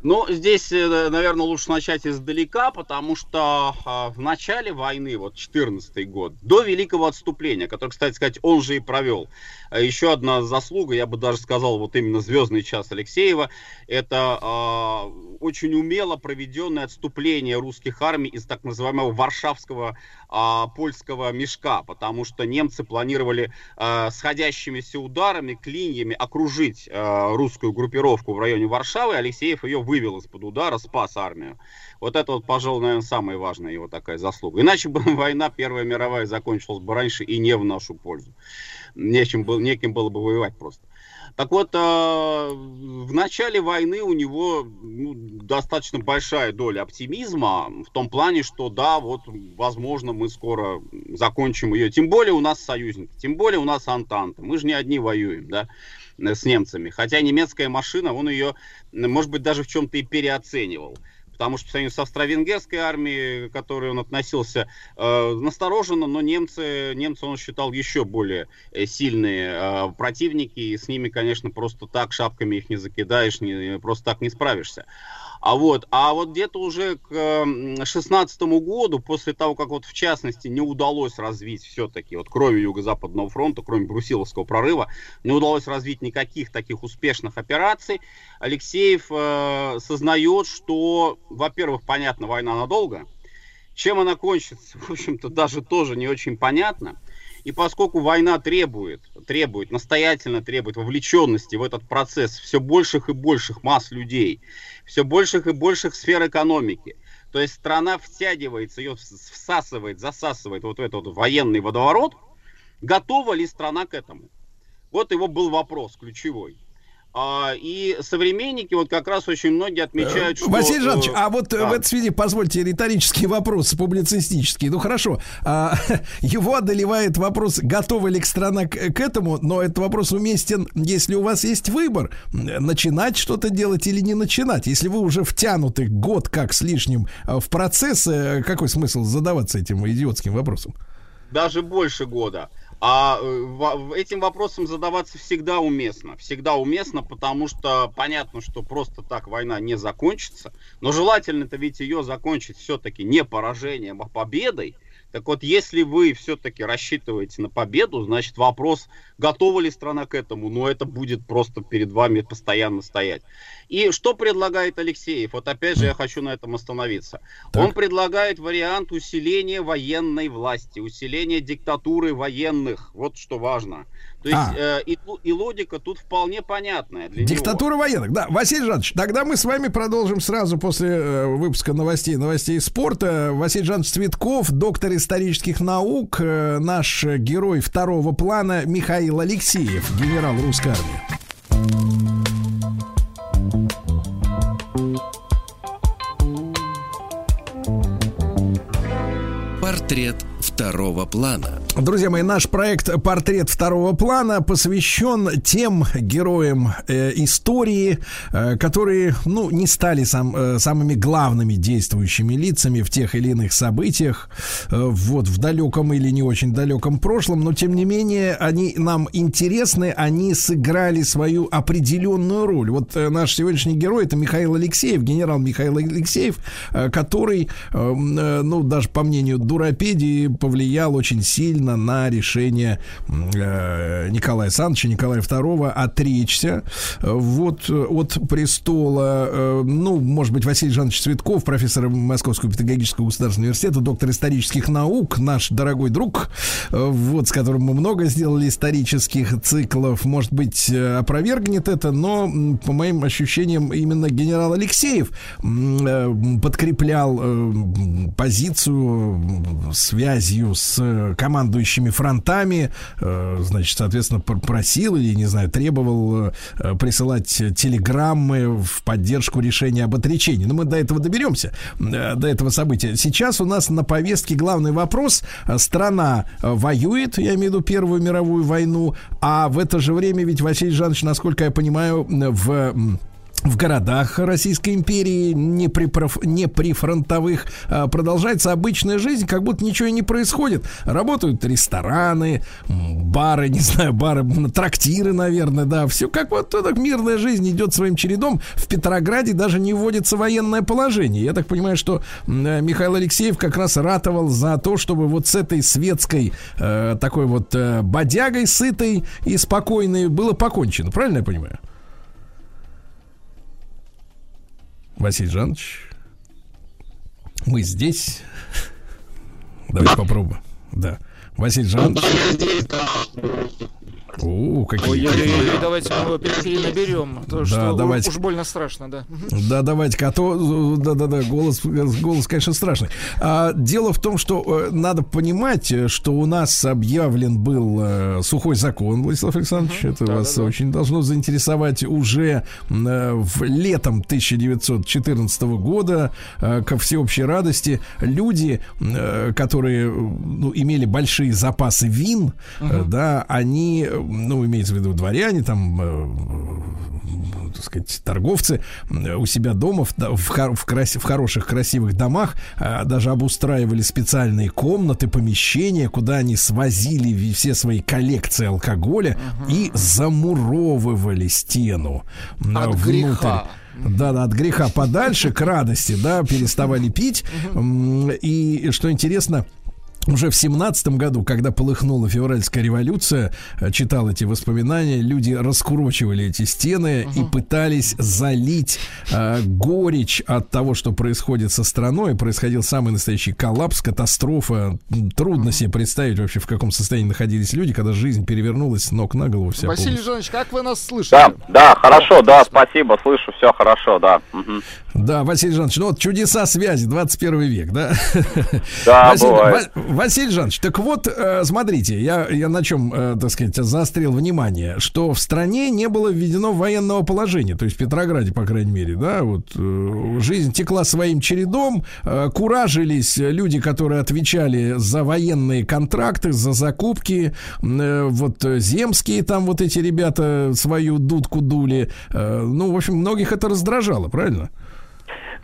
Ну, здесь, наверное, лучше начать издалека, потому что а, в начале войны, вот 14 год, до Великого отступления, который, кстати сказать, он же и провел, а, еще одна заслуга, я бы даже сказал, вот именно «Звездный час» Алексеева, это а, очень умело проведенное отступление русских армий из так называемого Варшавского а, польского мешка, потому что немцы планировали а, сходящимися ударами, клиньями окружить а, русскую группировку в районе Варшавы. Алексеев ее вывел из-под удара, спас армию. Вот это вот, пожалуй, наверное, самая важная его такая заслуга. Иначе бы (laughs) война Первая мировая закончилась бы раньше и не в нашу пользу. Нечем был, неким было бы воевать просто. Так вот, э, в начале войны у него ну, достаточно большая доля оптимизма в том плане, что да, вот, возможно, мы скоро закончим ее. Тем более у нас союзники, тем более у нас Антанта. Мы же не одни воюем, да, с немцами. Хотя немецкая машина, он ее, может быть, даже в чем-то и переоценивал потому что по сравнению с австро-венгерской армией, к которой он относился э, настороженно, но немцы, немцы он считал еще более э, сильные э, противники, и с ними, конечно, просто так шапками их не закидаешь, не, просто так не справишься. А вот, а вот где-то уже к 16 году, после того, как вот в частности не удалось развить все-таки, вот кроме Юго-Западного фронта, кроме Брусиловского прорыва, не удалось развить никаких таких успешных операций, Алексеев э, сознает, что, во-первых, понятно, война надолго, чем она кончится, (laughs) в общем-то, даже тоже не очень понятно. И поскольку война требует, требует, настоятельно требует вовлеченности в этот процесс все больших и больших масс людей, все больших и больших сфер экономики, то есть страна втягивается, ее всасывает, засасывает вот этот военный водоворот, готова ли страна к этому? Вот его был вопрос ключевой. А, и современники вот как раз очень многие отмечают, что... Василий Жанович, э, а вот да. в этой связи позвольте риторический вопрос, публицистический. Ну хорошо, а, (laughs) его одолевает вопрос, готова ли страна к, к этому, но этот вопрос уместен, если у вас есть выбор, начинать что-то делать или не начинать. Если вы уже втянуты год как с лишним в процесс, э, какой смысл задаваться этим идиотским вопросом? даже больше года. А э, этим вопросом задаваться всегда уместно. Всегда уместно, потому что понятно, что просто так война не закончится. Но желательно-то ведь ее закончить все-таки не поражением, а победой. Так вот, если вы все-таки рассчитываете на победу, значит вопрос, готова ли страна к этому, но это будет просто перед вами постоянно стоять. И что предлагает Алексеев? Вот опять же я хочу на этом остановиться. Он предлагает вариант усиления военной власти, усиления диктатуры военных. Вот что важно. То есть А. э, и, и логика тут вполне понятная для него. Диктатура военных. Да, Василий Жанович, тогда мы с вами продолжим сразу после э, выпуска новостей, новостей спорта. Василий Жанович Цветков, доктор исторических наук, э, наш герой второго плана Михаил Алексеев, генерал русской армии. Портрет второго плана. Друзья мои, наш проект «Портрет второго плана» посвящен тем героям э, истории, э, которые, ну, не стали сам, э, самыми главными действующими лицами в тех или иных событиях, э, вот, в далеком или не очень далеком прошлом, но, тем не менее, они нам интересны, они сыграли свою определенную роль. Вот э, наш сегодняшний герой — это Михаил Алексеев, генерал Михаил Алексеев, э, который, э, э, ну, даже по мнению Дуропедии, повлиял очень сильно на решение э, Николая Александровича, Николая II отречься э, вот э, от престола. Э, ну, может быть, Василий Жанович Цветков, профессор Московского педагогического государственного университета, доктор исторических наук, наш дорогой друг, э, вот, с которым мы много сделали исторических циклов, может быть, э, опровергнет это, но, по моим ощущениям, именно генерал Алексеев подкреплял позицию м, связью с э, командующими фронтами, э, значит, соответственно, пр- просил или, не знаю, требовал э, присылать телеграммы в поддержку решения об отречении. Но мы до этого доберемся, до этого события. Сейчас у нас на повестке главный вопрос. Страна воюет, я имею в виду Первую мировую войну, а в это же время ведь Василий Жанович, насколько я понимаю, в в городах Российской империи, не при, проф- не при фронтовых, а, продолжается обычная жизнь, как будто ничего не происходит. Работают рестораны, бары, (laughs) не знаю, бары, трактиры, наверное, да, все как вот так мирная жизнь идет своим чередом. В Петрограде даже не вводится военное положение. Я так понимаю, что э, Михаил Алексеев как раз ратовал за то, чтобы вот с этой светской э, такой вот э, бодягой сытой и спокойной было покончено. Правильно я понимаю? Василий Жанович, мы здесь. Давайте попробуем. Да. Василий Жанович. О, какие. Ой-ой-ой, давайте мы его пере- перенаберем. Да, что давайте. уж больно страшно, да. Да, давайте-ка, а то, да-да-да, голос, голос, конечно, страшный. А, дело в том, что э, надо понимать, э, что у нас объявлен был э, сухой закон, Владислав Александрович, это вас очень должно заинтересовать уже э, в летом 1914 года, э, ко всеобщей радости, люди, э, которые ну, имели большие запасы вин, э, да, они, ну, имеется в виду дворяне, там, э, так сказать, торговцы э, у себя дома в, в, в краси- в хороших красивых домах э, даже обустраивали специальные комнаты, помещения, куда они свозили все свои коллекции алкоголя и замуровывали стену От греха. Да, да, от греха подальше, к радости, да, переставали пить. И что интересно, уже в семнадцатом году, когда полыхнула февральская революция, э, читал эти воспоминания, люди раскурочивали эти стены и пытались залить э, горечь от того, что происходит со страной. Происходил самый настоящий коллапс, катастрофа. Трудно себе представить вообще, в каком состоянии находились люди, когда жизнь перевернулась с ног на голову. Вся Василий полностью. Жанович, как вы нас слышите? Да, да, хорошо, да, спасибо, слышу, все хорошо, да. Мгм. Да, Василий Жанович, ну вот чудеса связи, 21 век, да? Да, (laughs) Василий, бывает. Ва- Василий Жанович, так вот, э, смотрите, я, я на чем, э, так сказать, заострил внимание, что в стране не было введено военного положения, то есть в Петрограде, по крайней мере, да, вот э, жизнь текла своим чередом, куражились люди, которые отвечали за военные контракты, за закупки, вот земские там вот эти ребята свою дудку дули, ну, в общем, многих это раздражало, правильно?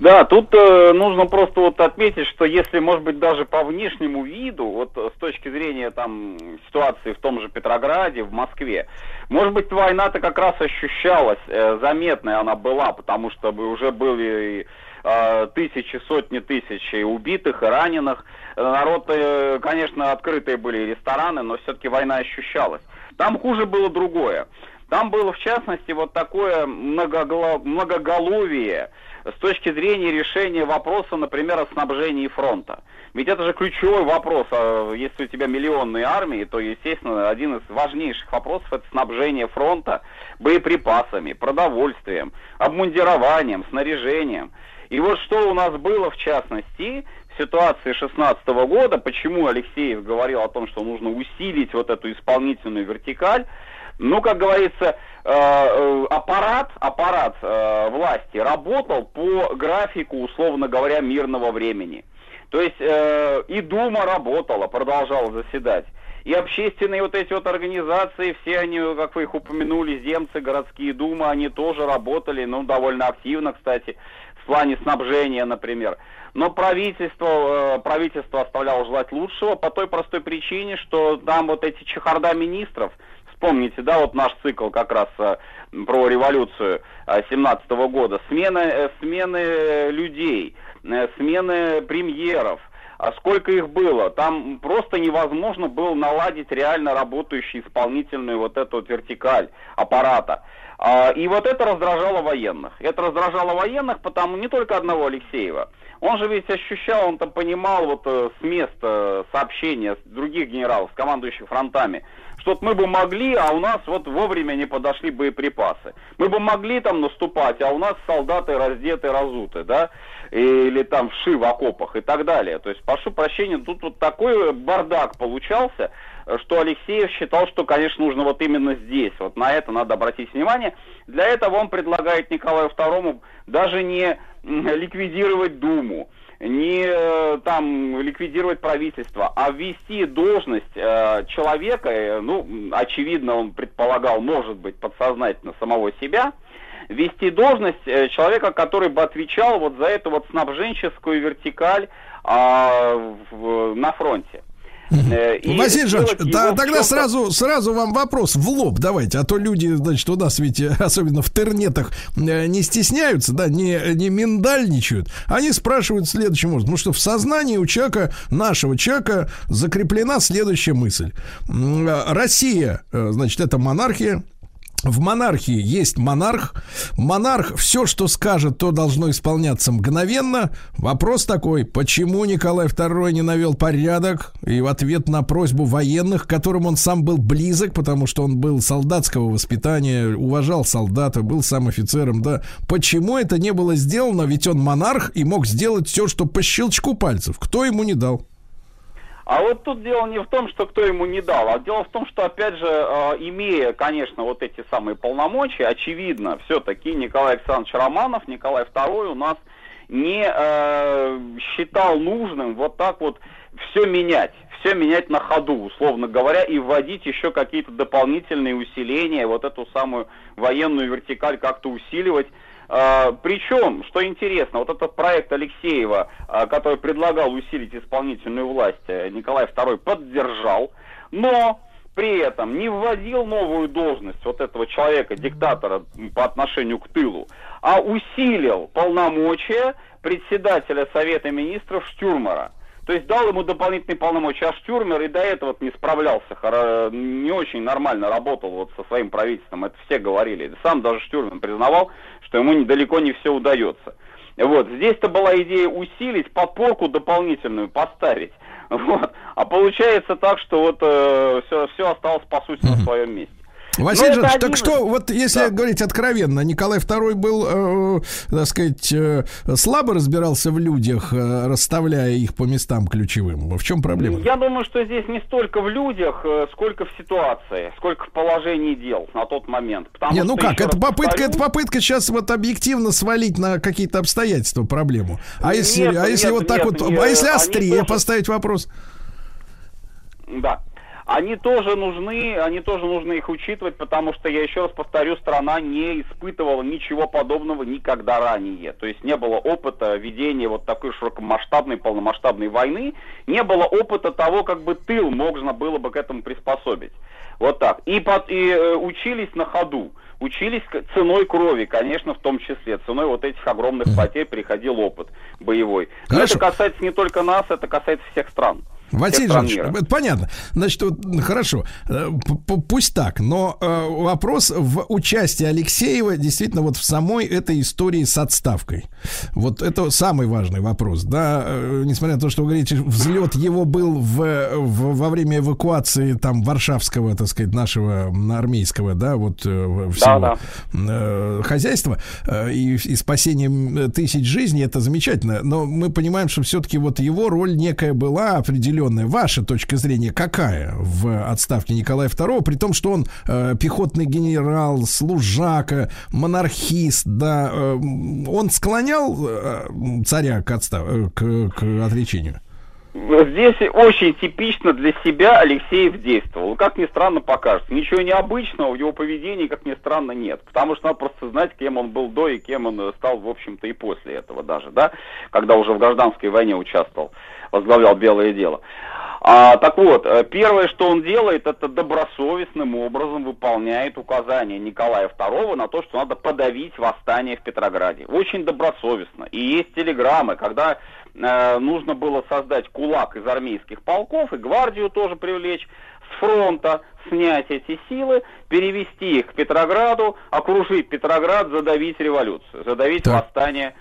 Да, тут э, нужно просто вот отметить, что если, может быть, даже по внешнему виду, вот э, с точки зрения там ситуации в том же Петрограде, в Москве, может быть, война-то как раз ощущалась, э, заметная она была, потому что уже были э, тысячи, сотни тысяч и убитых и раненых. Э, Народ, э, конечно, открытые были рестораны, но все-таки война ощущалась. Там хуже было другое. Там было, в частности, вот такое многоголовие с точки зрения решения вопроса, например, о снабжении фронта. Ведь это же ключевой вопрос. а Если у тебя миллионные армии, то, естественно, один из важнейших вопросов это снабжение фронта боеприпасами, продовольствием, обмундированием, снаряжением. И вот что у нас было, в частности, в ситуации 16 года, почему Алексеев говорил о том, что нужно усилить вот эту исполнительную вертикаль, ну, как говорится, аппарат, аппарат э, власти работал по графику, условно говоря, мирного времени. То есть э, и Дума работала, продолжала заседать. И общественные вот эти вот организации, все они, как вы их упомянули, земцы, городские думы, они тоже работали, ну, довольно активно, кстати, в плане снабжения, например. Но правительство, э, правительство оставляло желать лучшего по той простой причине, что там вот эти чехарда министров, вспомните, да, вот наш цикл как раз э, про революцию э, 17 года, смены, э, смены людей, смены премьеров, а сколько их было? Там просто невозможно было наладить реально работающую исполнительную вот эту вот вертикаль аппарата. А, И вот это раздражало военных. Это раздражало военных, потому не только одного Алексеева. Он же ведь ощущал, он там понимал вот с места сообщения других генералов, с командующих фронтами, что мы бы могли, а у нас вот вовремя не подошли боеприпасы. Мы бы могли там наступать, а у нас солдаты раздеты, разуты, да, или там вши в окопах и так далее. То есть, прошу прощения, тут вот такой бардак получался, что Алексеев считал, что, конечно, нужно вот именно здесь, вот на это надо обратить внимание. Для этого он предлагает Николаю II даже не ликвидировать Думу, не э, там ликвидировать правительство, а ввести должность э, человека, э, ну, очевидно, он предполагал, может быть, подсознательно самого себя, вести должность э, человека, который бы отвечал вот за эту вот снабженческую вертикаль а, в- на фронте. Э, и Василий Жанович, да, тогда чём-то- сразу, сразу вам вопрос в лоб давайте, а то люди, значит, у нас ведь, э, особенно в тернетах, э, не стесняются, да, не, не миндальничают. Они спрашивают следующим образом, ну что в сознании у человека, нашего человека, закреплена следующая мысль. Россия, значит, это монархия, в монархии есть монарх. Монарх все, что скажет, то должно исполняться мгновенно. Вопрос такой, почему Николай II не навел порядок? И в ответ на просьбу военных, которым он сам был близок, потому что он был солдатского воспитания, уважал солдата, был сам офицером, да. Почему это не было сделано? Ведь он монарх и мог сделать все, что по щелчку пальцев. Кто ему не дал? А вот тут дело не в том, что кто ему не дал, а дело в том, что, опять же, э, имея, конечно, вот эти самые полномочия, очевидно, все-таки Николай Александрович Романов, Николай II у нас не э, считал нужным вот так вот все менять, все менять на ходу, условно говоря, и вводить еще какие-то дополнительные усиления, вот эту самую военную вертикаль как-то усиливать. А, Причем, что интересно, вот этот проект Алексеева, а, который предлагал усилить исполнительную власть, э, Николай II поддержал, но при этом не вводил новую должность вот этого человека, диктатора по отношению к тылу, а усилил полномочия председателя Совета Министров Штюрмера. То есть дал ему дополнительные полномочия, а Штюрмер и до этого не справлялся, не очень нормально работал вот со своим правительством, это все говорили. Сам даже Штюрмер признавал, что ему недалеко не все удается. Вот, здесь-то была идея усилить, подпорку дополнительную поставить. (laughs) Вот. А получается так, что вот все, все осталось по сути на своем месте. Василий Ну, это Жанович, так что, вот если говорить откровенно, Николай II был, э, так сказать, э, слабо разбирался в людях, э, расставляя их по местам ключевым. В чем проблема? Я думаю, что здесь не столько в людях, э, сколько в ситуации, сколько в положении дел на тот момент. Потому Не, ну как, это попытка, повторю, это попытка сейчас вот объективно свалить на какие-то обстоятельства проблему. А Нет, если, а если нет, вот так нет, вот, не- а если острее тоже- поставить вопрос? Да. Они тоже нужны, они тоже нужно их учитывать, потому что, я еще раз повторю, страна не испытывала ничего подобного никогда ранее. То есть не было опыта ведения вот такой широкомасштабной, полномасштабной войны, не было опыта того, как бы тыл можно было бы к этому приспособить. Вот так. И, под, и э, учились на ходу. Учились ценой крови, конечно, в том числе. Ценой вот этих огромных потерь приходил опыт боевой. Но Хорошо. это касается не только нас, это касается всех стран. Василий Жанович, это понятно. Значит, вот, хорошо, э, п- пусть так, но э, вопрос в участии Алексеева действительно вот в самой этой истории с отставкой. Вот это самый важный вопрос, да, э, несмотря на то, что вы говорите, взлет его был в, в- во время эвакуации там Варшавского, так сказать, нашего армейского, да, вот э, всего Да, э, хозяйства э, и, и спасением тысяч жизней, это замечательно, но мы понимаем, что все-таки вот его роль некая была определенная. Ваша точка зрения какая в отставке Николая II, при том, что он э, пехотный генерал, служака, монархист, да, э, он склонял э, царя к, отстав... э, к, к отречению? Здесь очень типично для себя Алексеев действовал. Как ни странно покажется. Ничего необычного в его поведении, как ни странно, нет. Потому что надо просто знать, кем он был до и кем он стал, в общем-то, и после этого даже, да, когда уже в гражданской войне участвовал, возглавлял Белое дело. А, так вот, э, первое, что он делает, это добросовестным образом выполняет указания Николая II на то, что надо подавить восстание в Петрограде. Очень добросовестно. И есть телеграммы, когда э, нужно было создать кулак из армейских полков и гвардию тоже привлечь с фронта, снять эти силы, перевести их к Петрограду, окружить Петроград, задавить революцию, задавить Так. восстание,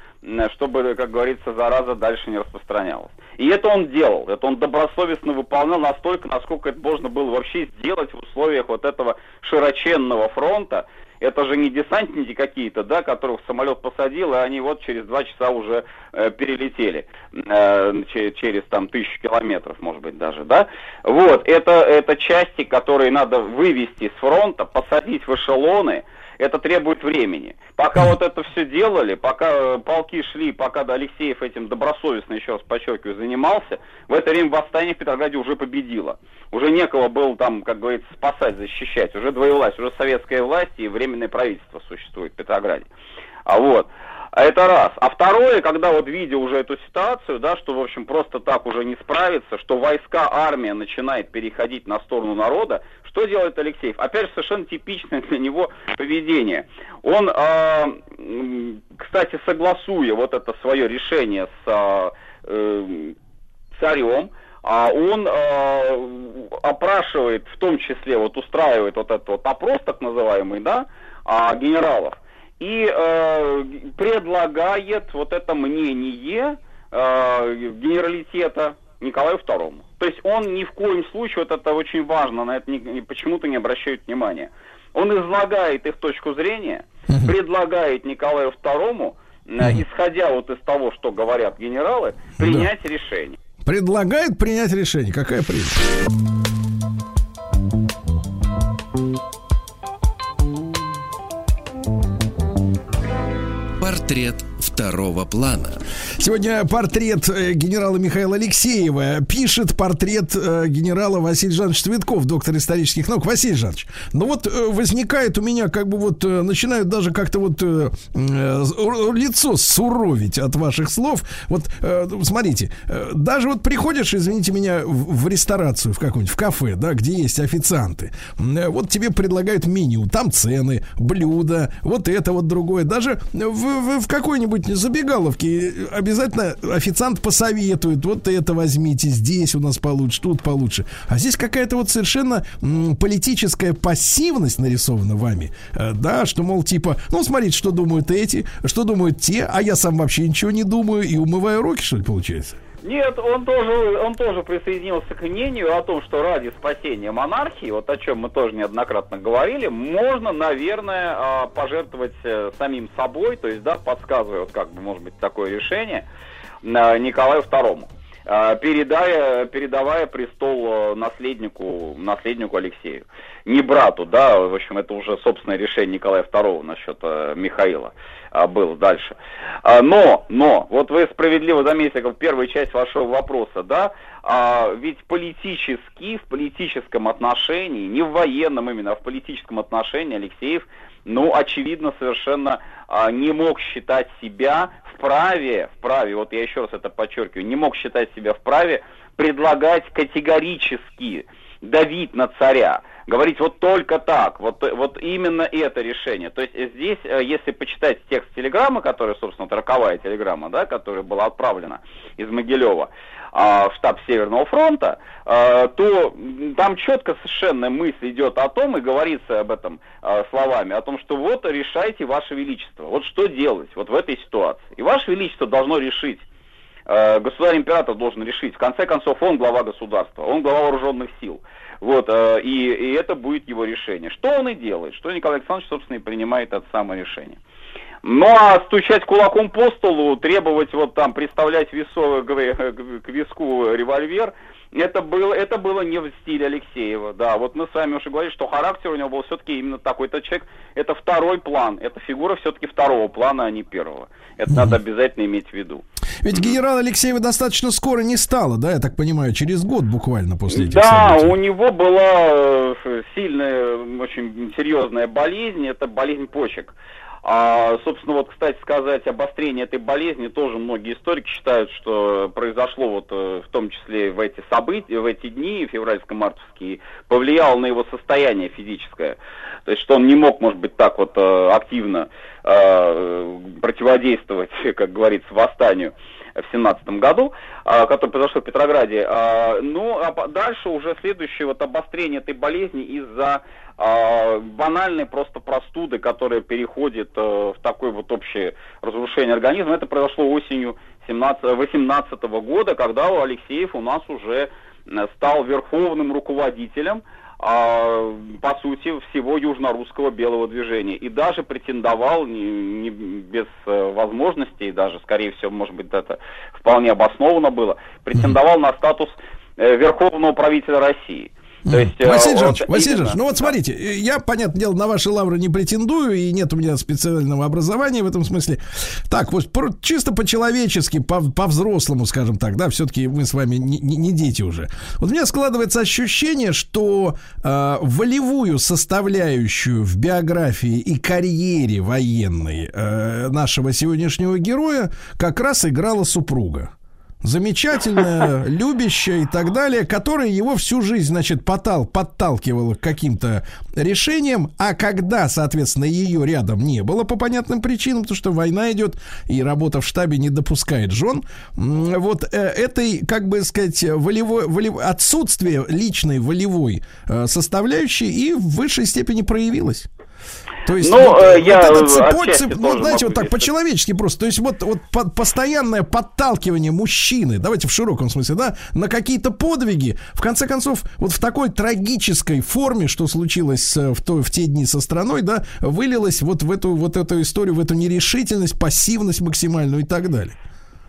чтобы, как говорится, зараза дальше не распространялась. И это он делал, это он добросовестно выполнял настолько, насколько это можно было вообще сделать в условиях вот этого широченного фронта. Это же не десантники какие-то, да, которых самолет посадил, и они вот через два часа уже э, перелетели э, че- через там тысячу километров, может быть, даже, да. Вот, это, это части, которые надо вывести с фронта, посадить в эшелоны, это требует времени. Пока вот это все делали, пока э, полки шли, пока да, Алексеев этим добросовестно, еще раз подчеркиваю, занимался, в это время восстание в Петрограде уже победило. Уже некого было там, как говорится, спасать, защищать. Уже двоевласть, уже советская власть и временное правительство существует в Петрограде. А вот. А Это раз. А второе, когда вот видя уже эту ситуацию, да, что, в общем, просто так уже не справится, что войска, армия начинает переходить на сторону народа, что делает Алексеев? Опять же, совершенно типичное для него поведение. Он, м, кстати, согласуя вот это свое решение с а, э, царем, а он а, опрашивает, в том числе, вот устраивает вот этот вот опрос, так называемый, да, а, генералов, и э, предлагает вот это мнение э, генералитета Николаю II. То есть он ни в коем случае, вот это очень важно, на это почему-то не обращают внимания. Он излагает их точку зрения, предлагает Николаю II, э, исходя вот из того, что говорят генералы, принять решение. Предлагает принять решение. Какая прелесть. Портрет второго плана. Сегодня портрет э, генерала Михаила Алексеева. Пишет портрет э, генерала Василия Жановича Цветков, доктор исторических наук. Василий Жанович, ну вот э, возникает у меня как бы вот, начинают даже как-то вот лицо суровить от ваших слов. Вот смотрите, даже вот приходишь, извините меня, в, ресторацию, в какую-нибудь, в кафе, да, где есть официанты. Вот тебе предлагают меню, там цены, блюда, вот это вот другое. Даже в, в- в какой-нибудь забегаловке обязательно официант посоветует, вот это возьмите, здесь у нас получше, тут получше. А здесь какая-то вот совершенно политическая пассивность нарисована вами, Э, да, что, мол, типа, ну, смотрите, что думают эти, что думают те, а я сам вообще ничего не думаю и умываю руки, что ли, получается? Нет, он тоже, он тоже присоединился к мнению о том, что ради спасения монархии, вот о чем мы тоже неоднократно говорили, можно, наверное, а, пожертвовать э, самим собой, то есть, да, подсказывая, вот как бы, может быть, такое решение а, Николаю а, передая, передавая престол э, наследнику, наследнику Алексею. Не брату, да, в общем, это уже собственное решение Николая II насчет э, Михаила а, было дальше. А, Но, но, вот вы справедливо заметили, как первая часть вашего вопроса, да, а, ведь политически, в политическом отношении, не в военном именно, а в политическом отношении Алексеев, ну, очевидно, совершенно а, не мог считать себя вправе, вправе, вот я еще раз это подчеркиваю, не мог считать себя вправе предлагать категорически давить на царя, говорить вот только так, вот, вот именно это решение. То есть здесь, э, если почитать текст телеграммы, которая, собственно, вот роковая телеграмма, да, которая была отправлена из Могилева а, в штаб Северного фронта, а, то там четко совершенно мысль идет о том, и говорится об этом а, словами, о том, что вот решайте, Ваше Величество, вот что делать вот в этой ситуации. И Ваше Величество должно решить, Э, государь-император должен решить. В конце концов, он глава государства, он глава вооруженных сил. Вот, э, и, и это будет его решение. Что он и делает, что Николай Александрович, собственно, и принимает это самое решение. Ну, а стучать кулаком по столу, требовать вот там, представлять весо, к к виску револьвер, это было, это было не в стиле Алексеева, да. Вот мы с вами уже говорили, что характер у него был все-таки именно такой. Это человек, это второй план, это фигура все-таки второго плана, а не первого. Это надо обязательно иметь в виду. Ведь генерала Алексеева достаточно скоро не стало, да, я так понимаю, через год буквально после этих Да, событий. у него была э, сильная, очень серьезная болезнь, это болезнь почек. А, собственно, вот, кстати сказать, обострение этой болезни тоже многие историки считают, что произошло вот э, в том числе в эти события, в эти дни февральско-мартовские, повлияло на его состояние физическое. То есть, что он не мог, может быть, так вот э, активно э, противодействовать, (laughs) как говорится, восстанию в семнадцатом году, а, который произошел в Петрограде. А, Ну, а дальше уже следующее вот обострение этой болезни из-за а, банальной просто простуды, которая переходит э, в такое вот общее разрушение организма. Это произошло осенью 2018 года, когда Алексеев у нас уже э, стал верховным руководителем по сути, всего южно-русского белого движения. И даже претендовал, не, не без э, возможностей, даже, скорее всего, может быть, это вполне обосновано было, претендовал на статус э, верховного правителя России. То есть, э, Василий вот Жанович, Василий именно- Жанович, ну вот смотрите, э, я, понятное дело, на ваши лавры не претендую, и нет у меня специального образования в этом смысле. Так, вот про- чисто по-человечески, по- по-взрослому, скажем так, да, все-таки мы с вами не, не- не дети уже. Вот у меня складывается ощущение, что э, волевую составляющую в биографии и карьере военной э, нашего сегодняшнего героя как раз играла супруга замечательная, (laughs) любящая и так далее, которая его всю жизнь, значит, потал, подталкивала к каким-то решениям, а когда, соответственно, ее рядом не было по понятным причинам, потому что война идет, и работа в штабе не допускает жен, вот э, этой, как бы сказать, волевой, волев- отсутствие личной волевой э, составляющей и в высшей степени проявилось. То есть Ну, вот, э, вот я эта э, цепочка, отчасти ну, знаете, вот так по-человечески просто. То есть вот, вот по- постоянное подталкивание мужчины, давайте в широком смысле, да, на какие-то подвиги, в конце концов, вот в такой трагической форме, что случилось э, в, то, в те дни со страной, да, вылилось вот в эту, вот эту историю, в эту нерешительность, пассивность максимальную и так далее.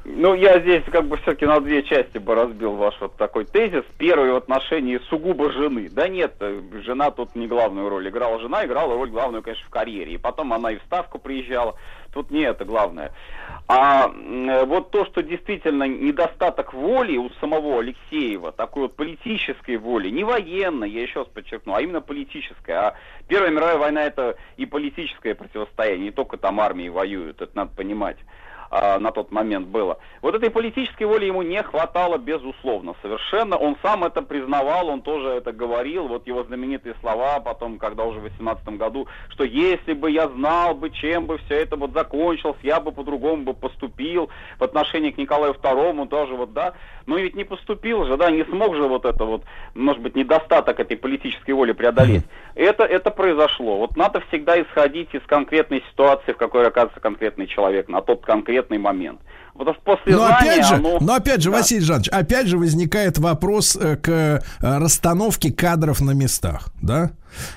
Ну, я здесь как бы все-таки на две части бы разбил ваш вот такой тезис. Первый в отношении сугубо жены. Да нет, э, жена тут не главную роль играла. Жена играла роль главную, конечно, в карьере. И потом она и в Ставку приезжала. Тут не это главное. А э, вот то, что действительно недостаток воли у самого Алексеева, такой вот политической воли, не военной, я еще раз подчеркну, а именно политической. А Первая мировая война это и политическое противостояние, не только там армии воюют, это надо понимать а, на тот момент было. Вот этой политической воли ему не хватало, безусловно, совершенно. Он сам это признавал, он тоже это говорил. Вот его знаменитые слова потом, когда уже в 18 году, что если бы я знал бы, чем бы все это вот закончилось, я бы по-другому бы поступил в отношении к Николаю II тоже вот, да. Но ведь не поступил же, да, не смог же вот это вот, может быть, недостаток этой политической воли преодолеть. Это, это произошло. Вот надо всегда исходить из конкретной ситуации, в какой оказывается конкретный человек на тот конкретный момент. Это после Но опять же, оно... но опять же, Да. Василий Жанович, опять же возникает вопрос э, к э, расстановке кадров на местах, да?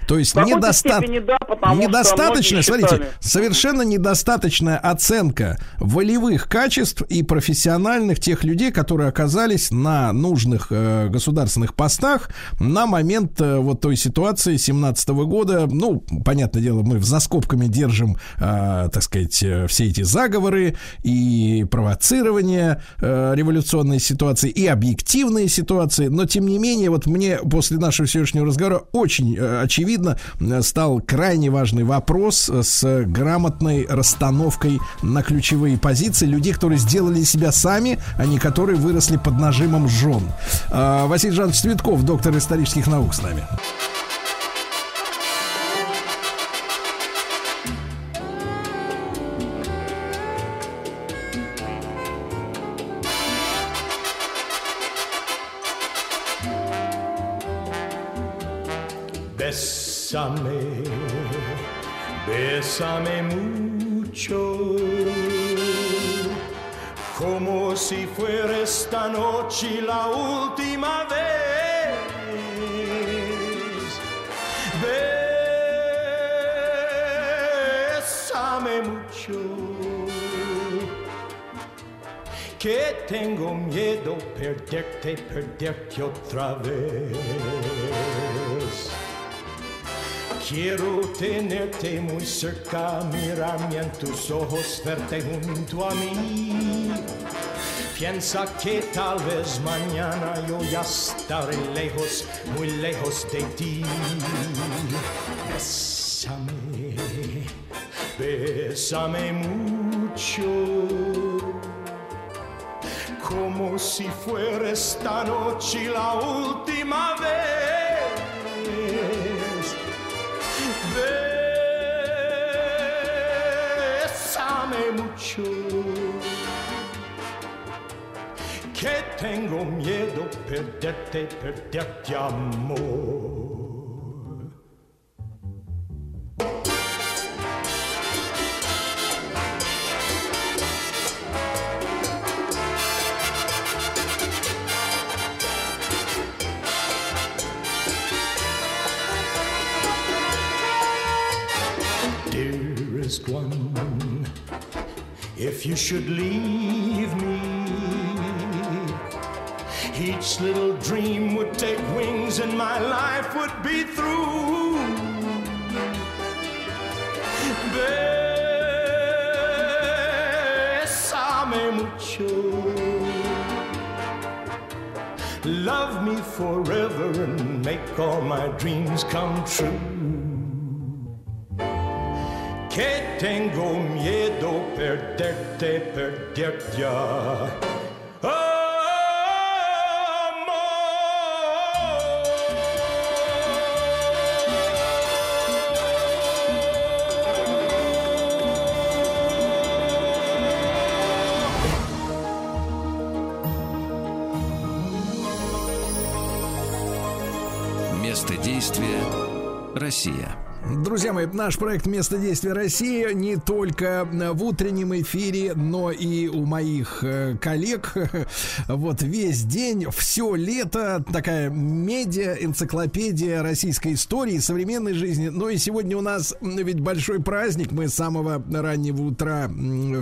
То есть недоста- да, потому недостаточная, смотрите, считали- совершенно недостаточная оценка волевых качеств и профессиональных тех людей, которые оказались на нужных э, государственных постах на момент э, вот той ситуации 17 года. Ну, понятное дело, мы за скобками держим, э, так сказать, э, все эти заговоры и провоцирование э, революционной ситуации и объективные ситуации, но тем не менее, вот мне после нашего сегодняшнего разговора очень э, очевидно э, стал крайне важный вопрос э, с грамотной расстановкой на ключевые позиции людей, которые сделали себя сами, а не которые выросли под нажимом жен. Э, Василий Жанович Цветков, доктор исторических наук с нами. Bésame mucho, como si fuera esta noche la última vez. Bésame mucho, que tengo miedo perderte, perderte otra vez. Quiero tenerte muy cerca, mirarme en tus ojos, verte junto a mí. Piensa que tal vez mañana yo ya estaré lejos, muy lejos de ti. Bésame, bésame mucho, como si fuera esta noche la última vez. Bésame mucho. Que tengo miedo perderte, perderte amor. Dearest one, if you should leave me, each little dream would take wings and my life would be through. Bésame mucho. Love me forever and make all my dreams come true. Que tengo miedo perderte, perderte. Место действия Россия. Друзья мои, наш проект «Место действия России» не только в утреннем эфире, но и у моих э, коллег. (laughs) Вот весь день, все лето, такая медиа-энциклопедия российской истории, современной жизни. Но и сегодня у нас ведь большой праздник. Мы с самого раннего утра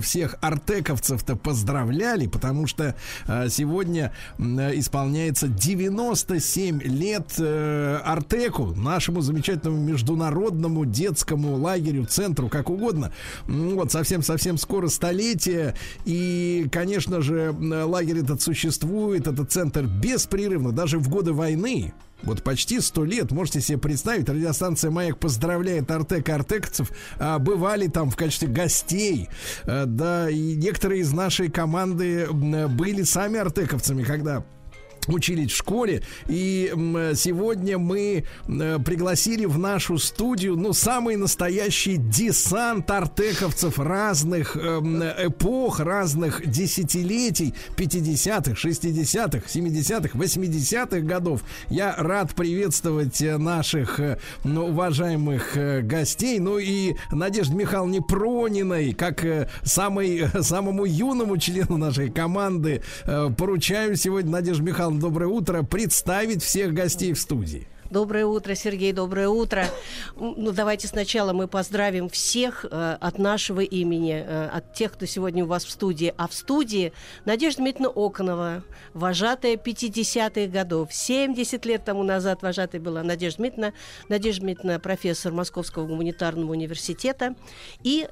всех артековцев-то поздравляли, потому что э, сегодня исполняется 97 лет э, Артеку, нашему замечательному международному детскому лагерю, центру, как угодно. Вот, совсем-совсем скоро столетие. И, конечно же, лагерь этот существует, этот центр беспрерывно, даже в годы войны. Вот почти сто лет, можете себе представить, радиостанция «Маяк» поздравляет Артек и артековцев. А, бывали там в качестве гостей. А, да, и некоторые из нашей команды были сами артековцами, когда учились в школе. И сегодня мы э, пригласили в нашу студию, ну, самый настоящий десант артековцев разных эм, эпох, разных десятилетий, 50-х, 60-х, 70-х, 80-х годов. Я рад приветствовать э, наших э, ну, уважаемых э, гостей, ну и Надежде Михайловне Прониной, как э, самой, самому юному члену нашей команды, э, поручаю сегодня, Надежда Михайловна, доброе утро, представить всех гостей в студии. Доброе утро, Сергей, доброе утро. Ну, давайте сначала мы поздравим всех э, от нашего имени, э, от тех, кто сегодня у вас в студии. А в студии Надежда Дмитриевна Оконова, вожатая 50-х годов. 70 лет тому назад вожатой была Надежда Дмитриевна. Надежда Дмитриевна профессор Московского гуманитарного университета. И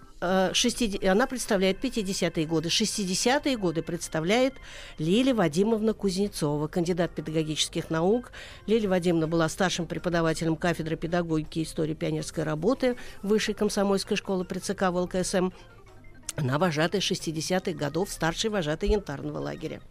60 она представляет 50-е годы. 60-е годы представляет Лилия Вадимовна Кузнецова, кандидат педагогических наук. Лилия Вадимовна была старшим преподавателем кафедры педагогики и истории пионерской работы Высшей комсомольской школы при ЦК ВЛКСМ. Она вожатая 60-х годов, старший вожатый янтарного лагеря.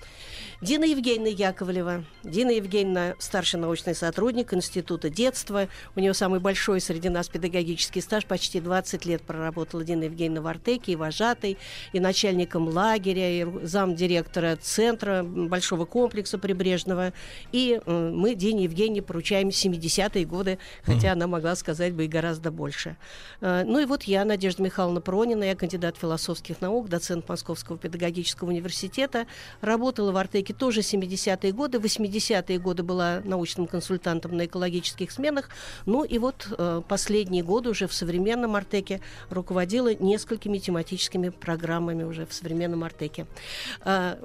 Дина Евгеньевна Яковлева. Дина Евгеньевна – старший научный сотрудник Института детства. У нее самый большой среди нас педагогический стаж. Почти 20 лет проработала Дина Евгеньевна в Артеке и вожатой, и начальником лагеря, и замдиректора центра большого комплекса прибрежного. И э, мы Дине Евгеньевне поручаем 70-е годы, хотя она могла сказать бы и гораздо больше. Э, Ну и вот я, Надежда Михайловна Пронина, я кандидат философских наук, доцент Московского педагогического университета. Работала в Артеке тоже 70-е годы. 80-е годы была научным консультантом на экологических сменах. Ну и вот э, последние годы уже в современном Артеке руководила несколькими тематическими программами уже в современном Артеке. Э,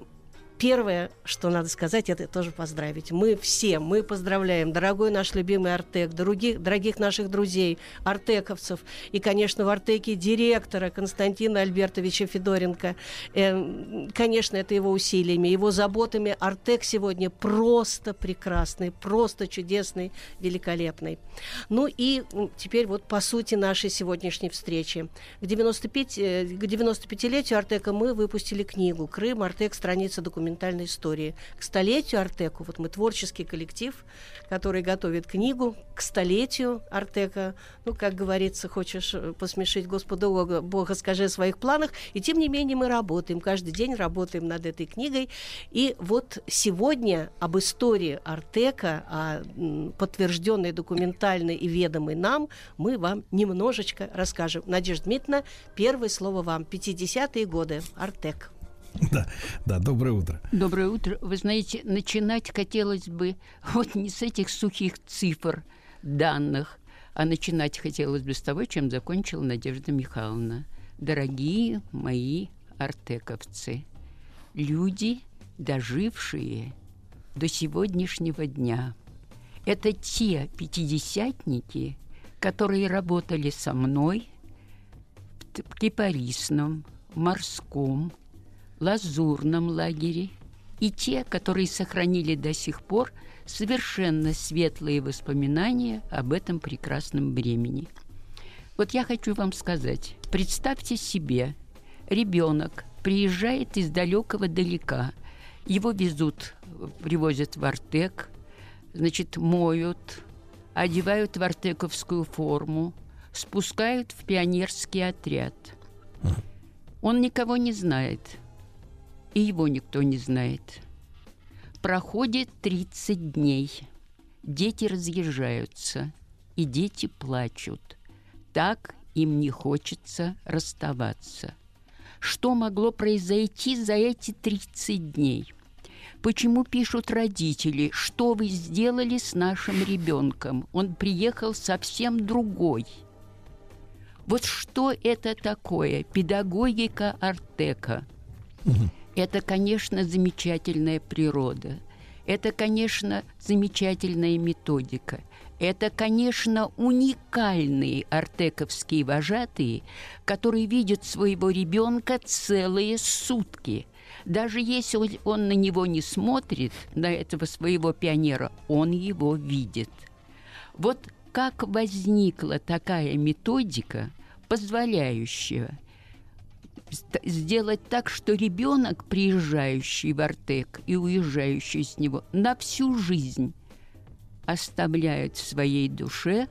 Первое, что надо сказать, это тоже поздравить. Мы все, мы поздравляем, дорогой наш любимый Артек, дорогих, дорогих наших друзей, артековцев, и, конечно, в Артеке директора Константина Альбертовича Федоренко. Э, конечно, это его усилиями, его заботами. Артек сегодня просто прекрасный, просто чудесный, великолепный. Ну и теперь вот по сути нашей сегодняшней встречи. К 95, э, к 95-летию Артека мы выпустили книгу «Крым. Артек. Страница документальной истории». К столетию Артеку, вот мы творческий коллектив, который готовит книгу к столетию Артека. Ну, как говорится, хочешь э, посмешить Господа Бога, скажи о своих планах. И тем не менее мы работаем, каждый день работаем над этой книгой. И вот сегодня об истории Артека, о подтвержденной документальной и ведомой нам, мы вам немножечко расскажем. Надежда Дмитриевна, первое слово вам. 50-е годы. Артек. (laughs) Да, да, доброе утро. Доброе утро. Вы знаете, начинать хотелось бы (laughs) вот не с этих сухих цифр, данных, а начинать хотелось бы с того, чем закончила Надежда Михайловна. Дорогие мои артековцы, люди, дожившие до сегодняшнего дня, это те пятидесятники, которые работали со мной в кипарисном, морском, лазурном лагере, и те, которые сохранили до сих пор совершенно светлые воспоминания об этом прекрасном времени. Вот я хочу вам сказать, представьте себе, ребенок приезжает из далекого далека, его везут, привозят в Артек, значит, моют, одевают в артековскую форму, спускают в пионерский отряд. Он никого не знает, и его никто не знает. Проходит 30 дней, дети разъезжаются, и дети плачут. Так им не хочется расставаться. Что могло произойти за эти 30 дней? Почему пишут родители, что вы сделали с нашим ребенком? Он приехал совсем другой. Вот что это такое? Педагогика Артека. Это, конечно, замечательная природа. Это, конечно, замечательная методика. Это, конечно, уникальные артековские вожатые, которые видят своего ребенка целые сутки. Даже если он- на него не смотрит, на этого своего пионера, он его видит. Вот как возникла такая методика, позволяющая сделать так, что ребенок, приезжающий в Артек и уезжающий с него на всю жизнь, оставляет в своей душе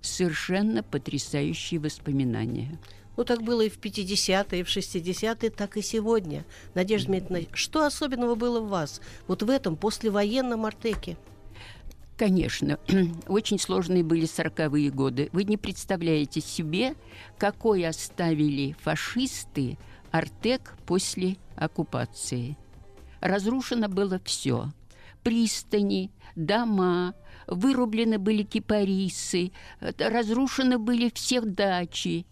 совершенно потрясающие воспоминания. Ну, так было и в 50-е, и в 60-е, так и сегодня. Надежда Дмитриевна, что особенного было в вас? Вот в этом послевоенном Артеке? Конечно, (clears throat) очень сложные были сороковые годы. Вы не представляете себе, какой оставили фашисты Артек после оккупации. Разрушено было все. Пристани, дома, вырублены были кипарисы, разрушены были все дачи.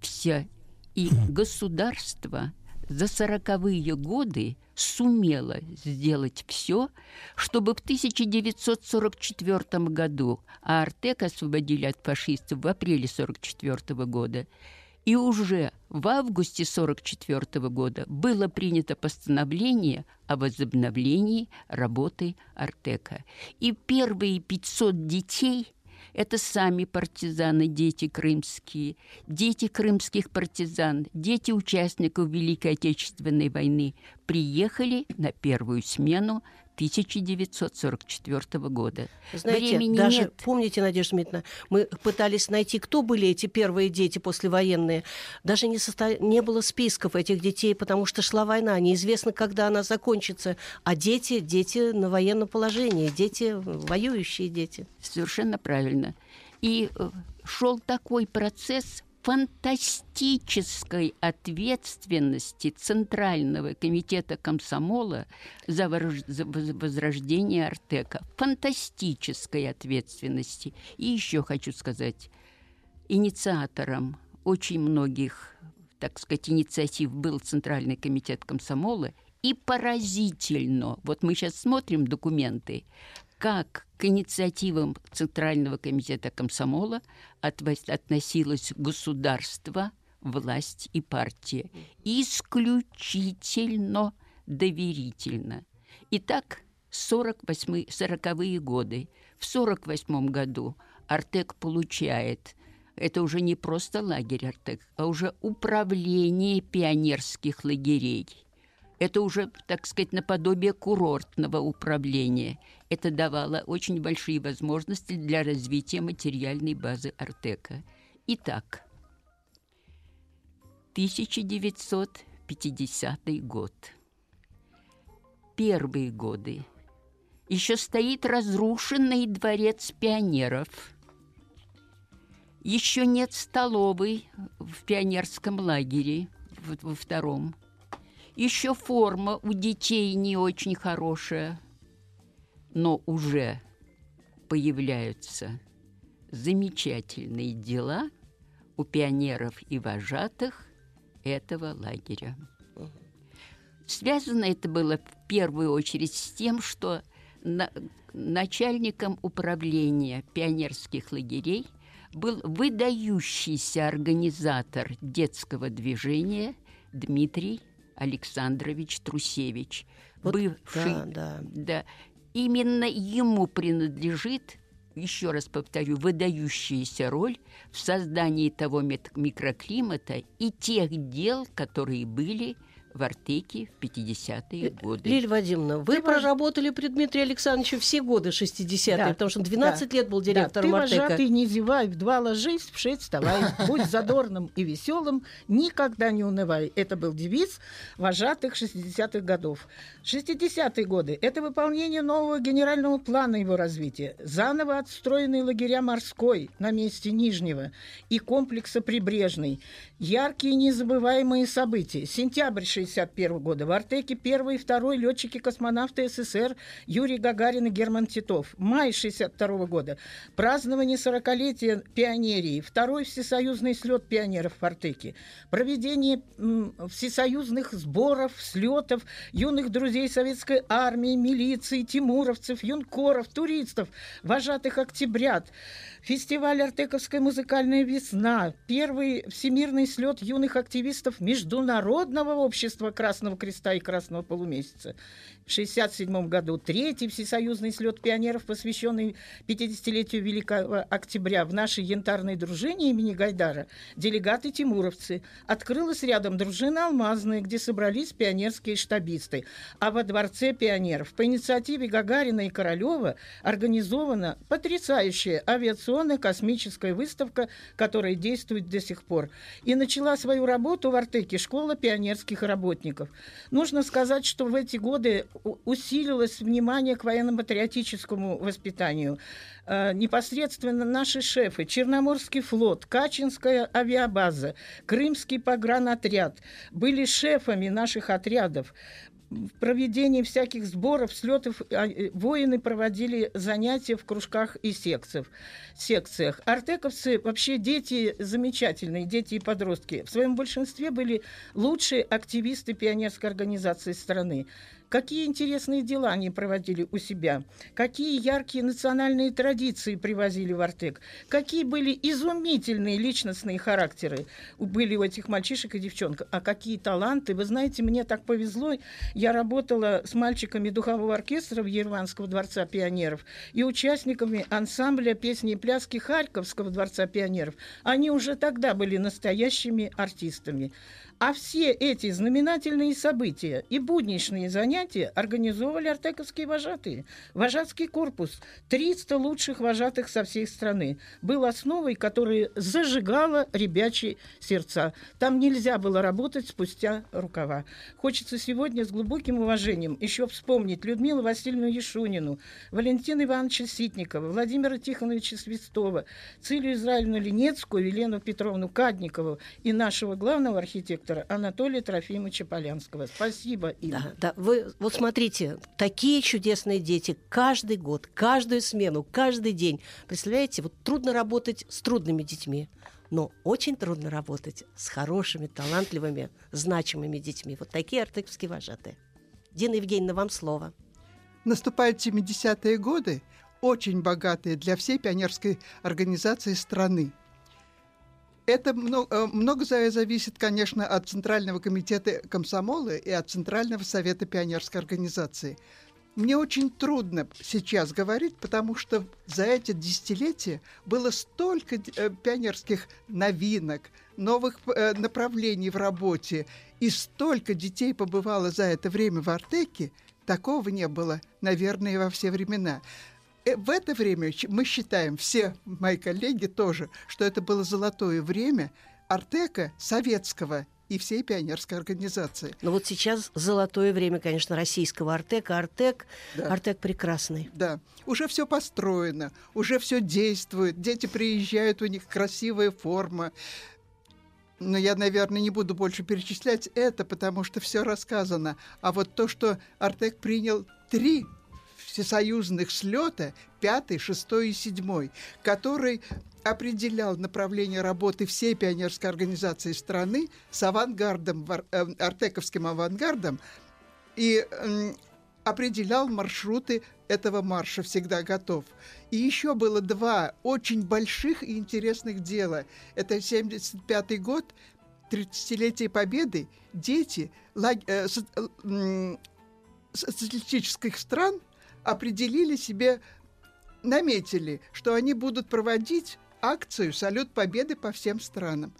Все. И государство за сороковые годы сумело сделать все, чтобы в 1944 году, а Артек освободили от фашистов в апреле 1944 года, и уже в августе 1944 года было принято постановление о возобновлении работы Артека. И первые 500 детей – это сами партизаны, дети крымские, дети крымских партизан, дети участников Великой Отечественной войны. Приехали на первую смену 1944 года. Знаете, Времени даже, нет. помните, Надежда Дмитриевна, мы пытались найти, кто были эти первые дети послевоенные. Даже не, состо- не было списков этих детей, потому что шла война, неизвестно, когда она закончится. А дети, дети на военном положении, дети, воюющие дети. Совершенно правильно. И э, шел такой процесс фантастической ответственности Центрального комитета комсомола за, возрождение Артека. Фантастической ответственности. И еще хочу сказать, инициатором очень многих, так сказать, инициатив был Центральный комитет комсомола, И поразительно, вот мы сейчас смотрим документы, как к инициативам Центрального комитета комсомола относилось государство, власть и партия. Исключительно доверительно. Итак, 48 40-е годы. В 48 году Артек получает это уже не просто лагерь Артек, а уже управление пионерских лагерей. Это уже, так сказать, наподобие курортного управления. Это давало очень большие возможности для развития материальной базы Артека. Итак, 1950 год. Первые годы. Еще стоит разрушенный дворец пионеров. Еще нет столовой в пионерском лагере во втором. Еще форма у детей не очень хорошая, но уже появляются замечательные дела у пионеров и вожатых этого лагеря. Связано это было в первую очередь с тем, что на- начальником управления пионерских лагерей был выдающийся организатор детского движения Дмитрий Александрович Трусевич, Вот бывший, да, да. да, именно ему принадлежит, еще раз повторю, выдающаяся роль в создании того микроклимата и тех дел, которые были в Артеке в 50-е годы. Лилия Вадимовна, вы проработали при Дмитрии Александровиче все годы 60-е, Да, потому что 12 да, лет был да. директором Ты, Артека. вожатый, не зевай, в два ложись, в шесть вставай. (laughs) Будь задорным и веселым, никогда не унывай. Это был девиз вожатых 60-х годов. 60-е годы – это выполнение нового генерального плана его развития. Заново отстроенные лагеря «Морской» на месте Нижнего и комплекса «Прибрежный». Яркие незабываемые события. Сентябрь 61 года. В Артеке первый и второй летчики-космонавты СССР Юрий Гагарин и Герман Титов. Май 62 года. Празднование 40-летия пионерии. Второй всесоюзный слет пионеров в Артеке. Проведение всесоюзных сборов, слетов юных друзей советской армии, милиции, тимуровцев, юнкоров, туристов, вожатых октябрят. Фестиваль «Артековская музыкальная весна», первый всемирный слет юных активистов Международного общества Красного Креста и Красного Полумесяца. В 1967 году третий всесоюзный слет пионеров, посвященный 50-летию Великого Октября в нашей янтарной дружине имени Гайдара, делегаты тимуровцы. Открылась рядом дружина Алмазная, где собрались пионерские штабисты. А во Дворце пионеров по инициативе Гагарина и Королева организована потрясающая авиационная космическая выставка, которая действует до сих пор. И начала свою работу в Артеке школа пионерских работников. Нужно сказать, что в эти годы усилилось внимание к военно-патриотическому воспитанию. Э, непосредственно наши шефы, Черноморский флот, Качинская авиабаза, Крымский погранотряд были шефами наших отрядов в проведении всяких сборов, слетов а, э, воины проводили занятия в кружках и секциях. секциях. Артековцы вообще дети замечательные, дети и подростки. В своем большинстве были лучшие активисты пионерской организации страны. Какие интересные дела они проводили у себя, какие яркие национальные традиции привозили в Артек, какие были изумительные личностные характеры были у этих мальчишек и девчонок, а какие таланты. Вы знаете, мне так повезло, я работала с мальчиками духового оркестра в Ереванского дворца пионеров и участниками ансамбля песни и пляски Харьковского дворца пионеров. Они уже тогда были настоящими артистами. А все эти знаменательные события и будничные занятия организовывали артековские вожатые. Вожатский корпус, 300 лучших вожатых со всей страны, был основой, которая зажигала ребячьи сердца. Там нельзя было работать спустя рукава. Хочется сегодня с глубоким уважением еще вспомнить Людмилу Васильевну Ешунину, Валентина Ивановича Ситникова, Владимира Тихоновича Свистова, Цилию Израильевну Ленецкую, Елену Петровну Кадникову и нашего главного архитектора Анатолия Трофимовича Полянского. Спасибо им. Да, да. Вы вот смотрите, такие чудесные дети каждый год, каждую смену, каждый день. Представляете, вот трудно работать с трудными детьми, но очень трудно работать с хорошими, талантливыми, значимыми детьми. Вот такие артековские вожатые. Дина Евгеньевна, вам слово. Наступают 70-е годы, очень богатые для всей пионерской организации страны. Это э, много за- зависит, конечно, от Центрального комитета комсомола и от Центрального совета пионерской организации. Мне очень трудно сейчас говорить, потому что за эти десятилетия было столько э, пионерских новинок, новых э, направлений в работе, и столько детей побывало за это время в Артеке, такого не было, наверное, во все времена. Э, В это время мы считаем, все мои коллеги тоже, что это было золотое время Артека советского и всей пионерской организации. Но вот сейчас золотое время, конечно, российского Артека. Артек, Да. Артек прекрасный. Да, уже все построено, уже все действует, дети приезжают, у них красивая форма. Но я, наверное, не буду больше перечислять это, потому что все рассказано. А вот то, что Артек принял три всесоюзных слета, пятый, шестой и седьмой, который определял направление работы всей пионерской организации страны с авангардом, э, артековским авангардом, и определял маршруты этого марша «Всегда готов». И еще было два очень больших и интересных дела. Это 75 год, 30-летие Победы. Дети лаг- э, со- э, социалистических стран определили себе, наметили, что они будут проводить акцию «Салют Победы» по всем странам.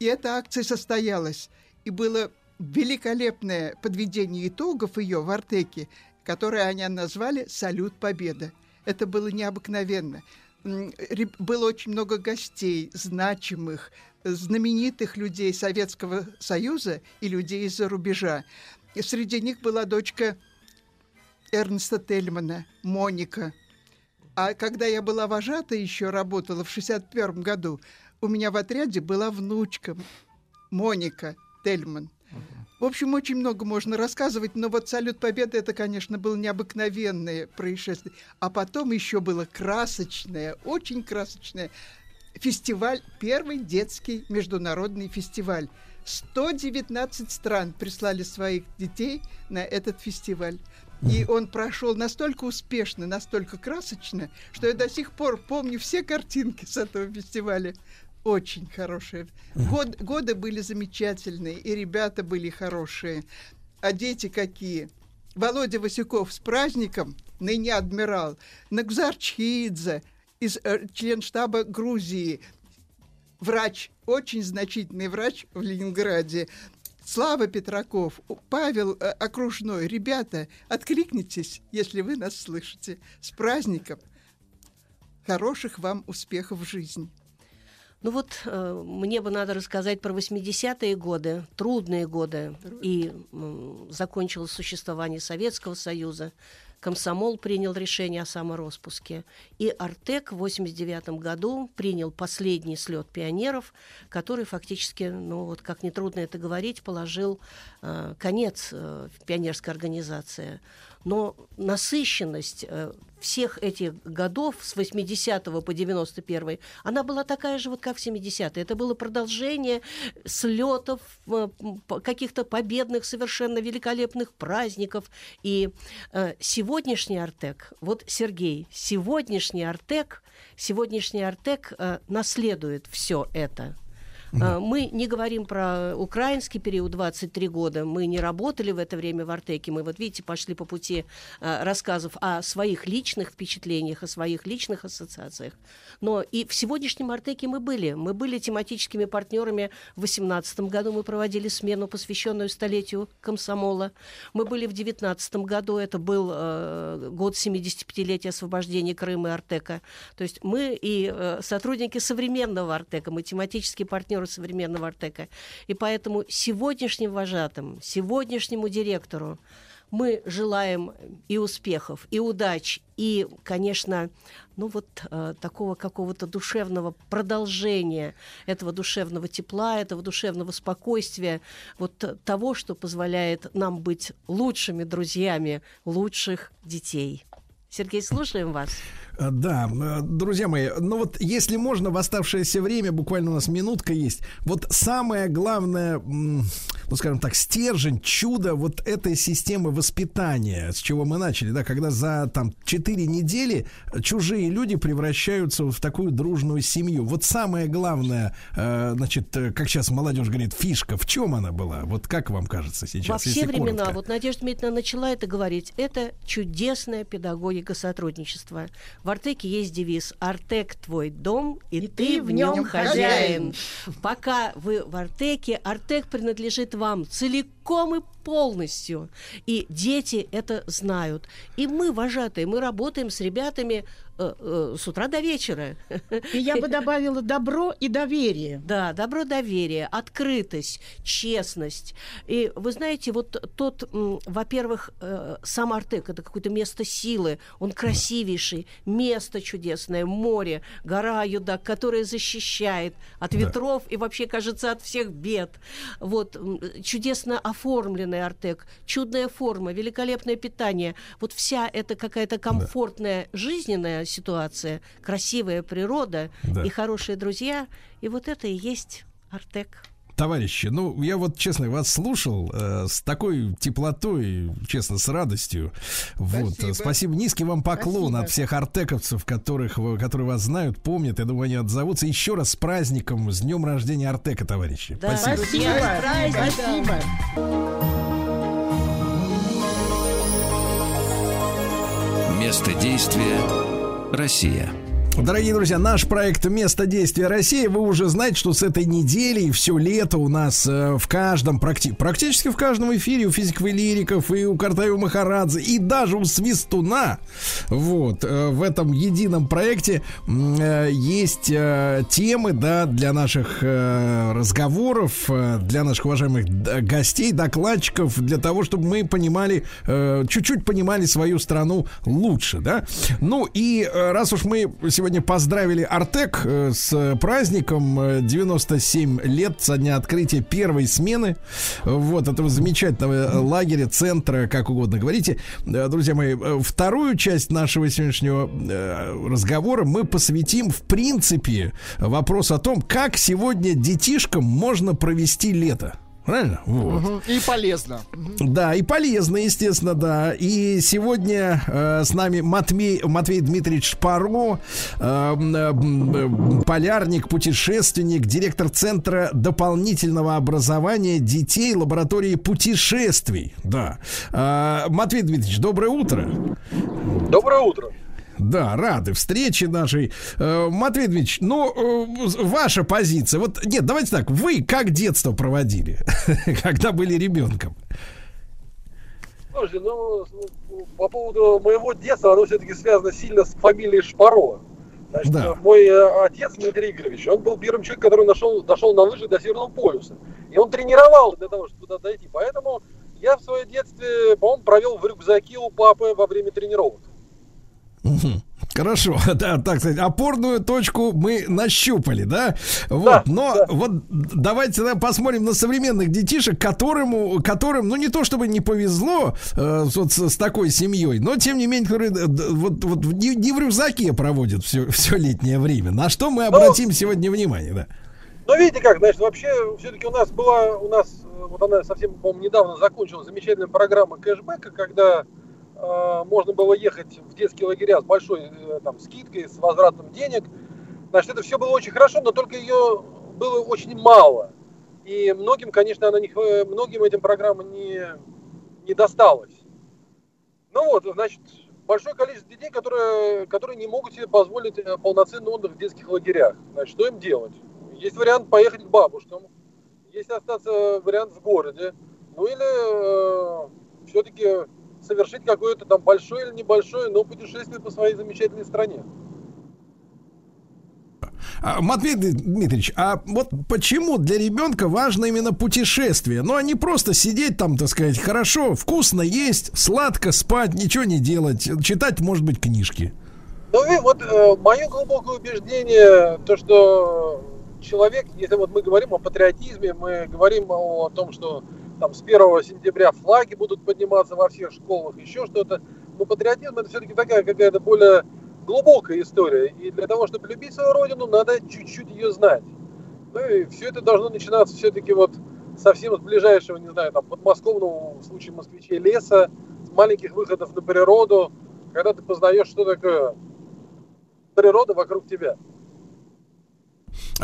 И эта акция состоялась. И было великолепное подведение итогов ее в Артеке, которое они назвали «Салют Победы». Это было необыкновенно. Было очень много гостей, значимых, знаменитых людей Советского Союза и людей из-за рубежа. И среди них была дочка Эрнста Тельмана, Моника. А когда я была вожата, еще работала в 61 году, у меня в отряде была внучка Моника Тельман. В общем, очень много можно рассказывать, но вот «Салют Победы» это, конечно, было необыкновенное происшествие. А потом еще было красочное, очень красочное фестиваль, первый детский международный фестиваль. 119 стран прислали своих детей на этот фестиваль. И он прошел настолько успешно, настолько красочно, что я до сих пор помню все картинки с этого фестиваля. Очень хорошие. Год- годы были замечательные, и ребята были хорошие. А дети какие? Володя Васюков с праздником, ныне адмирал, Нагзар Чхиидзе, из, э, член штаба Грузии, врач, очень значительный врач в Ленинграде, Слава Петраков, Павел э, Окружной. Ребята, откликнитесь, если вы нас слышите. С праздником! Хороших вам успехов в жизни! Ну вот э, мне бы надо рассказать про 80-е годы, трудные годы. И м, закончилось существование Советского Союза. Комсомол принял решение о самороспуске. И Артек в 89 году принял последний слет пионеров, который фактически, ну вот как нетрудно это говорить, положил э, конец э, пионерской организации. Но насыщенность э, всех этих годов с 80 по 91 она была такая же, вот как в 70-е. Это было продолжение слетов, э, каких-то победных, совершенно великолепных праздников. И э, сегодняшний Артек, вот, Сергей, сегодняшний Артек, сегодняшний Артек э, наследует все это. А, Мы не говорим про украинский период 23 года. Мы не работали в это время в Артеке. Мы, вот видите, пошли по пути а, рассказов о своих личных впечатлениях, о своих личных ассоциациях. Но и в сегодняшнем Артеке мы были. Мы были тематическими партнерами. В 2018 году мы проводили смену, посвященную столетию комсомола. Мы были в 2019 году. Это был э, год 75-летия освобождения Крыма и Артека. То есть мы и э, сотрудники современного Артека, мы тематические партнеры современного Артека. И поэтому сегодняшним вожатым, сегодняшнему директору мы желаем и успехов, и удач, и, конечно, ну вот э, такого какого-то душевного продолжения этого душевного тепла, этого душевного спокойствия, вот того, что позволяет нам быть лучшими друзьями лучших детей. Сергей, слушаем вас. А, Да, э, друзья мои, ну вот если можно в оставшееся время, буквально у нас минутка есть, вот самое главное, ну скажем так, стержень, чудо вот этой системы воспитания, с чего мы начали, да, когда за там 4 недели чужие люди превращаются в такую дружную семью. Вот самое главное, э, значит, э, как сейчас молодежь говорит, фишка, в чем она была? Вот как вам кажется сейчас? Во все времена, коротко? вот Надежда Дмитриевна начала это говорить, это чудесная педагогика сотрудничества. В Артеке есть девиз «Артек – твой дом, и, ты, в нем хозяин». Пока вы в Артеке, Артек принадлежит вам целиком и полностью. И дети это знают. И мы, вожатые, мы работаем с ребятами э, э, с утра до вечера. И я бы добавила добро и доверие. Да, добро, доверие, открытость, честность. И вы знаете, вот тот, во-первых, э, сам Артек это какое-то место силы, он красивейший, место чудесное, море, гора Юдак, которая защищает от Да. ветров и вообще, кажется, от всех бед. Вот чудесно оформленный Артек, чудная форма, великолепное питание. Вот вся эта какая-то комфортная жизненная ситуация, красивая природа Да. и хорошие друзья, и вот это и есть Артек. Товарищи, ну я вот честно вас слушал э, с такой теплотой, честно, с радостью. Вот, Спасибо. спасибо, низкий вам поклон Спасибо. от всех артековцев, которых которые вас знают, помнят. Я думаю, они отзовутся. Еще раз с праздником, с днем рождения Артека, товарищи. Да, спасибо. друзья, с праздником. Спасибо. Место действия Россия. Дорогие друзья, наш проект «Место действия России». Вы уже знаете, что с этой недели и все лето у нас э, в каждом, практи- практически в каждом эфире у физиков и лириков, и у Картаева Махарадзе, и даже у Свистуна, вот, э, в этом едином проекте э, есть темы, да, для наших разговоров, для наших уважаемых гостей, докладчиков, для того, чтобы мы понимали, чуть-чуть понимали свою страну лучше, да. Ну и раз уж мы сегодня поздравили Артек э, с праздником э, 97 лет со дня открытия первой смены вот этого замечательного лагеря, центра, как угодно говорите. Э, Друзья мои, э, вторую часть нашего сегодняшнего э, разговора мы посвятим, в принципе, вопрос о том, как сегодня детишкам можно провести лето. Правильно? Вот. Мгм. И полезно. Да, и полезно, естественно, да. И сегодня э, с нами Матвей, Матвей Дмитриевич Шпаро, э, э, полярник, путешественник, директор Центра дополнительного образования детей лаборатории путешествий. Да. Э, Матвей Дмитриевич, доброе утро. Доброе утро. Да, рады встрече нашей. Э, Матвей Дмитриевич, ну, э, ваша позиция. Вот, нет, давайте так. Вы как детство проводили, (laughs) когда были ребенком? Слушайте, ну, по поводу моего детства, оно все-таки связано сильно с фамилией Шпарова. Значит, Да. мой э, отец Дмитрий Игоревич, он был первым человеком, который нашел, дошел на лыжах до Северного полюса. И он тренировал для того, чтобы туда дойти. Поэтому я в своем детстве, по-моему, провел в рюкзаке у папы во время тренировок. Хорошо, (laughs) да, так сказать, опорную точку мы нащупали, да? Вот, но вот давайте тогда посмотрим на современных детишек, которым, которым, ну не то чтобы не повезло э, вот с, с такой семьей, но тем не менее, которые э, вот, вот не, не в рюкзаке проводят все, все летнее время. На что мы обратим сегодня внимание, да? Ну, видите как, значит, вообще, все-таки у нас была, у нас, э, вот она совсем, по-моему, недавно закончилась замечательная программа кэшбэка, когда можно было ехать в детские лагеря с большой э, там скидкой, с возвратом денег. Значит, это все было очень хорошо, но только ее было очень мало. И многим, конечно, она не, хва- многим этим программа не, не досталась. Ну вот, значит, большое количество детей, которые, которые не могут себе позволить э, полноценный отдых в детских лагерях. Значит, что им делать? Есть вариант поехать к бабушкам, есть остаться вариант в городе, ну или все-таки совершить какое-то там большое или небольшое, но путешествие по своей замечательной стране. А, Матвей Дмитриевич, а вот почему для ребенка важно именно путешествие? Ну, а не просто сидеть там, так сказать, хорошо, вкусно есть, сладко спать, ничего не делать, читать, может быть, книжки. Ну и вот э, мое глубокое убеждение, то, что человек, если вот мы говорим о патриотизме, мы говорим о том, что там с 1 сентября флаги будут подниматься во всех школах, еще что-то, но патриотизм это все-таки такая какая-то более глубокая история. И для того, чтобы любить свою родину, надо чуть-чуть ее знать. Ну и все это должно начинаться все-таки вот совсем с ближайшего, не знаю, там, подмосковного, в случае москвичей, леса, с маленьких выходов на природу, когда ты познаешь, что такое природа вокруг тебя.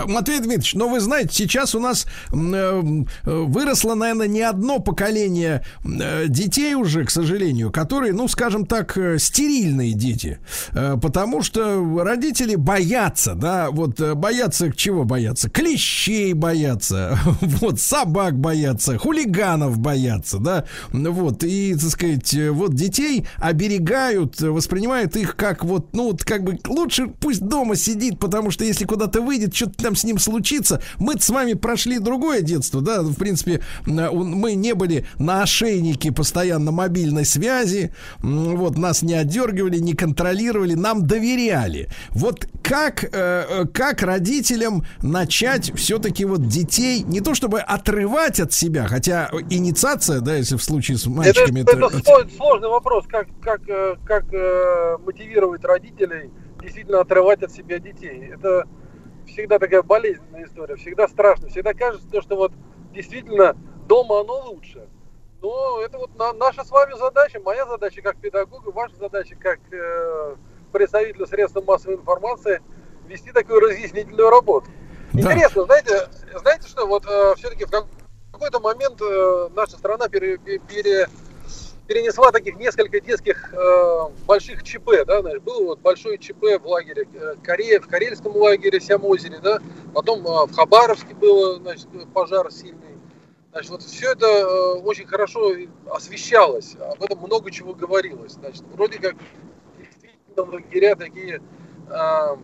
Матвей Дмитриевич, но вы знаете, сейчас у нас э, э, выросло, наверное, не одно поколение э, детей уже, к сожалению, которые, ну, скажем так, стерильные дети. Потому что родители боятся, да, вот боятся чего боятся? Клещей боятся, (laughs) вот, собак боятся, хулиганов боятся, да, вот, и, так сказать, вот детей оберегают, воспринимают их как вот, ну, вот, как бы лучше пусть дома сидит, потому что если куда-то выйдет, что-то там с ним случится. мы с вами прошли другое детство, да, в принципе, э, мы не были на ошейнике постоянно мобильной связи, вот, нас не отдергивали, не контролировали, нам доверяли. Вот как, э, э, как родителям начать все-таки вот детей, не то чтобы отрывать от себя, хотя инициация, да, если в случае с Это, мальчиками, это это- сло- сложный вопрос, как, как, как мотивировать родителей действительно отрывать от себя детей. Это всегда такая болезненная история, всегда страшно, всегда кажется, то, что вот действительно дома оно лучше. Но это вот на- наша с вами задача, моя задача как педагога, ваша задача как э, представителя средств массовой информации вести такую разъяснительную работу. Интересно, знаете, знаете что, вот все-таки в как- какой-то момент э, наша страна пере- пере- перенесла таких несколько детских э, больших ЧП, да, знаешь, было вот большое ЧП в лагере э, Корея, в карельском лагере Сямозере, да, потом э, в Хабаровске было, значит, пожар сильный. Значит, вот все это э, очень хорошо освещалось, об этом много чего говорилось. Значит, вроде как действительно лагеря такие э,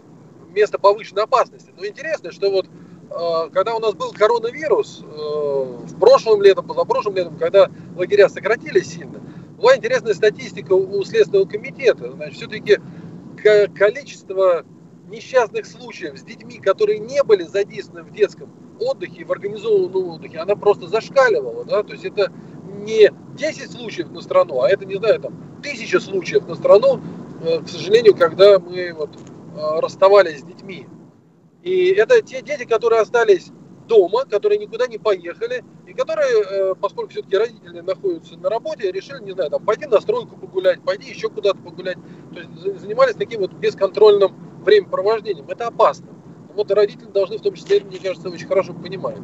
место повышенной опасности. Но интересно, что вот э, когда у нас был коронавирус, э, в прошлом летом, позапрошлым летом, когда лагеря сократились сильно, была интересная статистика у Следственного комитета. Значит, все-таки количество несчастных случаев с детьми, которые не были задействованы в детском отдыхе, в организованном отдыхе, она просто зашкаливала. Да? То есть это не 10 случаев на страну, а это, не знаю, там, тысяча случаев на страну, э, к сожалению, когда мы вот, э, расставались с детьми. И это те дети, которые остались дома, которые никуда не поехали, и которые, э, поскольку все-таки родители находятся на работе, решили, не знаю, там, пойти на стройку погулять, пойти еще куда-то погулять. То есть за- занимались таким вот бесконтрольным времяпровождением. Это опасно. Вот родители должны в том числе, мне кажется, очень хорошо понимать.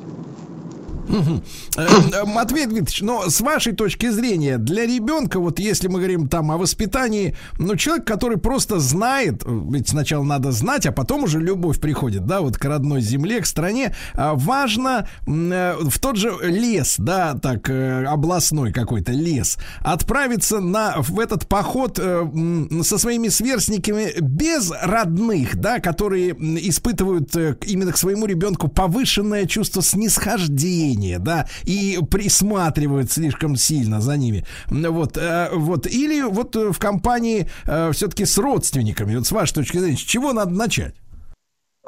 Э, Матвей Дмитриевич, но с вашей точки зрения, для ребенка, вот если мы говорим там о воспитании, ну, человек, который просто знает, ведь сначала надо знать, а потом уже любовь приходит, да, вот к родной земле, к стране, а, важно э, в тот же лес, да, так, э, областной какой-то лес, отправиться на, в этот поход со своими сверстниками без родных, да, которые испытывают именно к своему ребенку повышенное чувство снисхождения, да, и присматривают слишком сильно за ними. Вот, э, вот, или вот э, в компании все-таки с родственниками, вот с вашей точки зрения, с чего надо начать?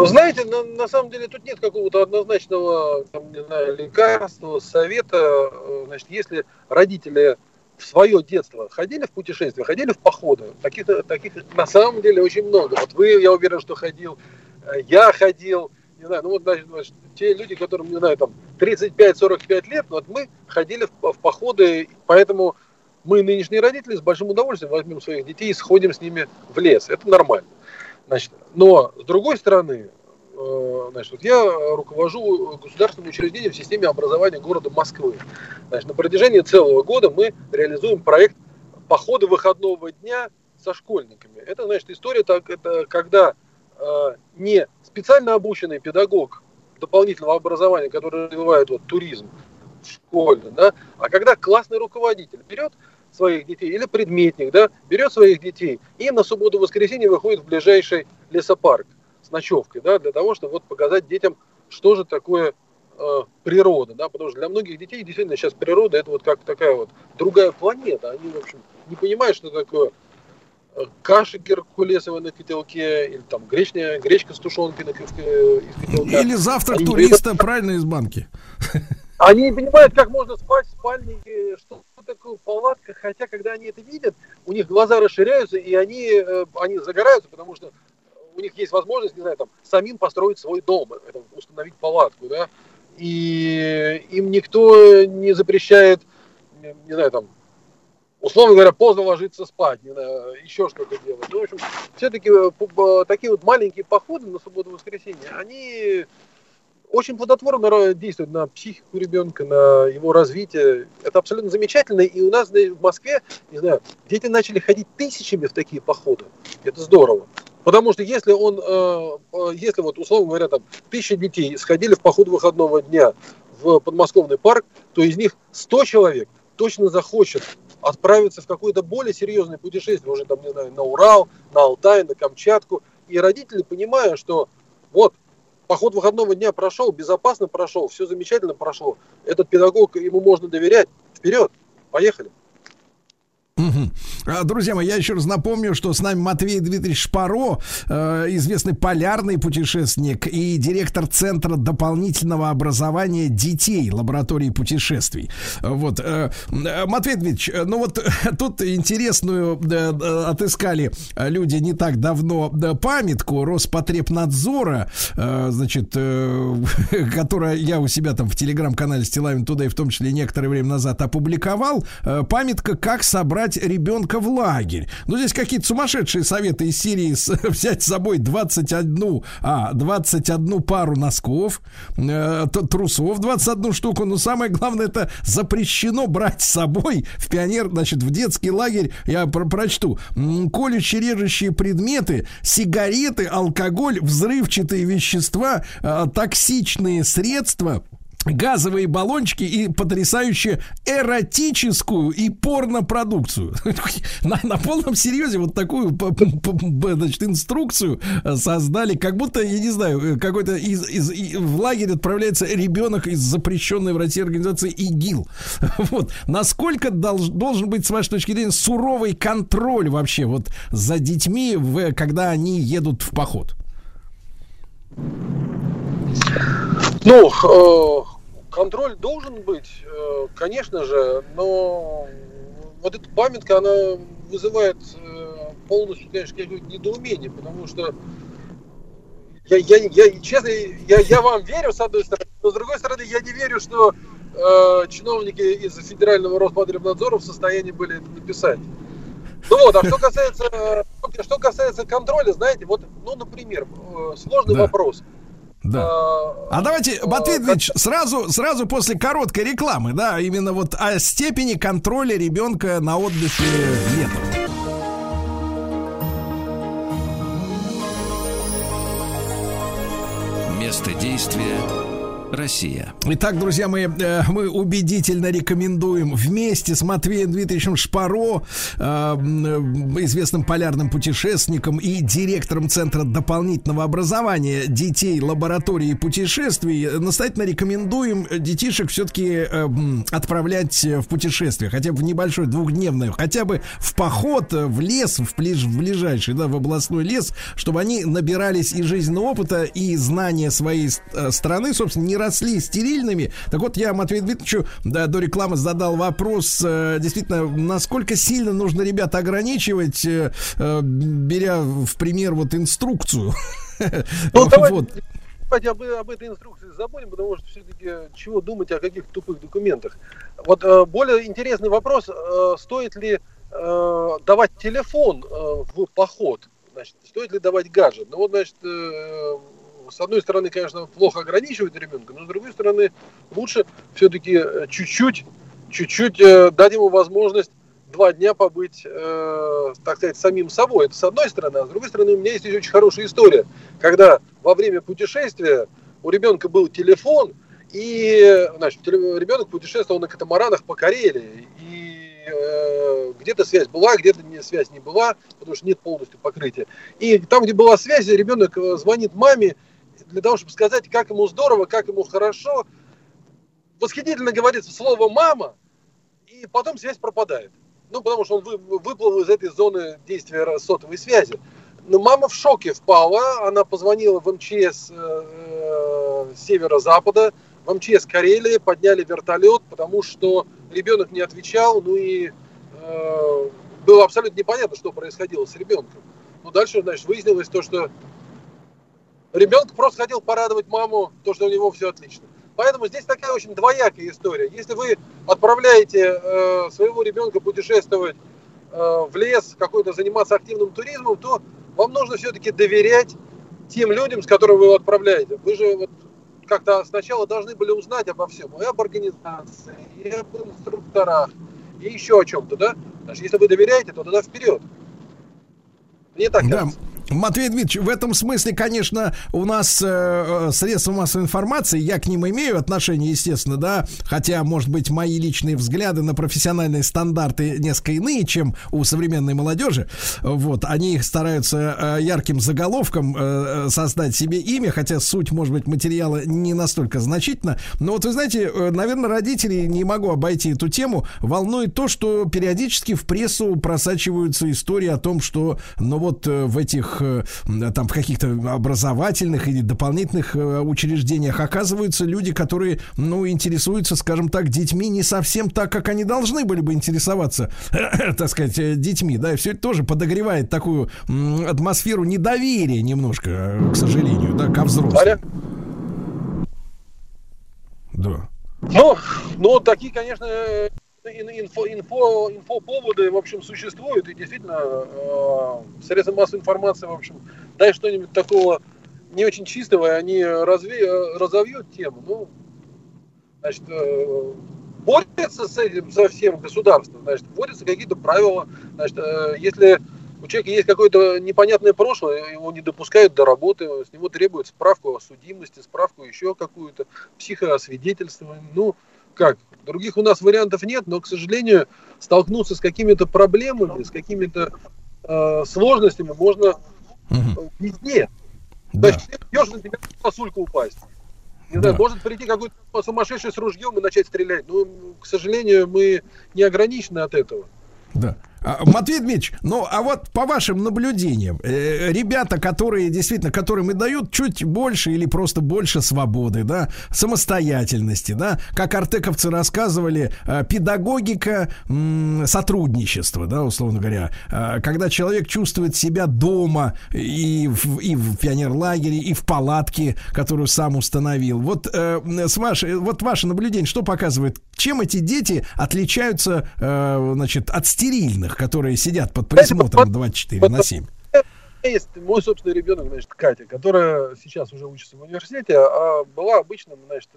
Вы знаете, на, на самом деле тут нет какого-то однозначного там, не знаю, лекарства, совета. Э, Значит, если родители в свое детство ходили в путешествия, ходили в походы, таких, таких на самом деле очень много. Вот вы, я уверен, что ходил, э, я ходил, не знаю, ну вот значит, значит, те люди, которым, не знаю, там 35-45 лет, ну, вот мы ходили в, в походы, поэтому мы, нынешние родители, с большим удовольствием возьмем своих детей и сходим с ними в лес. Это нормально. Значит, но с другой стороны, э, значит, вот я руковожу государственным учреждением в системе образования города Москвы. Значит, на протяжении целого года мы реализуем проект похода выходного дня со школьниками. Это, значит, история так, это когда э, не специально обученный педагог дополнительного образования, который развивает вот, туризм в да, а когда классный руководитель берет своих детей, или предметник, да, берет своих детей и на субботу-воскресенье выходит в ближайший лесопарк с ночевкой, да, для того, чтобы вот показать детям, что же такое э, природа, да, потому что для многих детей действительно сейчас природа это вот как такая вот другая планета, они, в общем, не понимают, что такое э, каша геркулесовая на котелке, или там гречная, гречка с тушенкой на, в- из котелка. Или завтрак Они туриста, правильно, из банки. Они не понимают, как можно спать в спальне, э, что такое палатка, хотя когда они это видят, у них глаза расширяются, и они, э, они загораются, потому что у них есть возможность, не знаю, там, самим построить свой дом, это, установить палатку, да, и им никто не запрещает, не знаю, там, условно говоря, поздно ложиться спать, не знаю, еще что-то делать. Ну, в общем, все-таки такие вот маленькие походы на субботу-воскресенье, они очень плодотворно действуют на психику ребенка, на его развитие. Это абсолютно замечательно. И у нас в Москве, не знаю, дети начали ходить тысячами в такие походы. Это здорово. Потому что если он, э, э, если вот, условно говоря, там, тысяча детей сходили в поход выходного дня в подмосковный парк, то из них 100 человек точно захочет отправиться в какое-то более серьезное путешествие, уже там, не знаю, на Урал, на Алтай, на Камчатку. И родители, понимая, что вот поход выходного дня прошел, безопасно прошел, все замечательно прошло, этот педагог, ему можно доверять, вперед, поехали. А, Друзья мои, я еще раз напомню, что с нами Матвей Дмитриевич Шпаро, э, известный полярный путешественник и директор Центра дополнительного образования детей лаборатории путешествий. Вот, э, э, Матвей Дмитриевич, э, ну вот э, (laughs) тут интересную э, э, отыскали э, люди не так давно э, памятку Роспотребнадзора, э, значит, э, (laughs) которая я у себя там в телеграм-канале Стилавин туда и в том числе некоторое время назад опубликовал. Э, Памятка «Как собрать ребенка в лагерь». Ну, здесь какие-то сумасшедшие советы из серии с- (laughs) взять с собой 21, а, 21 пару носков, э, трусов 21 штуку. Но самое главное, это запрещено брать с собой в пионер, значит, в детский лагерь, я про- прочту, колющие режущие предметы, сигареты, алкоголь, взрывчатые вещества, э, токсичные средства, газовые баллончики и потрясающую эротическую и порнопродукцию. (laughs) На, на полном серьезе вот такую значит, инструкцию э, создали, как будто, я не знаю, э, какой-то из, из- и- в лагерь отправляется ребенок из запрещенной в России организации ИГИЛ. (laughs) Вот. Насколько долж- должен быть, с вашей точки зрения, суровый контроль вообще вот за детьми, в, когда они едут в поход? Ну, э, контроль должен быть, э, конечно же, но вот эта памятка, она вызывает э, полностью, конечно, какое-то недоумение, потому что я, я, я честно, я, я вам верю, с одной стороны, но с другой стороны, я не верю, что э, чиновники из Федерального Роспотребнадзора в состоянии были это написать. Ну вот, а что касается, э, что касается контроля, знаете, вот, ну, например, сложный Да. вопрос. Да. А давайте, Матвей Дмитриевич, сразу, сразу после короткой рекламы, да, именно вот о степени контроля ребенка на отдыхе летом. Место действия Россия. Итак, друзья мои, э, мы убедительно рекомендуем вместе с Матвеем Дмитриевичем Шпаро, э, э, известным полярным путешественником и директором Центра дополнительного образования детей лаборатории путешествий, настоятельно рекомендуем детишек все-таки отправлять в путешествие, хотя бы в небольшое двухдневное, хотя бы в поход, в лес, в, ближ- в ближайший, да, в областной лес, чтобы они набирались и жизненного опыта, и знания своей страны, собственно, не росли стерильными. Так вот, я Матвею Дмитриевичу да, до рекламы задал вопрос, э, действительно, насколько сильно нужно ребят ограничивать, э, э, беря в пример вот инструкцию. (laughs) Ну, давайте, Вот. давайте об, об этой инструкции забудем, потому что все-таки чего думать о каких тупых документах. Вот э, более интересный вопрос, э, стоит ли э, давать телефон э, в поход? Значит, стоит ли давать гаджет? Ну вот, значит, э, с одной стороны, конечно, плохо ограничивать ребенка, но с другой стороны, лучше все-таки чуть-чуть, чуть-чуть э, дать ему возможность два дня побыть, э, так сказать, самим собой. Это с одной стороны. А с другой стороны, у меня есть очень хорошая история, когда во время путешествия у ребенка был телефон, и значит, ребенок путешествовал на катамаранах по Карелии. И э, где-то связь была, где-то связь не была, потому что нет полностью покрытия. И там, где была связь, ребенок э, звонит маме для того, чтобы сказать, как ему здорово, как ему хорошо. Восхитительно говорится слово «мама», и потом связь пропадает. Ну, потому что он вы- выплыл из этой зоны действия сотовой связи. Но мама в шоке впала, она позвонила в МЧС э, э, северо-запада, в МЧС Карелии, подняли вертолет, потому что ребенок не отвечал, ну и э, было абсолютно непонятно, что происходило с ребенком. Ну, дальше, значит, выяснилось то, что ребенок просто хотел порадовать маму, то, что у него все отлично. Поэтому здесь такая очень двоякая история. Если вы отправляете э, своего ребенка путешествовать э, в лес, какой-то заниматься активным туризмом, то вам нужно все-таки доверять тем людям, с которыми вы его отправляете. Вы же вот как-то сначала должны были узнать обо всем, и об организации, и об инструкторах, и еще о чем-то, да? Значит, если вы доверяете, то тогда вперед. Мне так Да. кажется. Матвей Дмитриевич, в этом смысле, конечно, у нас э, э, средства массовой информации, я к ним имею отношение, естественно, да, хотя, может быть, мои личные взгляды на профессиональные стандарты несколько иные, чем у современной молодежи. Вот, они их стараются э, ярким заголовком э, э, создать себе имя, хотя суть, может быть, материала не настолько значительна. Но вот вы знаете, э, наверное, родители, не могу обойти эту тему, волнует то, что периодически в прессу просачиваются истории о том, что, ну вот э, в этих э, там в каких-то образовательных или дополнительных э, учреждениях оказываются люди, которые, ну, интересуются, скажем так, детьми не совсем так, как они должны были бы интересоваться, (coughs) так сказать, э, детьми, да, и все это тоже подогревает такую атмосферу недоверия немножко, к сожалению, да, ко взрослым. Да. Ну, ну, такие, конечно, инфо, инфо, инфоповоды, в общем, существуют. И действительно, э, средства массовой информации, в общем, дай что-нибудь такого не очень чистого, и они разве, э, разовьют тему. Ну, значит, э, борется с этим совсем государство, значит, вводятся какие-то правила. Значит, э, если у человека есть какое-то непонятное прошлое, его не допускают до работы, с него требуют справку о судимости, справку еще какую-то, психоосвидетельствование. Ну, как, других у нас вариантов нет, но, к сожалению, столкнуться с какими-то проблемами, с какими-то э, сложностями можно э, везде. Значит, ты идешь, на тебя может сосулька упасть. Не знаю, может прийти какой-то сумасшедший с ружьем и начать стрелять. Но, к сожалению, мы не ограничены от этого. Да. А, Матвей Дмитриевич, ну а вот по вашим наблюдениям, э, ребята, которые действительно, которым и дают чуть больше или просто больше свободы, да, самостоятельности, да, как артековцы рассказывали, э, педагогика м, сотрудничества, да, условно говоря, э, когда человек чувствует себя дома и в, и в пионерлагере, и в палатке, которую сам установил. Вот, э, с вашей, вот ваше наблюдение, что показывает, чем эти дети отличаются, э, значит, от стерильных, которые сидят под присмотром 24 на 7? У меня есть мой собственный ребенок, значит, Катя, которая сейчас уже учится в университете, а была обычным, значит,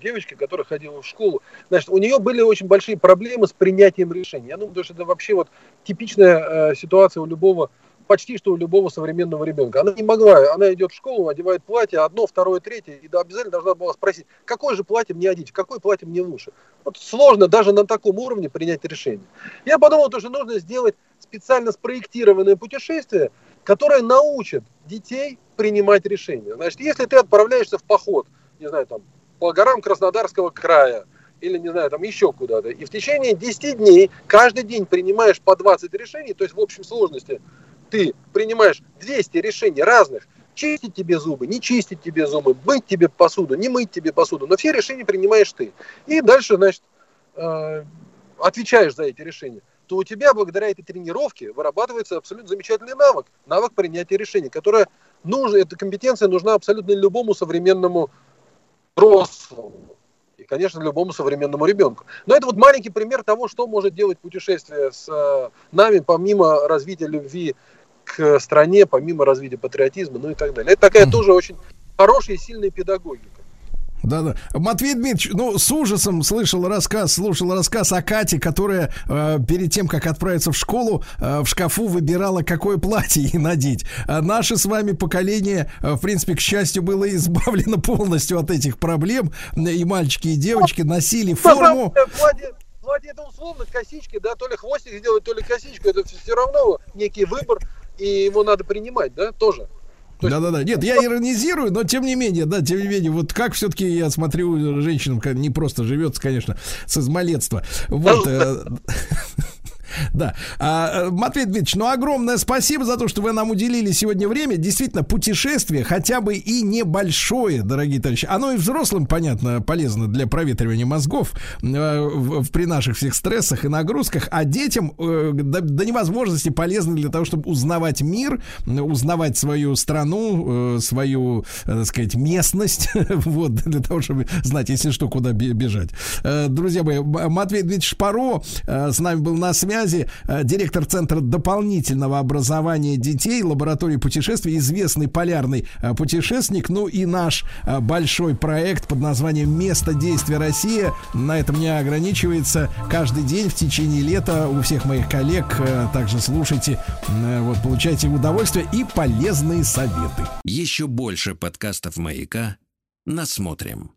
девочкой, которая ходила в школу. Значит, у нее были очень большие проблемы с принятием решений. Я думаю, что это вообще вот типичная э, ситуация у любого, почти что у любого современного ребенка. Она не могла, она идет в школу, одевает платье, одно, второе, третье, и обязательно должна была спросить, какое же платье мне одеть, какое платье мне лучше. Вот сложно даже на таком уровне принять решение. Я подумал, то, что нужно сделать специально спроектированное путешествие, которое научит детей принимать решения. Значит, если ты отправляешься в поход, не знаю, там, по горам Краснодарского края, или, не знаю, там еще куда-то, и в течение 10 дней каждый день принимаешь по 20 решений, то есть в общей сложности ты принимаешь 200 решений разных, чистить тебе зубы, не чистить тебе зубы, мыть тебе посуду, не мыть тебе посуду, но все решения принимаешь ты. И дальше, значит, э, отвечаешь за эти решения то у тебя благодаря этой тренировке вырабатывается абсолютно замечательный навык, навык принятия решений, которая нужна, эта компетенция нужна абсолютно любому современному взрослому и, конечно, любому современному ребенку. Но это вот маленький пример того, что может делать путешествие с э, нами, помимо развития любви к стране, помимо развития патриотизма, ну и так далее. Это такая тоже очень хорошая и сильная педагогика. Да-да. Матвей Дмитриевич, ну, с ужасом слышал рассказ, слушал рассказ о Кате, которая э, перед тем, как отправиться в школу, э, в шкафу выбирала, какое (laughs) платье ей надеть. А наше с вами поколение, э, в принципе, к счастью, было (laughs) избавлено полностью от этих проблем. И мальчики, и девочки носили форму. Платье это условно, косички, да, то ли хвостик сделать, то ли косичку, это все равно некий выбор, и его надо принимать, да, тоже. Да, да, да. Нет, я иронизирую, но тем не менее, да, тем не менее, вот как все-таки я смотрю женщинам, не просто живется, конечно, с измалетства. Вот. (laughs) Да. А, э, Матвей Дмитриевич, ну огромное спасибо за то, что вы нам уделили сегодня время. Действительно, путешествие, хотя бы и небольшое, дорогие товарищи, оно и взрослым, понятно, полезно для проветривания мозгов э, в- в- при наших всех стрессах и нагрузках, а детям э, до, до невозможности полезно для того, чтобы узнавать мир, узнавать свою страну, э, свою, э, так сказать, местность, (laughs) вот, для того, чтобы знать, если что, куда бе- бежать. Э, Друзья мои, Матвей Дмитриевич Шпаро э, с нами был на связи, э, директор Центра дополнительного образования детей, лаборатории путешествий, известный полярный э, путешественник, ну и наш э, большой проект под названием «Место действия Россия» на этом не ограничивается. Каждый день в течение лета у всех моих коллег также слушайте, вот, получайте удовольствие и полезные советы. Еще больше подкастов «Маяка» насмотрим.